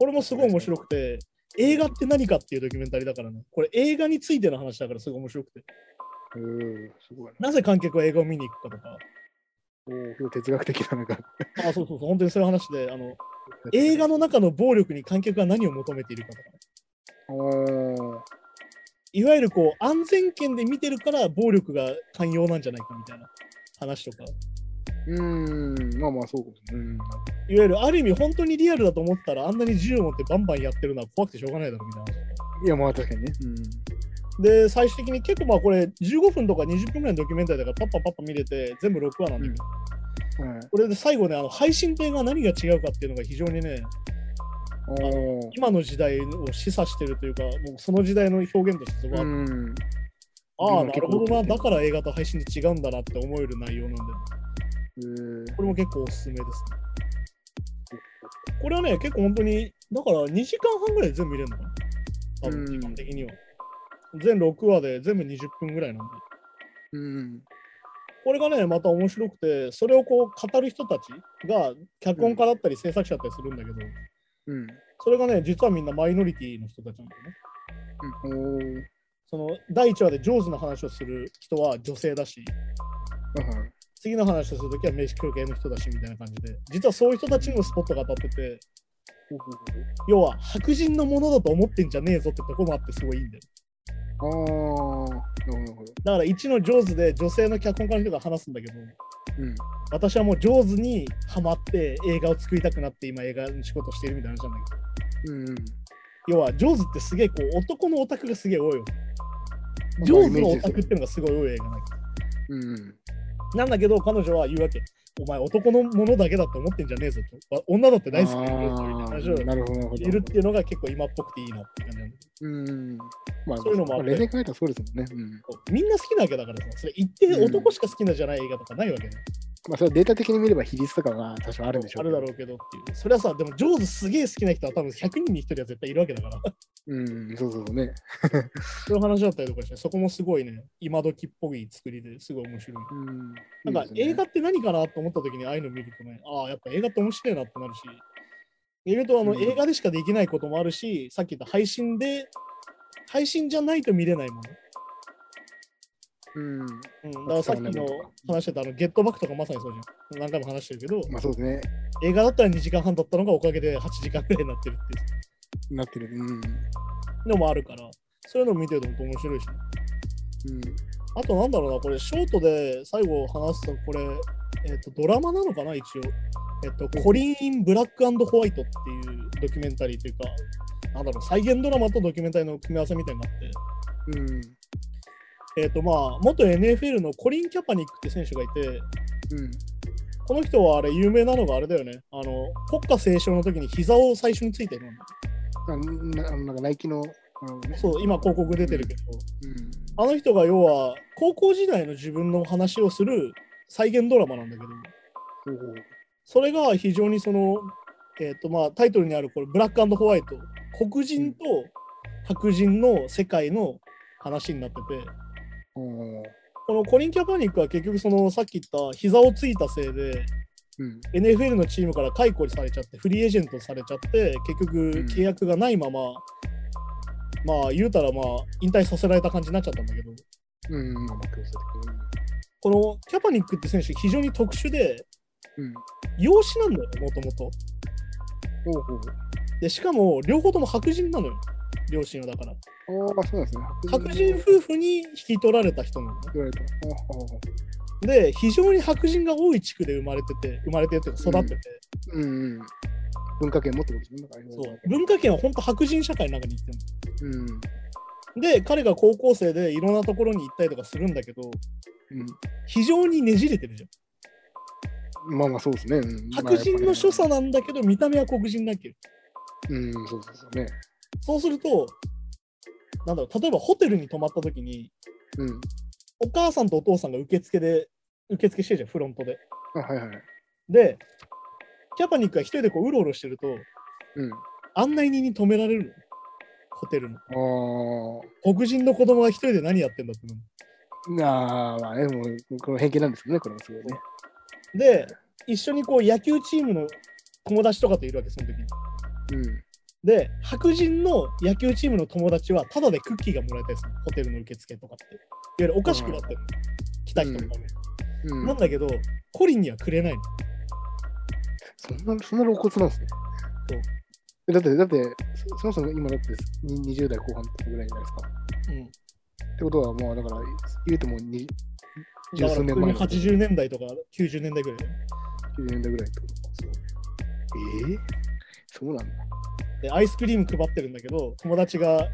これもすごい面白くて、映画って何かっていうドキュメンタリーだからね、これ映画についての話だからすごい面白くて、うん、すごいな。なぜ観客は映画を見に行くかとか、お哲学的ななんか。あそうそうそう、本当にそういう話で、あの映画の中の暴力に観客が何を求めているかとかね、いわゆるこう安全圏で見てるから暴力が寛容なんじゃないかみたいな話とか、うん、まあまあそうかもしれない。うんいわゆるある意味本当にリアルだと思ったらあんなに銃を持ってバンバンやってるのは怖くてしょうがないだろみたいな話いや、まあ確かにね。で最終的に結構まあこれ15分とか20分ぐらいのドキュメンタリーだからパッパパッパ見れて全部6話なんだけど、うん。はい。これで最後ねあの配信艇が何が違うかっていうのが非常にねおー今の時代を示唆してるというかもうその時代の表現としてすごいあってうん。ああ、今なるほどな、だから映画と配信で違うんだなって思える内容なんで、えーこれも結構おすすめですね。これはね、結構本当に、だから2時間半ぐらいで全部見れるのかな多分、うん時間的には。全6話で全部20分ぐらいなんで。うん。これがね、また面白くて、それをこう語る人たちが脚本家だったり制作者だったりするんだけど、うん。それがね、実はみんなマイノリティの人たちなんだよね。うん。その第1話で上手な話をする人は女性だし、はい次の話をするときはメキシコ系の人だしみたいな感じで、実はそういう人たちにもスポットが当たってて、要は白人のものだと思ってんじゃねえぞってとこもあってすごいいいんだよ。ああ、なるほど。だから1の上手で女性の脚本家の人が話すんだけど、うん。私はもう上手にハマって映画を作りたくなって今映画の仕事しているみたいな話なんだけど、うん。要は上手ってすげえこう男のオタクがすげえ多いよ。まあ上手のオタクっていうのがすごい多い映画なんだうん。なんだけど彼女は言うわけ。お前男のものだけだと思ってんじゃねえぞと。わ女だって大好きだよみたいな話をあーなるほど、なるほど。いるっていうのが結構今っぽくていいなって感じなんうん。まあ、そういうのもあってま冷静に考えたらそうですもんね。うん。どみんな好きなわけだからさ、それ一定男しか好きなじゃない映画とかないわけね。まあ、それはデータ的に見れば比率とかは多少あるんでしょう。あるだろうけどっていう。それはさ、でも上手すげえ好きな人は多分100人に1人は絶対いるわけだから。うん、そうそうそうね。そういう話だったりとかして、そこもすごいね、今時っぽい作りですごい面白い。うん。なんか映画って何かなと思った時にああいうの見るとね、ああ、やっぱ映画って面白いなってなるし、意外とあの、うん映画でしかできないこともあるし、さっき言った配信で、配信じゃないと見れないもの。うん。うん、だからさっきの話してたあのゲットバックとかまさにそうじゃん。何回も話してるけど、まあそうですね。映画だったら2時間半だったのがおかげで8時間くらいになってるっていなってる。うん。うのもあるから、そういうのを見てると本当面白いし、うん。あとなんだろうな、これショートで最後話すと、これ、えっとドラマなのかな、一応。えっと、コリン・ブラックホワイトっていうドキュメンタリーというか、なんだろう、再現ドラマとドキュメンタリーの組み合わせみたいになって、うん。えっとまあ、元 NFL のコリン・キャパニックって選手がいて、うん。この人はあれ有名なのがあれだよね。あの国歌斉唱の時に膝を最初についてるの。あななんかナイキの、ね、そう、今広告出てるけど、うん。あの人が要は高校時代の自分の話をする再現ドラマなんだけど、ほうほうそれが非常にその、えっ、とまあタイトルにあるこれブラックホワイト、黒人と白人の世界の話になってて、このコリン・キャパニックは結局そのさっき言った膝をついたせいで、うん。NFL のチームから解雇されちゃって、フリーエージェントされちゃって、結局ん契約がないまま、まあ言うたらまあ引退させられた感じになっちゃったんだけど、うん。このキャパニックって選手非常に特殊で。うん。養子なんだよね、もともと。で、しかも両方とも白人なのよ、両親はだから。ああ、そうですね。白人夫婦に引き取られた人なのね。言われた。で、非常に白人が多い地区で生まれてて、生まれてて育ってて、う。うんうん。文化圏もってことですね。文化圏は本当白人社会の中に行ってるうん。の。で、彼が高校生でいろんなところに行ったりとかするんだけど、う非常にねじれてるじゃん。ん。まあまあ、そうですね。うん白人の所作なんだけど、見た目は黒人だっけうん、そうそうそうね。そうすると、なんだろう、例えばホテルに泊まった時に、うん。お母さんとお父さんが受付で、受付してるじゃん、フロントで。あ、はいはい。で、キャパニックが一人でこううろうろしてると、うん。案内人に止められるの。ホテルの。あ黒人の子供が一人で何やってんだって。ああ、まあね、もう、この偏見なんですけどね、これもすごいね。で、一緒にこう野球チームの友達とかといるわけ、その時に。うん。で、白人の野球チームの友達は、ただでクッキーがもらえたりするのホテルの受付とかって。いわゆるおかしくなってるの。来た人のために。うん、なんだけど、コリンにはくれないの。そんな、そんな露骨なんですね。そうえだって、だって、そそもそも今だってに20代後半とかぐらいじゃないですか。うん。ってことは、もうだから、言うてもに十数年前のだから80年代とか90年代ぐらいだよ90年代ぐらいってことそうええそうなんだ。で、アイスクリーム配ってるんだけど、友達が、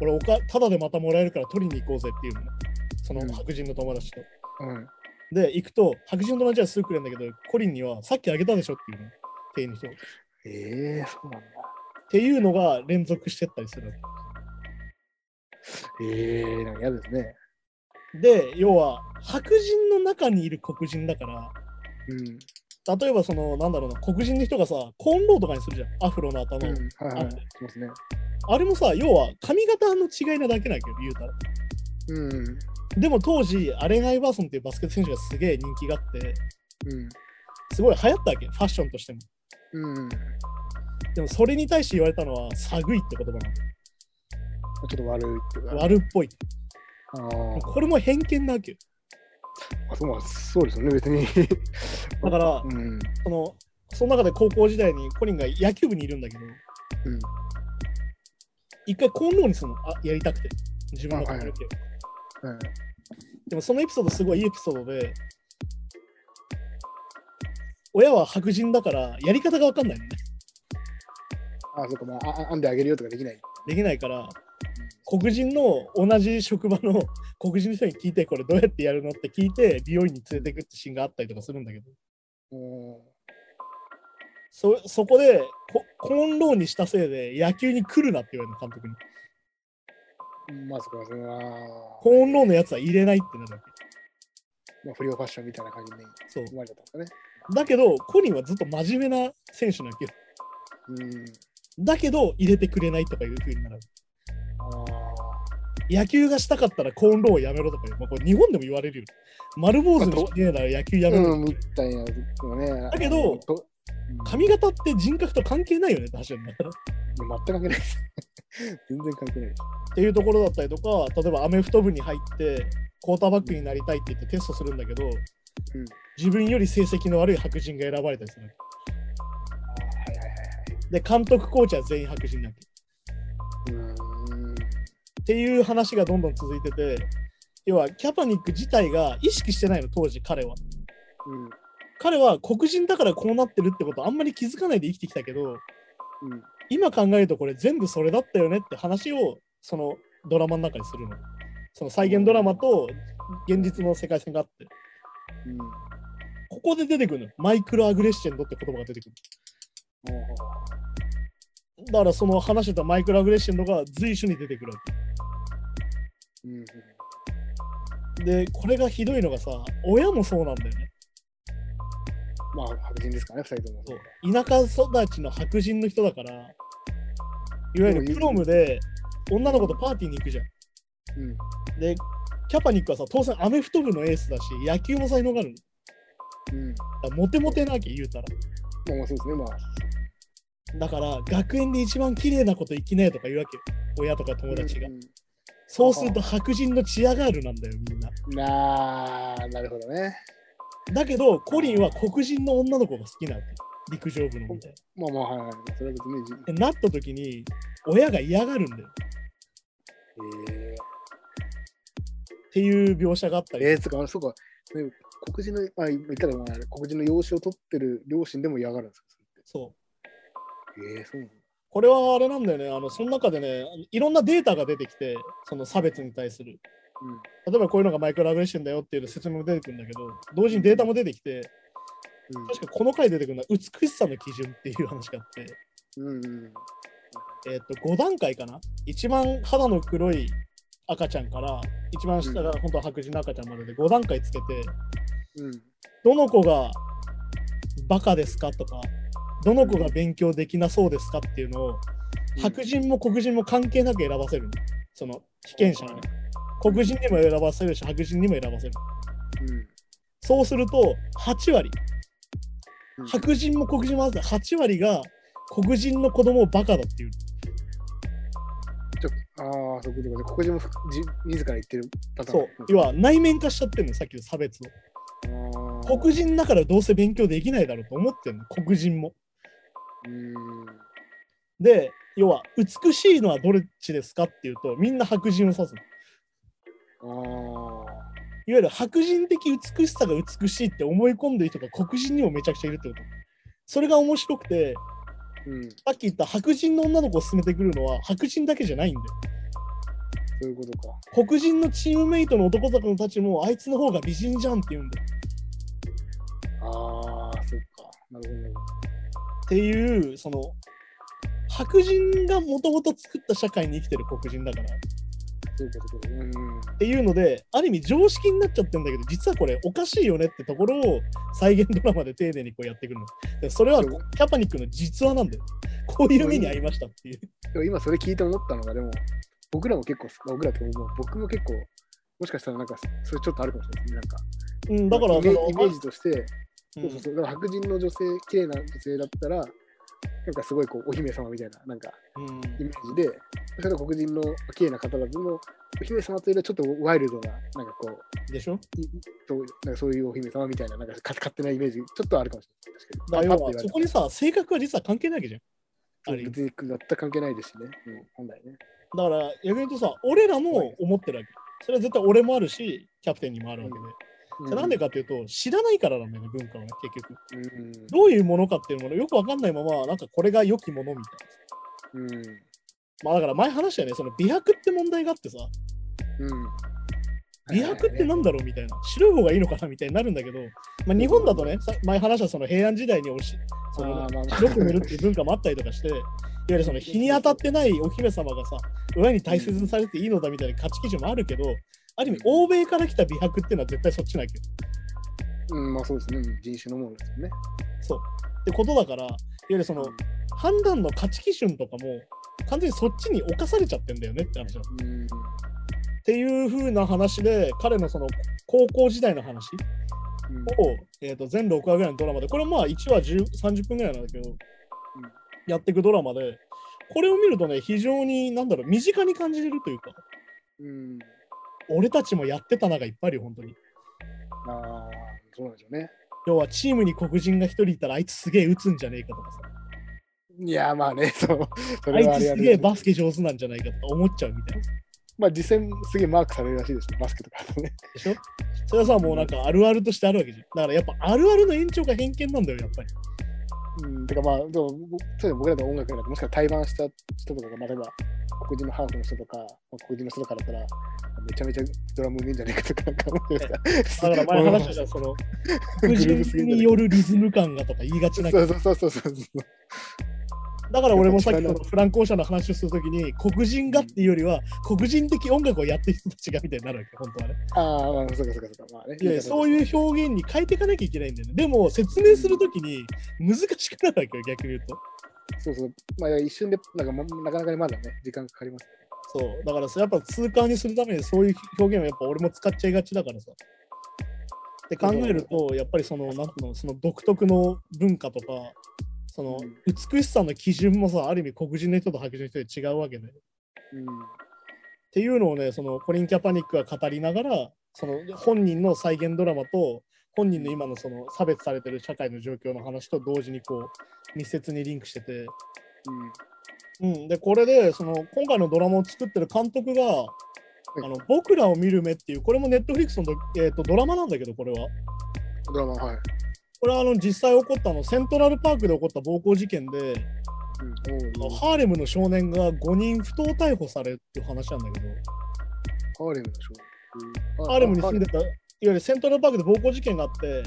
俺おか、ただでまたもらえるから取りに行こうぜっていうの。そうんの白人の友達と。はい。で、行くと、白人の友達はすぐ来るんだけど、コリンにはさっきあげたでしょっていうの。店員の人。っええそうなんだ。ていうのが連続してったりするわええなんか嫌ですね。け。で、要は、白人の中にいる黒人だから、うん。例えばその、なんだろうな、黒人の人がさ、コーンローとかにするじゃん。アフロの頭を。うん、はいはい。あしますね。あれもさ、要は髪型の違いなだけなわけど、言うたら。うん。でも当時、アレン・アイバーソンっていうバスケット選手がすげえ人気があって、うん。すごい流行ったわけ、ファッションとしても。うん。でもそれに対して言われたのは、寒いって言葉なちょっと悪いって。悪っぽい。これも偏見なわけよ。あそうまあそうですよね、別に。だからう、ん。その、その中で高校時代にコリンが野球部にいるんだけど、うん。一回コーンローにするの、あやりたくて。自分の髪の毛をはい。でもそのエピソードすごいいいエピソードで、親は白人だからやり方がわかんないのね。あ、そうか、まあ、あ編んであげるよとかできない。できないから、黒人の同じ職場の 黒人の人に聞いて、これどうやってやるのって聞いて、美容院に連れてくってシーンがあったりとかするんだけど、うん。そそこでココーンローにしたせいで野球に来るなって言われるの、監督に。まあ、そこれは、コーンローのやつは入れないってなるわけ。まあ、不良ファッションみたいな感じにそう生まれたんですかね。だけど、コリンはずっと真面目な選手なわけよ。うん。だけど、入れてくれないとかいう風になる。あ野球がしたかったらコーンローをやめろとかよ、まあ、これ日本でも言われるよ。丸坊主にしてねえなら野球あ。やめろ。うん、みたいなのね。だけど髪型って人格と関係ないよねって話なんだから。っ全く関係ないです。全然関係ないです。ていうところだったりとか、例えばアメフト部に入って、クォーターバックになりたいって言ってテストするんだけど、うん自分より成績の悪い白人が選ばれたりする。で、監督、コーチは全員白人なわけ。っていう話がどんどん続いてて、要はキャパニック自体が意識してないの、当時彼は。うん。彼は黒人だからこうなってるってことあんまり気づかないで生きてきたけど、うん。今考えるとこれ全部それだったよねって話をそのドラマの中にするの。その再現ドラマと現実の世界線があって、うん。ここで出てくるの。マイクロアグレッシェンドって言葉が出てくる。だからその話してたマイクロアグレッシェンドが随所に出てくるわうん。け。で、これがひどいのがさ、親もそうなんだよね。まあ、白人ですかね、二人とも。そう田舎育ちの白人の人だから、いわゆるプロムで女の子とパーティーに行くじゃん。うん。で、キャパニックはさ、当然アメフト部のエースだし、野球も才能があるの。うん。モテモテなわけ言うたら。まあ、まあそうですね、まあ。だから学園で一番綺麗なこと生きねえとか言うわけよ。親とか友達が。うんそうすると白人のチアガールなんだよ、みんな。なあ、なるほどね。だけど、コリンは黒人の女の子が好きなわけ。陸上部のみたいまあまあ、はいはい。それは別にじ。な。でなった時に、親が嫌がるんだよ。えっていう描写があったー、り。えー、つうか、そうか、ね黒人の、あ、言ったら、まあ、黒人の養子を取ってる両親でも嫌がるんですかそう。えー、そうなんだ。これはあれなんだよね。あの、その中でね、いろんなデータが出てきて、その差別に対する。例えばこういうのがマイクロアグレッションだよっていう説明も出てくるんだけど、同時にデータも出てきて、うん。確かこの回出てくるのは美しさの基準っていう話があって、うん。うん。えっ、と、5段階かな？一番肌の黒い赤ちゃんから、一番下が本当は白人の赤ちゃんまでで5段階つけて、うん。どの子がバカですか？とか、どの子が勉強できなそうですかっていうのを、白人も黒人も関係なく選ばせるの。その被験者がね。黒人にも選ばせるし、白人にも選ばせる。うん。そうすると、8割。うん白人も黒人も合わせて8割が黒人の子供をバカだっていう。ちょああ、そういうことか。黒人も自ら言ってるパターン。そう。要は内面化しちゃってるの、さっきの差別を。黒人だからどうせ勉強できないだろうと思ってるの、黒人も。うん。で、要は、美しいのはどっちですかっていうと、みんな白人を指すの。ああ。ゆる白人的美しさが美しいって思い込んでる人が黒人にもめちゃくちゃいるってこと。それが面白くて、うん。さっき言った白人の女の子を勧めてくるのは白人だけじゃないんだよ。そういうことか。黒人のチームメイトの男の子たちもあいつの方が美人じゃんって言うんだよ。ああ、そっか。なるほどっていう、その、白人がもともと作った社会に生きてる黒人だから。ど。そういうことか。うん。っていうので、ある意味常識になっちゃってるんだけど、実はこれおかしいよねってところを再現ドラマで丁寧にこうやってくるの。でそれはキャパニックの実話なんだよ。こういう目に遭いましたっていう。でも今それ聞いて思ったのが、でも、僕らも結構、僕らってもう僕も結構、もしかしたらなんか、それちょっとあるかもしれないですね。なんか、うん、だからイメージとして、うんそうそうそう。だから白人の女性、綺麗な女性だったら、なんかすごいこうお姫様みたいな、なんかうんイメージで、それから黒人の綺麗な方々のお姫様というよりはちょっとワイルドな、なんかこう、でしょ？いそうなんかそういうお姫様みたいな、なんかか勝手なイメージ、ちょっとあるかもしれない。確だから要はかに。そこにさ、性格は実は関係ないわけじゃん。別に全く関係ないですしね、うん、本来ね。だから逆に言うとさ、俺らも思ってるわけ。それは絶対俺もあるし、キャプテンにもあるわけで。それなんでかっていうと、知らないからなんだよね、文化はね、結局。うんどういうものかっていうものよくわかんないまま、なんかこれが良きものみたいな。うん。まあだから前話したよね、その美白って問題があってさ、うん。美白ってなんだろうみたいな、白い方がいいのかなみたいになるんだけど、まあ、日本だとね、さ前話したその平安時代におしその白く塗るっていう文化もあったりとかして、いわゆるその日に当たってないお姫様がさ、親に大切にされていいのだみたいな価値基準もあるけど、ある意味、欧米から来た美白っていうのは絶対そっちなわけよ。うん、まあそうですね。人種のものですよね。そう。ってことだから、いわゆるその判断の価値基準とかも、完全にそっちに侵されちゃってんだよねって話なの。っうん。ていう風な話で、彼のその高校時代の話うんを、えー、と全6話ぐらいのドラマで、これまあ1話10 30分ぐらいなんだけど、やっていくドラマで、これを見るとね、非常に、なんだろう、身近に感じれるというか、うん。俺たちもやってたながいっぱいあるよ、本当に。ああ、そうなんでしょうね。要は、チームに黒人が一人いたら、あいつすげえ打つんじゃねえかとかさ、いや、まあね、そう。そあいつすげえバスケ上手なんじゃないかとか思っちゃうみたいな。まあ実際すげえマークされるらしいですね、バスケとかね。でしょ？それはさ、もうなんかあるあるとしてあるわけじゃん。だからやっぱあるあるの延長が偏見なんだよ、やっぱり。うん、てかまあ、でもぼそういうの僕らの音楽だと、もしかしたら対バンした人とかが、まあ例えば黒人のハーフの人とか、まあ黒人の人とかだったら、めちゃめちゃドラムうめえんじゃねえかとか、なんか思ってた。だから前話したその、黒人によるリズム感がとか言いがちなそうそうそうそうそう。だから俺もさっきのフランク・オーシャンの話をするときに、黒人がっていうよりは、黒人的音楽をやってる人たちがみたいになるわけ、本当はね。ああ、まあ、そうかそうかそうか。まあね。いやそうう。いう表現に変えていかなきゃいけないんだよね。でも、説明するときに難しくなるわけよ、逆に言うと。そうそう。まあ一瞬で、なんかまなかなかにまだね、時間かかります。そう。だからさ、やっぱ通過にするためにそういう表現はやっぱ俺も使っちゃいがちだからさ。って考えると、やっぱりその、なんていうの、その独特の文化とか、そのうん美しさの基準もさ、ある意味黒人の人と白人の人で違うわけで。うん。っていうのをね、そのコリン・キャパニックが語りながら、その本人の再現ドラマと、本人の今のその差別されてる社会の状況の話と同時にこう密接にリンクしてて、うん、でこれでその今回のドラマを作ってる監督が、あの僕らを見る目っていう、これもネットフリックスのド,、えー、とドラマなんだけど、これは。ドラマ、はい。これはあの実際起こったあのセントラルパークで起こった暴行事件で、ハーレムの少年が5人不当逮捕されるっていう話なんだけど、ハーレムでしょ。ハーレムに住んでた、いわゆるセントラルパークで暴行事件があって、うん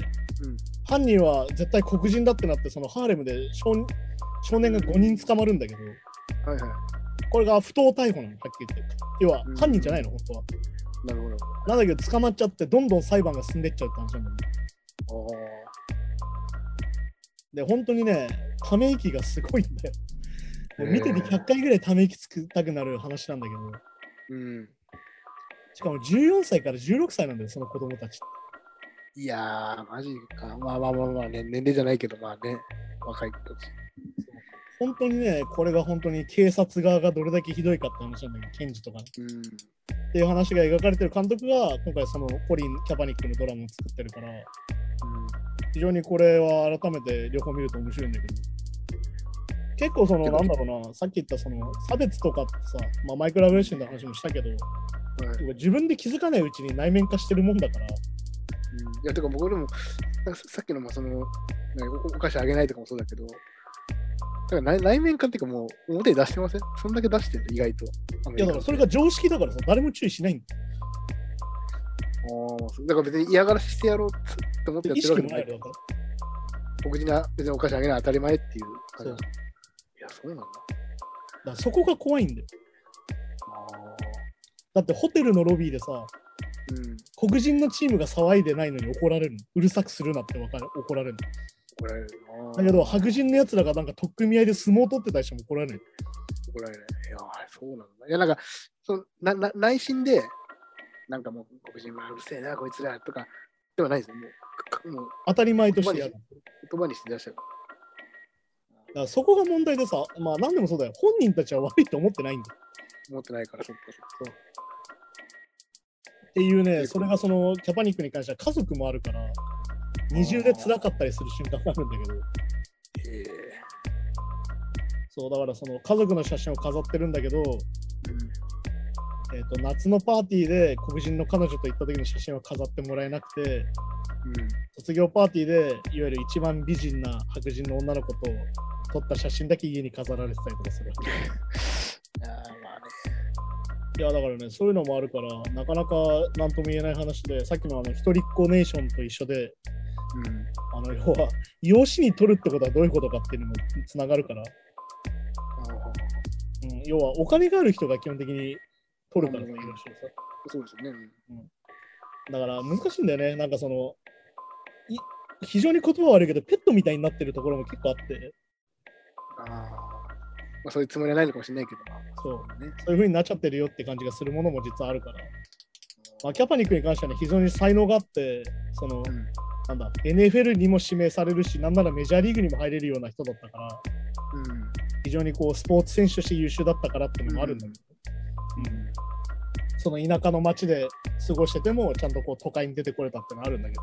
犯人は絶対黒人だってなって、そのハーレムで少少年が5人捕まるんだけど、はいはい。これが不当逮捕なの、はっきり言って。要はうん犯人じゃないの、本当は。なるほど。なんだけど捕まっちゃって、どんどん裁判が進んでっちゃうって話なんだけど。あで、本当にね、ため息がすごいんだよ。もう見ててへー100回ぐらいため息つきたくなる話なんだけど、あ。うん。しかも14歳から16歳なんだよ、その子供たち。いやー、マジか。まあまあまあまあね、年齢じゃないけど、まあね、若い子たち。本当にね、これが本当に警察側がどれだけひどいかって話なんだけど、検事とかねうん。っていう話が描かれてる監督が、今回そのコリン・キャパニックのドラマを作ってるから、非常にこれは改めて両方見ると面白いんだけど、結構その、なんだろうな、さっき言ったその差別とかってさ、まあ、マイクロアグレッションの話もしたけど、はい。自分で気づかないうちに内面化してるもんだから、うん、いや、てか僕でも、さっきのもその、ねおお菓子あげないとかもそうだけど、だから内内面化っていうかもう表に出してません？そんだけ出してる？意外と。いやだからそれが常識だからさ、誰も注意しないんだだから別に嫌がらせしてやろうと思ってやっ意てるわけじゃないない。だから。僕には別にお菓子あげない当たり前っていう感じ。そういや、そうなんだ。だそこが怖いんだよ。あだってホテルのロビーでさ、ーうん。黒人のチームが騒いでないのに怒られるの。うるさくするなってわかる怒られる怒られるの。な。だけど、白人のやつらがなんか取っ組み合いで相撲を取ってたりしても怒られない。怒られる。いや、そうなんだ。いや、なんか、そのなな内心で、なんかもう、黒人はうるせえな、こいつらとか、ではないですよ。もう、当たり前としてやる。言葉にして出しちゃう。らそこが問題でさ、まあ何でもそうだよ。本人たちは悪いと思ってないんだよ。思ってないから、そっかそっか。っていうね、それがそのキャパニックに関しては家族もあるから、二重で辛かったりする瞬間があるんだけど、ええそうだからその家族の写真を飾ってるんだけど、えー、と夏のパーティーで黒人の彼女と行った時の写真は飾ってもらえなくて、うん。うん。卒業パーティーでいわゆる一番美人な白人の女の子と撮った写真だけ家に飾られてたりとかする。いや、まあね。いやだからね、そういうのもあるから、なかなか何とも言えない話で、さっきのあの一人っ子ネーションと一緒で、うん。あの要は、養子に取るってことはどういうことかっていうのもつながるから、あうん、要はお金がある人が基本的に取るからさ、うん養子をさ。あそうですよね。だから難しいんだよね、なんかその、い非常に言葉悪いけど、ペットみたいになってるところも結構あって、ああ。まあ、そういうつもりはないのかもしれないけど、まあそう、ね。そういう風になっちゃってるよって感じがするものも実はあるから、まあ、キャパニックに関してはね、非常に才能があって、その、うん。なんだ、NFL にも指名されるし、なんならメジャーリーグにも入れるような人だったから、うん。非常にこうスポーツ選手として優秀だったからっていうのもあるんだけど、うん。その田舎の町で過ごしてても、ちゃんとこう都会に出てこれたっていうのはあるんだけど、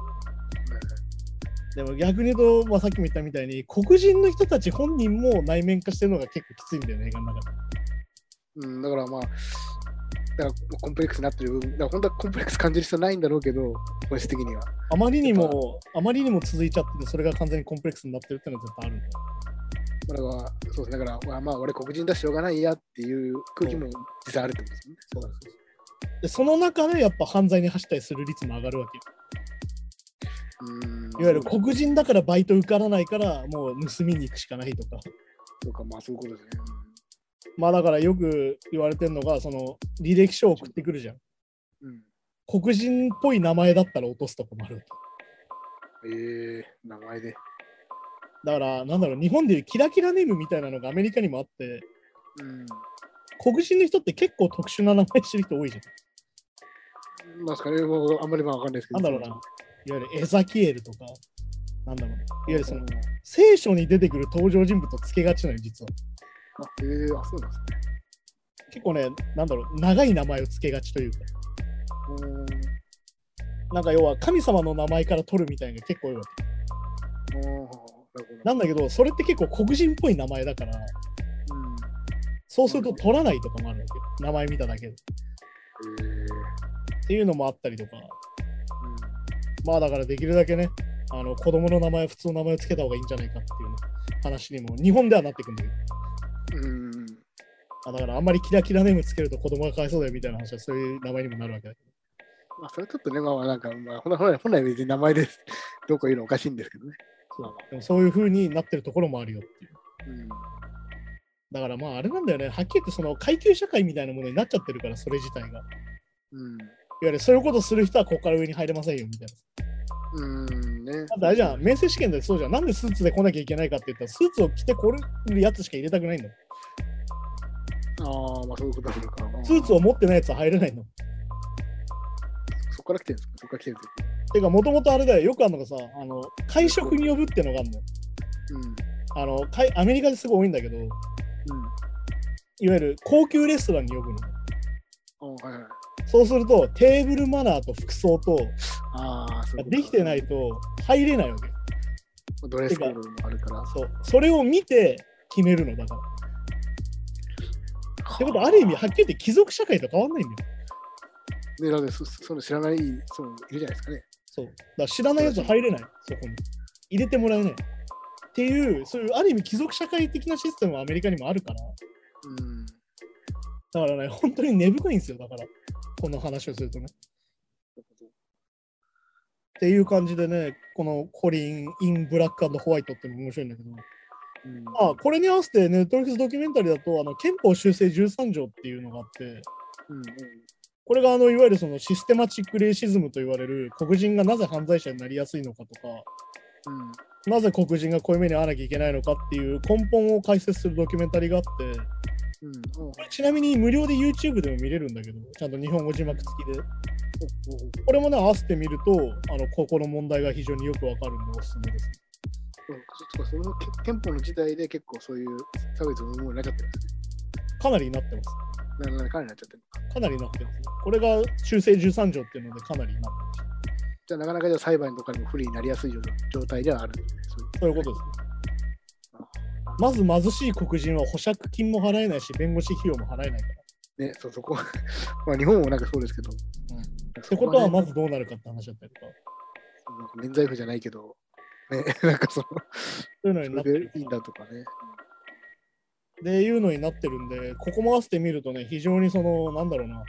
でも逆に言うと、まあ、さっきも言ったみたいに、黒人の人たち本人も内面化してるのが結構きついんだよね、映画の中で。うん、だからまあ、だからコンプレックスになってる部分、だから本当はコンプレックス感じる必要ないんだろうけど、本質的には。あまりにも、あまりにも続いちゃってて、それが完全にコンプレックスになってるっていうのは絶対あるんだよ。だから、そうですね。だから、まあ、まあ、俺黒人だししょうがないやっていう空気も実はあるってことですね。そうでその中でやっぱ犯罪に走ったりする率も上がるわけよ。うん。いわゆる黒人だからバイト受からないから、もう盗みに行くしかないとか。そうか、まあそういうことですね。まあだからよく言われてるのが、その履歴書を送ってくるじゃん。うん。黒人っぽい名前だったら落とすとかもあるわけ。ええ名前で。だから、なんだろう、日本でいうキラキラネームみたいなのがアメリカにもあって、うん。黒人の人って結構特殊な名前してる人多いじゃん。まあ、それもあんまりまあわかんないですけど。なんだろうな、いわゆるエザキエルとか、なんだろうな、いわゆるそのうん聖書に出てくる登場人物をつけがちなのよ、実は。あ、ええあ、そうなんですね。結構ね、なんだろう、長い名前をつけがちというか、うん。なんか要は神様の名前から取るみたいな結構多いわけ。あーなんだけど、それって結構黒人っぽい名前だから、うん。そうすると取らないとかもあるわけよ。名前見ただけで。っええていうのもあったりとか、まあだからできるだけね、あの子供の名前、普通の名前をつけた方がいいんじゃないかっていう話にも、日本ではなってくんだけど、うん。うん。あだからあんまりキラキラネームつけると子供がかわいそうだよみたいな話はそういう名前にもなるわけだけど。まあ、それちょっとね、まあまあ、なんか、まあ、本来本来本来別に名前でどうこう言うのおかしいんですけどね。そうでもそういう風になってるところもあるよっていう。うん。だからまああれなんだよね、はっきり言ってその階級社会みたいなものになっちゃってるから、それ自体が。いわうん。ゆるそういうことする人はここから上に入れませんよみたいな。うんね。だあれじゃん、面接試験でそうじゃん。なんでスーツで来なきゃいけないかって言ったら、スーツを着てこれるやつしか入れたくないんだよ。ああ、まあそういうことなのか。スーツを持ってないやつは入れないの。そこから来てるんですか？そこから来てるんですかてか、もともとあれだよ、よくあるのがさ、あの会食に呼ぶっていうのがあるのよ。うん。あのかいアメリカですごい多いんだけど、いうん。わゆる高級レストランに呼ぶの。あはいはい。そうすると、テーブルマナーと服装と、ああ、そうできてないと入れないわけ。ドレスコードもあるから。そう。それを見て決めるのだから。ってことは、ある意味、はっきり言って貴族社会と変わんないんだよ。ね、だってそそういうの知らない人もいるじゃないですかね。そう。だから知らないやつ入れない、そこに。入れてもらえない。っていう、そういうある意味貴族社会的なシステムはアメリカにもあるから、うん。だからね、本当に根深いんですよ、だから、この話をするとね。っていう感じでね、このコリン・イン・ブラックホワイトってのも面白いんだけど、うん、まあ、これに合わせてネットフリックスドキュメンタリーだと、あの憲法修正13条っていうのがあって、うんうんこれがあのいわゆるそのシステマチックレイシズムと言われる黒人がなぜ犯罪者になりやすいのかとか、うんなぜ黒人がこういう目に遭わなきゃいけないのかっていう根本を解説するドキュメンタリーがあって、うんうんこれちなみに無料で YouTube でも見れるんだけど、ちゃんと日本語字幕付きで。これもね、合わせてみると、あのここの問題が非常によくわかるんでおすすめです。うんそそのけ憲法の時代で結構そういう差別のものになっちゃってるんですね。かなりなってます。ななかなりなっちゃってるか。かなりなってます。これが修正13条っていうのでかなりなってました。じゃあなかなかじゃ裁判とかにも不利になりやすい状態ではあるんですね。そういうことですね。まず貧しい黒人は保釈金も払えないし、弁護士費用も払えないから。ね、そうそこ。まあ日本もなんかそうですけど。うんってことはまずどうなるかって話だったりとか、免罪符じゃないけど、ね、なんかその、そういうのになってるいいんだとかね。でいうのになってるんで、ここも合わせてみるとね、非常にその、なんだろうな、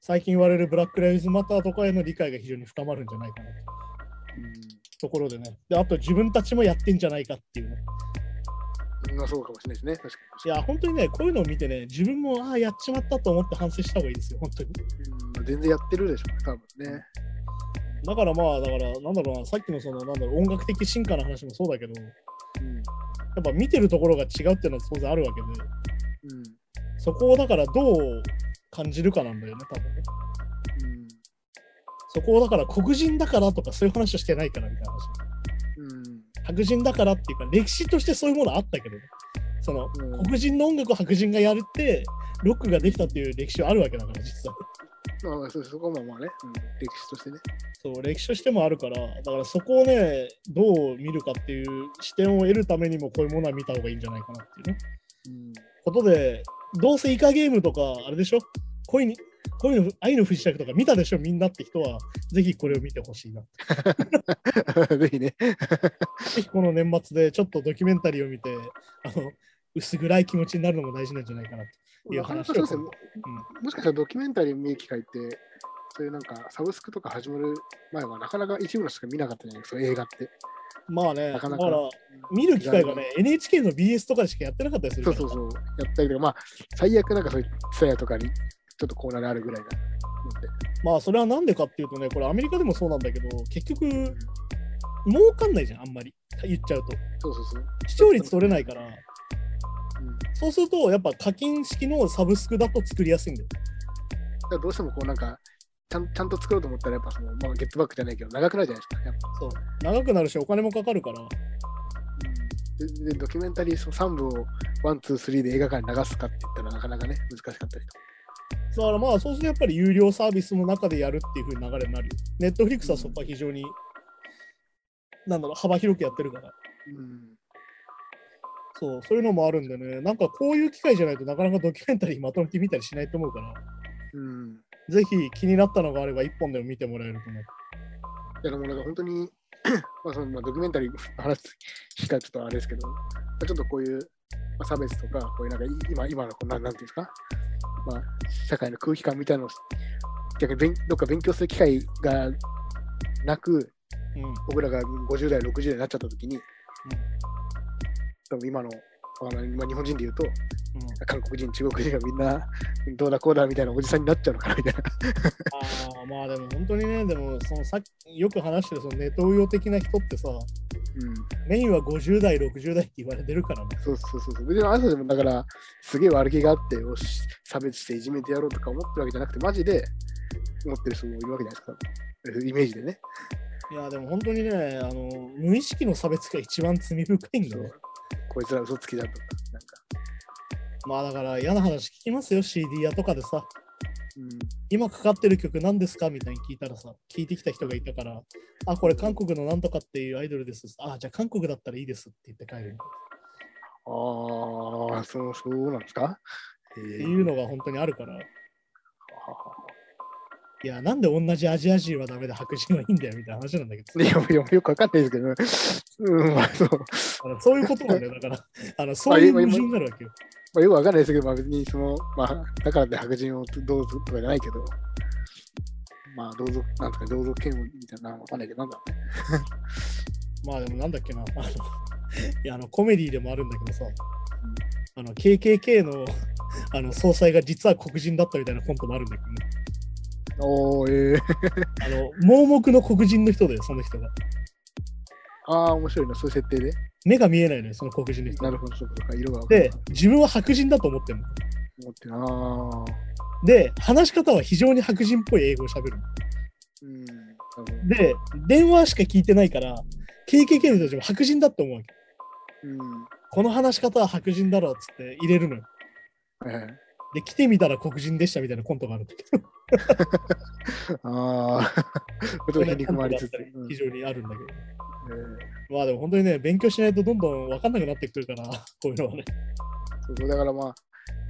最近言われるブラック・ライブズ・マターとかへの理解が非常に深まるんじゃないかなと。ところでね。で、あと自分たちもやってんじゃないかっていうね。うん、まあそうかもしれないですね。確かいや、本当にね、こういうのを見てね、自分も、ああ、やっちまったと思って反省した方がいいですよ、本当に。に。うん、全然やってるでしょうね、多分ね。だからまあ、だから、なんだろうな、さっきのその、なんだろう、音楽的進化の話もそうだけど、やうん。っぱ見てるところが違うっていうのは当然あるわけで、うん。そこをだからどう感じるかなんだよね、多分ね。うん。そこをだから黒人だからとかそういう話をしてないからみたいな話。うん。白人だからっていうか、歴史としてそういうものあったけどね。その、うん黒人の音楽を白人がやるって、ロックができたっていう歴史はあるわけだから、実際。まあ、そうそこもまあね、うん、歴史としてね。そう、歴史としてもあるから、だからそこをね、どう見るかっていう視点を得るためにも、こういうものは見た方がいいんじゃないかなっていうね。うん。ことで、どうせイカゲームとか、あれでしょ？恋に、恋の、愛の不時着とか見たでしょ？みんなって人は、ぜひこれを見てほしいな。ぜひね。ぜひこの年末でちょっとドキュメンタリーを見て、あの、薄暗い気持ちになるのも大事なんじゃないかなという話を。うですね。もしかしたらドキュメンタリー見る機会って、そういうなんかサブスクとか始まる前はなかなか一部のしか見なかったじゃないですか、映画って。まあね、なかなかだから、見る機会がね、NHK の BS とかでしかやってなかったりするそうそうそう。やったりとか、まあ、最悪なんかそういうツヤとかにちょっとコーナーであるぐらいな。まあ、それはなんでかっていうとね、これアメリカでもそうなんだけど、結局、儲かんないじゃん、あんまり。言っちゃうと。そうそうそう。視聴率取れないから、うんそうすると、やっぱ課金式のサブスクだと作りやすいんだよ。だからどうしてもこうなんかちゃん、ちゃんと作ろうと思ったら、やっぱその、まあ、ゲットバックじゃないけど、長くなるじゃないですか。やっぱそう。長くなるし、お金もかかるから、ででドキュメンタリー3部を1、2、3で映画館に流すかって言ったらなかなかね、難しかったりとか。だからまあ、そうするとやっぱり有料サービスの中でやるっていう風な流れになるよ。ネットフリックスはそこは非常に、なんだろう、幅広くやってるから。うん。そう、そういうのもあるんでね、なんかこういう機会じゃないとなかなかドキュメンタリーまとめて見たりしないと思うから、うん。ぜひ気になったのがあれば一本でも見てもらえると思う。いや、でもなんか本当に、まあそのまあ、ドキュメンタリーの話す機会ちょっとあれですけど、まあちょっとこういう、まあ、差別とか、こういうなんかい今今のこんな、なんていうんですか、まあ、社会の空気感みたいなのを逆に勉どっか勉強する機会がなく、うん。僕らが50代、60代になっちゃった時に、多分今の、あの今日本人で言うと、うん、韓国人、中国人がみんなどうだこうだみたいなおじさんになっちゃうのかなみたいな。ああ、まあでも本当にね、でもそのさっきよく話してるそのネトウヨ的な人ってさ、うん、メインは50代、60代って言われてるからね。そうそうそうそう。別にあなたでもだから、すげえ悪気があって、よし、差別していじめてやろうとか思ってるわけじゃなくて、マジで思ってる人もいるわけじゃないですか。イメージでね。いや、でも本当にね、あの無意識の差別が一番罪深いんだね。こいつら嘘つきだとか、なんか。まあだから嫌な話聞きますよ、CD 屋とかでさ。うん、今かかってる曲何ですかみたいに聞いたらさ、聞いてきた人がいたから、あ、これ韓国のなんとかっていうアイドルです。あ、じゃあ韓国だったらいいですって言って帰る。ああ、そう、そうなんですか？えっていうのが本当にあるから。いや、なんで同じアジア人はダメで白人はいいんだよみたいな話なんだけどさいや、よよくわかんないですけど、うん、まあそう。あのそういうことなんだよ。だから、あのそういう矛盾になるわけよ。まあ、よくわかんないですけど、まあ別にその、まあ、だからって白人をどうぞとかじゃないけど、まあ、同族、なんとか同族嫌悪みたいな、わかんないけど、なんだろうね。まあでもなんだっけな、あの、いや、あの、コメディでもあるんだけどさ、あの、KKK のあの総裁が実は黒人だったみたいなコントもあるんだけどね。おー、ええあの、盲目の黒人の人で、その人が。ああ、面白いな、そういう設定で。目が見えないのよ、その黒人の人な。るほど、そうか、色がで、自分は白人だと思ってるの。思ってるな。で、話し方は非常に白人っぽい英語を喋るの。うん。なるほどで、電話しか聞いてないから、KKK の人たちも白人だって思うわけ。うん。この話し方は白人だろうっつって入れるのよ。はいはい。で、来てみたら黒人でしたみたいなコントがあるんだけど。ああ、ちょっと皮肉もありつつ。うん非常にあるんだけど。えまあでも本当にね、勉強しないとどんどん分かんなくなってくるから、こういうのはね。ーそうそうだからまあ、も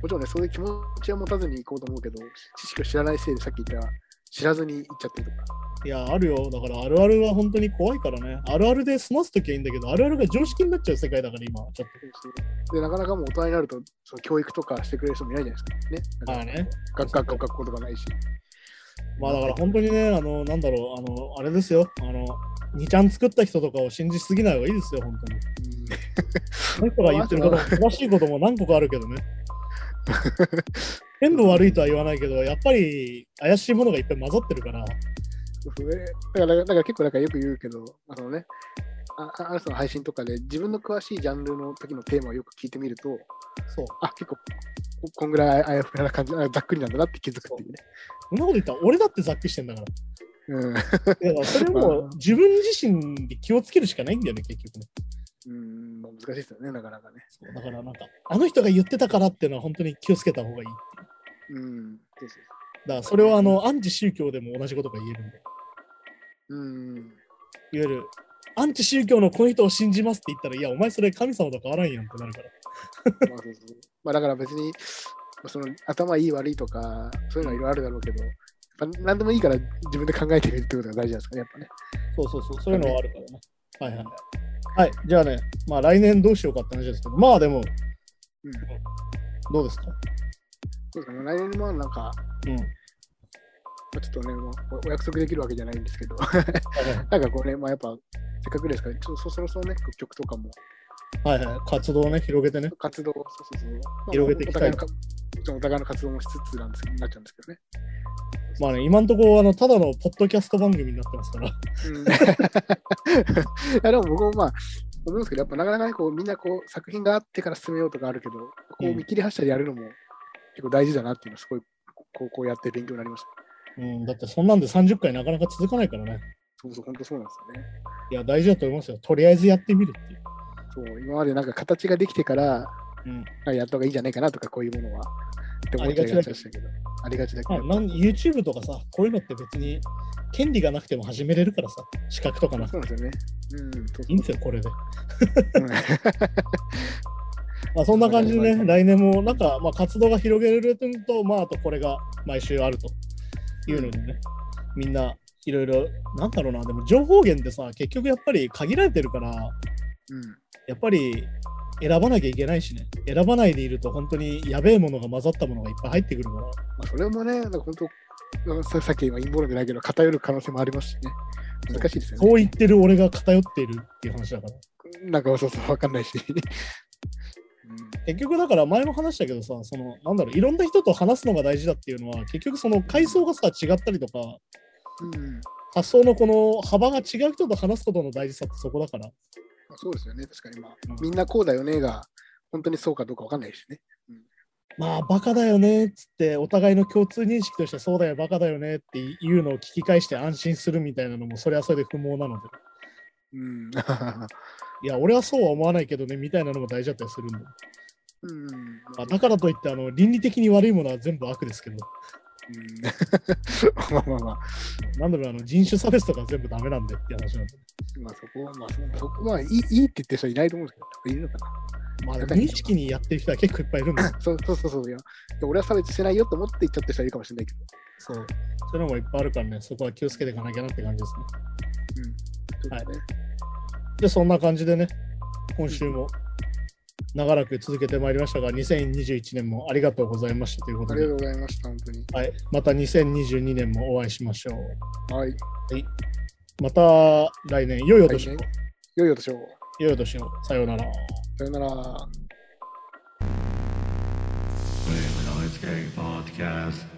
ちろんね、そういう気持ちは持たずに行こうと思うけど、知識を知らないせいでさっき言った知らずに行っちゃってるとか。いや、あるよ。だからあるあるは本当に怖いからね。あるあるで済ますときはいいんだけど、あるあるが常識になっちゃう世界だから今、ちょっで、なかなかもう大人になると、その教育とかしてくれる人もいないじゃないですか。と。まあね。ね。学学校学校とかないし。まあだから本当にね、あの、なんだろう、あの、あれですよ。あの、2ちゃん作った人とかを信じすぎない方がいいですよ、本当に。この人が言ってること も正しいことも何個かあるけどね。全部悪いとは言わないけど、やっぱり怪しいものがいっぱい混ざってるから、だから、だから結構なんかよく言うけど、あのね、ある人の配信とかで自分の詳しいジャンルの時のテーマをよく聞いてみると、そう。あ、結構ここんぐらいあやふやな感じ、あざっくりなんだなって気づくっていうね。そんなこと言ったら俺だってざっくりしてんだから。うん。だからそれも 自分自身で気をつけるしかないんだよね、結局ね。うん、まあ難しいですよね、なかなかね。そうだからなんか、あの人が言ってたからっていうのは本当に気をつけた方がいいっていう。うん。そうそうだからそれはあの、アンチ宗教でも同じことが言えるんだよ。うん。いわゆる、アンチ宗教のこの人を信じますって言ったら、いや、お前それ神様と変わらんやんってなるから。まあそうそうまあだから別に、まあその頭いい悪いとか、そういうのはいろいろあるだろうけど、やっぱ何でもいいから自分で考えてみるってことが大事なんですかね、やっぱね。そうそうそう、そういうのはあるからね。はいはい。はい、じゃあね、まあ来年どうしようかって話ですけど、まあでも、うん。どうですか？そうですかね、来年もなんか、うん。まあ、ちょっとね、もうおお約束できるわけじゃないんですけど、なんかこうね、まあやっぱ、せっかくですから、ちょっとそそろそろね、曲とかも、はいはい、活動をね、広げてね。活動を、そうそうそう、まあ広げていきたいお互のかもちろんお互いの活動もしつつなんですけど、なっちゃうんですけどね。まあね、今のところ、あの、ただのポッドキャスト番組になってますから。うん、いやでも僕もまあ、思うんですけど、やっぱなかなかね、こうみんなこう作品があってから進めようとかあるけど、こううん見切り発車でやるのも結構大事だなっていうのは、すごいこうこうやって勉強になりました。うん、だってそんなんで30回なかなか続かないからね。そうそう、本当そうなんですよね。いや、大事だと思いますよ。とりあえずやってみるっていう。そう、今までなんか形ができてから、うん。あやった方がいいんじゃないかなとか、こういうものは。って思っちゃいがちでしたけど、ありがちだけど。YouTube とかさ、こういうのって別に権利がなくても始めれるからさ、資格とかなくてそうですよね。うん、いいんですよ、これで。うん まあ、そんな感じでね、来年もなんか、まあ、活動が広げられると、まあ、あとこれが毎週あるというのでね、みんないろいろ、なんだろうな、でも情報源ってさ、結局やっぱり限られてるから、うんやっぱり選ばなきゃいけないしね、選ばないでいると本当にやべえものが混ざったものがいっぱい入ってくるから、まあ、それもね、本当、ささっき今陰謀論じゃないけど、偏る可能性もありますしね。難しいですよね。そう言ってる俺が偏っているっていう話だから。なんかそうそう、わかんないし。結局だから前も話したけどさ、そのなんだろう、いろんな人と話すのが大事だっていうのは、結局その階層がさ、違ったりとか、うん、うん発想のこの幅が違う人と話すことの大事さってそこだから。まあそうですよね、確かに。まあ、うんみんなこうだよねが、本当にそうかどうかわかんないしね。まあ、バカだよねっつって、お互いの共通認識として、そうだよ、バカだよねっていうのを聞き返して安心するみたいなのも、それはそれで不毛なので。うん。いや、俺はそうは思わないけどね、みたいなのも大事だったりするんだよ。うん。まあ、だからといってあの、倫理的に悪いものは全部悪ですけど。うん まあまあまあ、なんだろう、あの人種差別とか全部ダメなんでっていう話なんで。まあそこは、まあそそこは、いいいいって言ってる人はいないと思うんですけど、いるのかな。まあ、無意識にやってる人は結構いっぱいいるんだよ。そうそうそうそういや。で俺は差別してないよと思って言っちゃってる人はいるかもしれないけど。そう。そういうのもいっぱいあるからね、そこは気をつけていかなきゃなって感じですね。うん。そうですね。で、そんな感じでね、今週も長らく続けてまいりましたが、2021年もありがとうございましたということでありが、とうございました、本当に。はい、また2022年もお会いしましょう。はい。また来年、良いお年を。良いお年を。良いお年を。さようなら。さよなら。Podcast.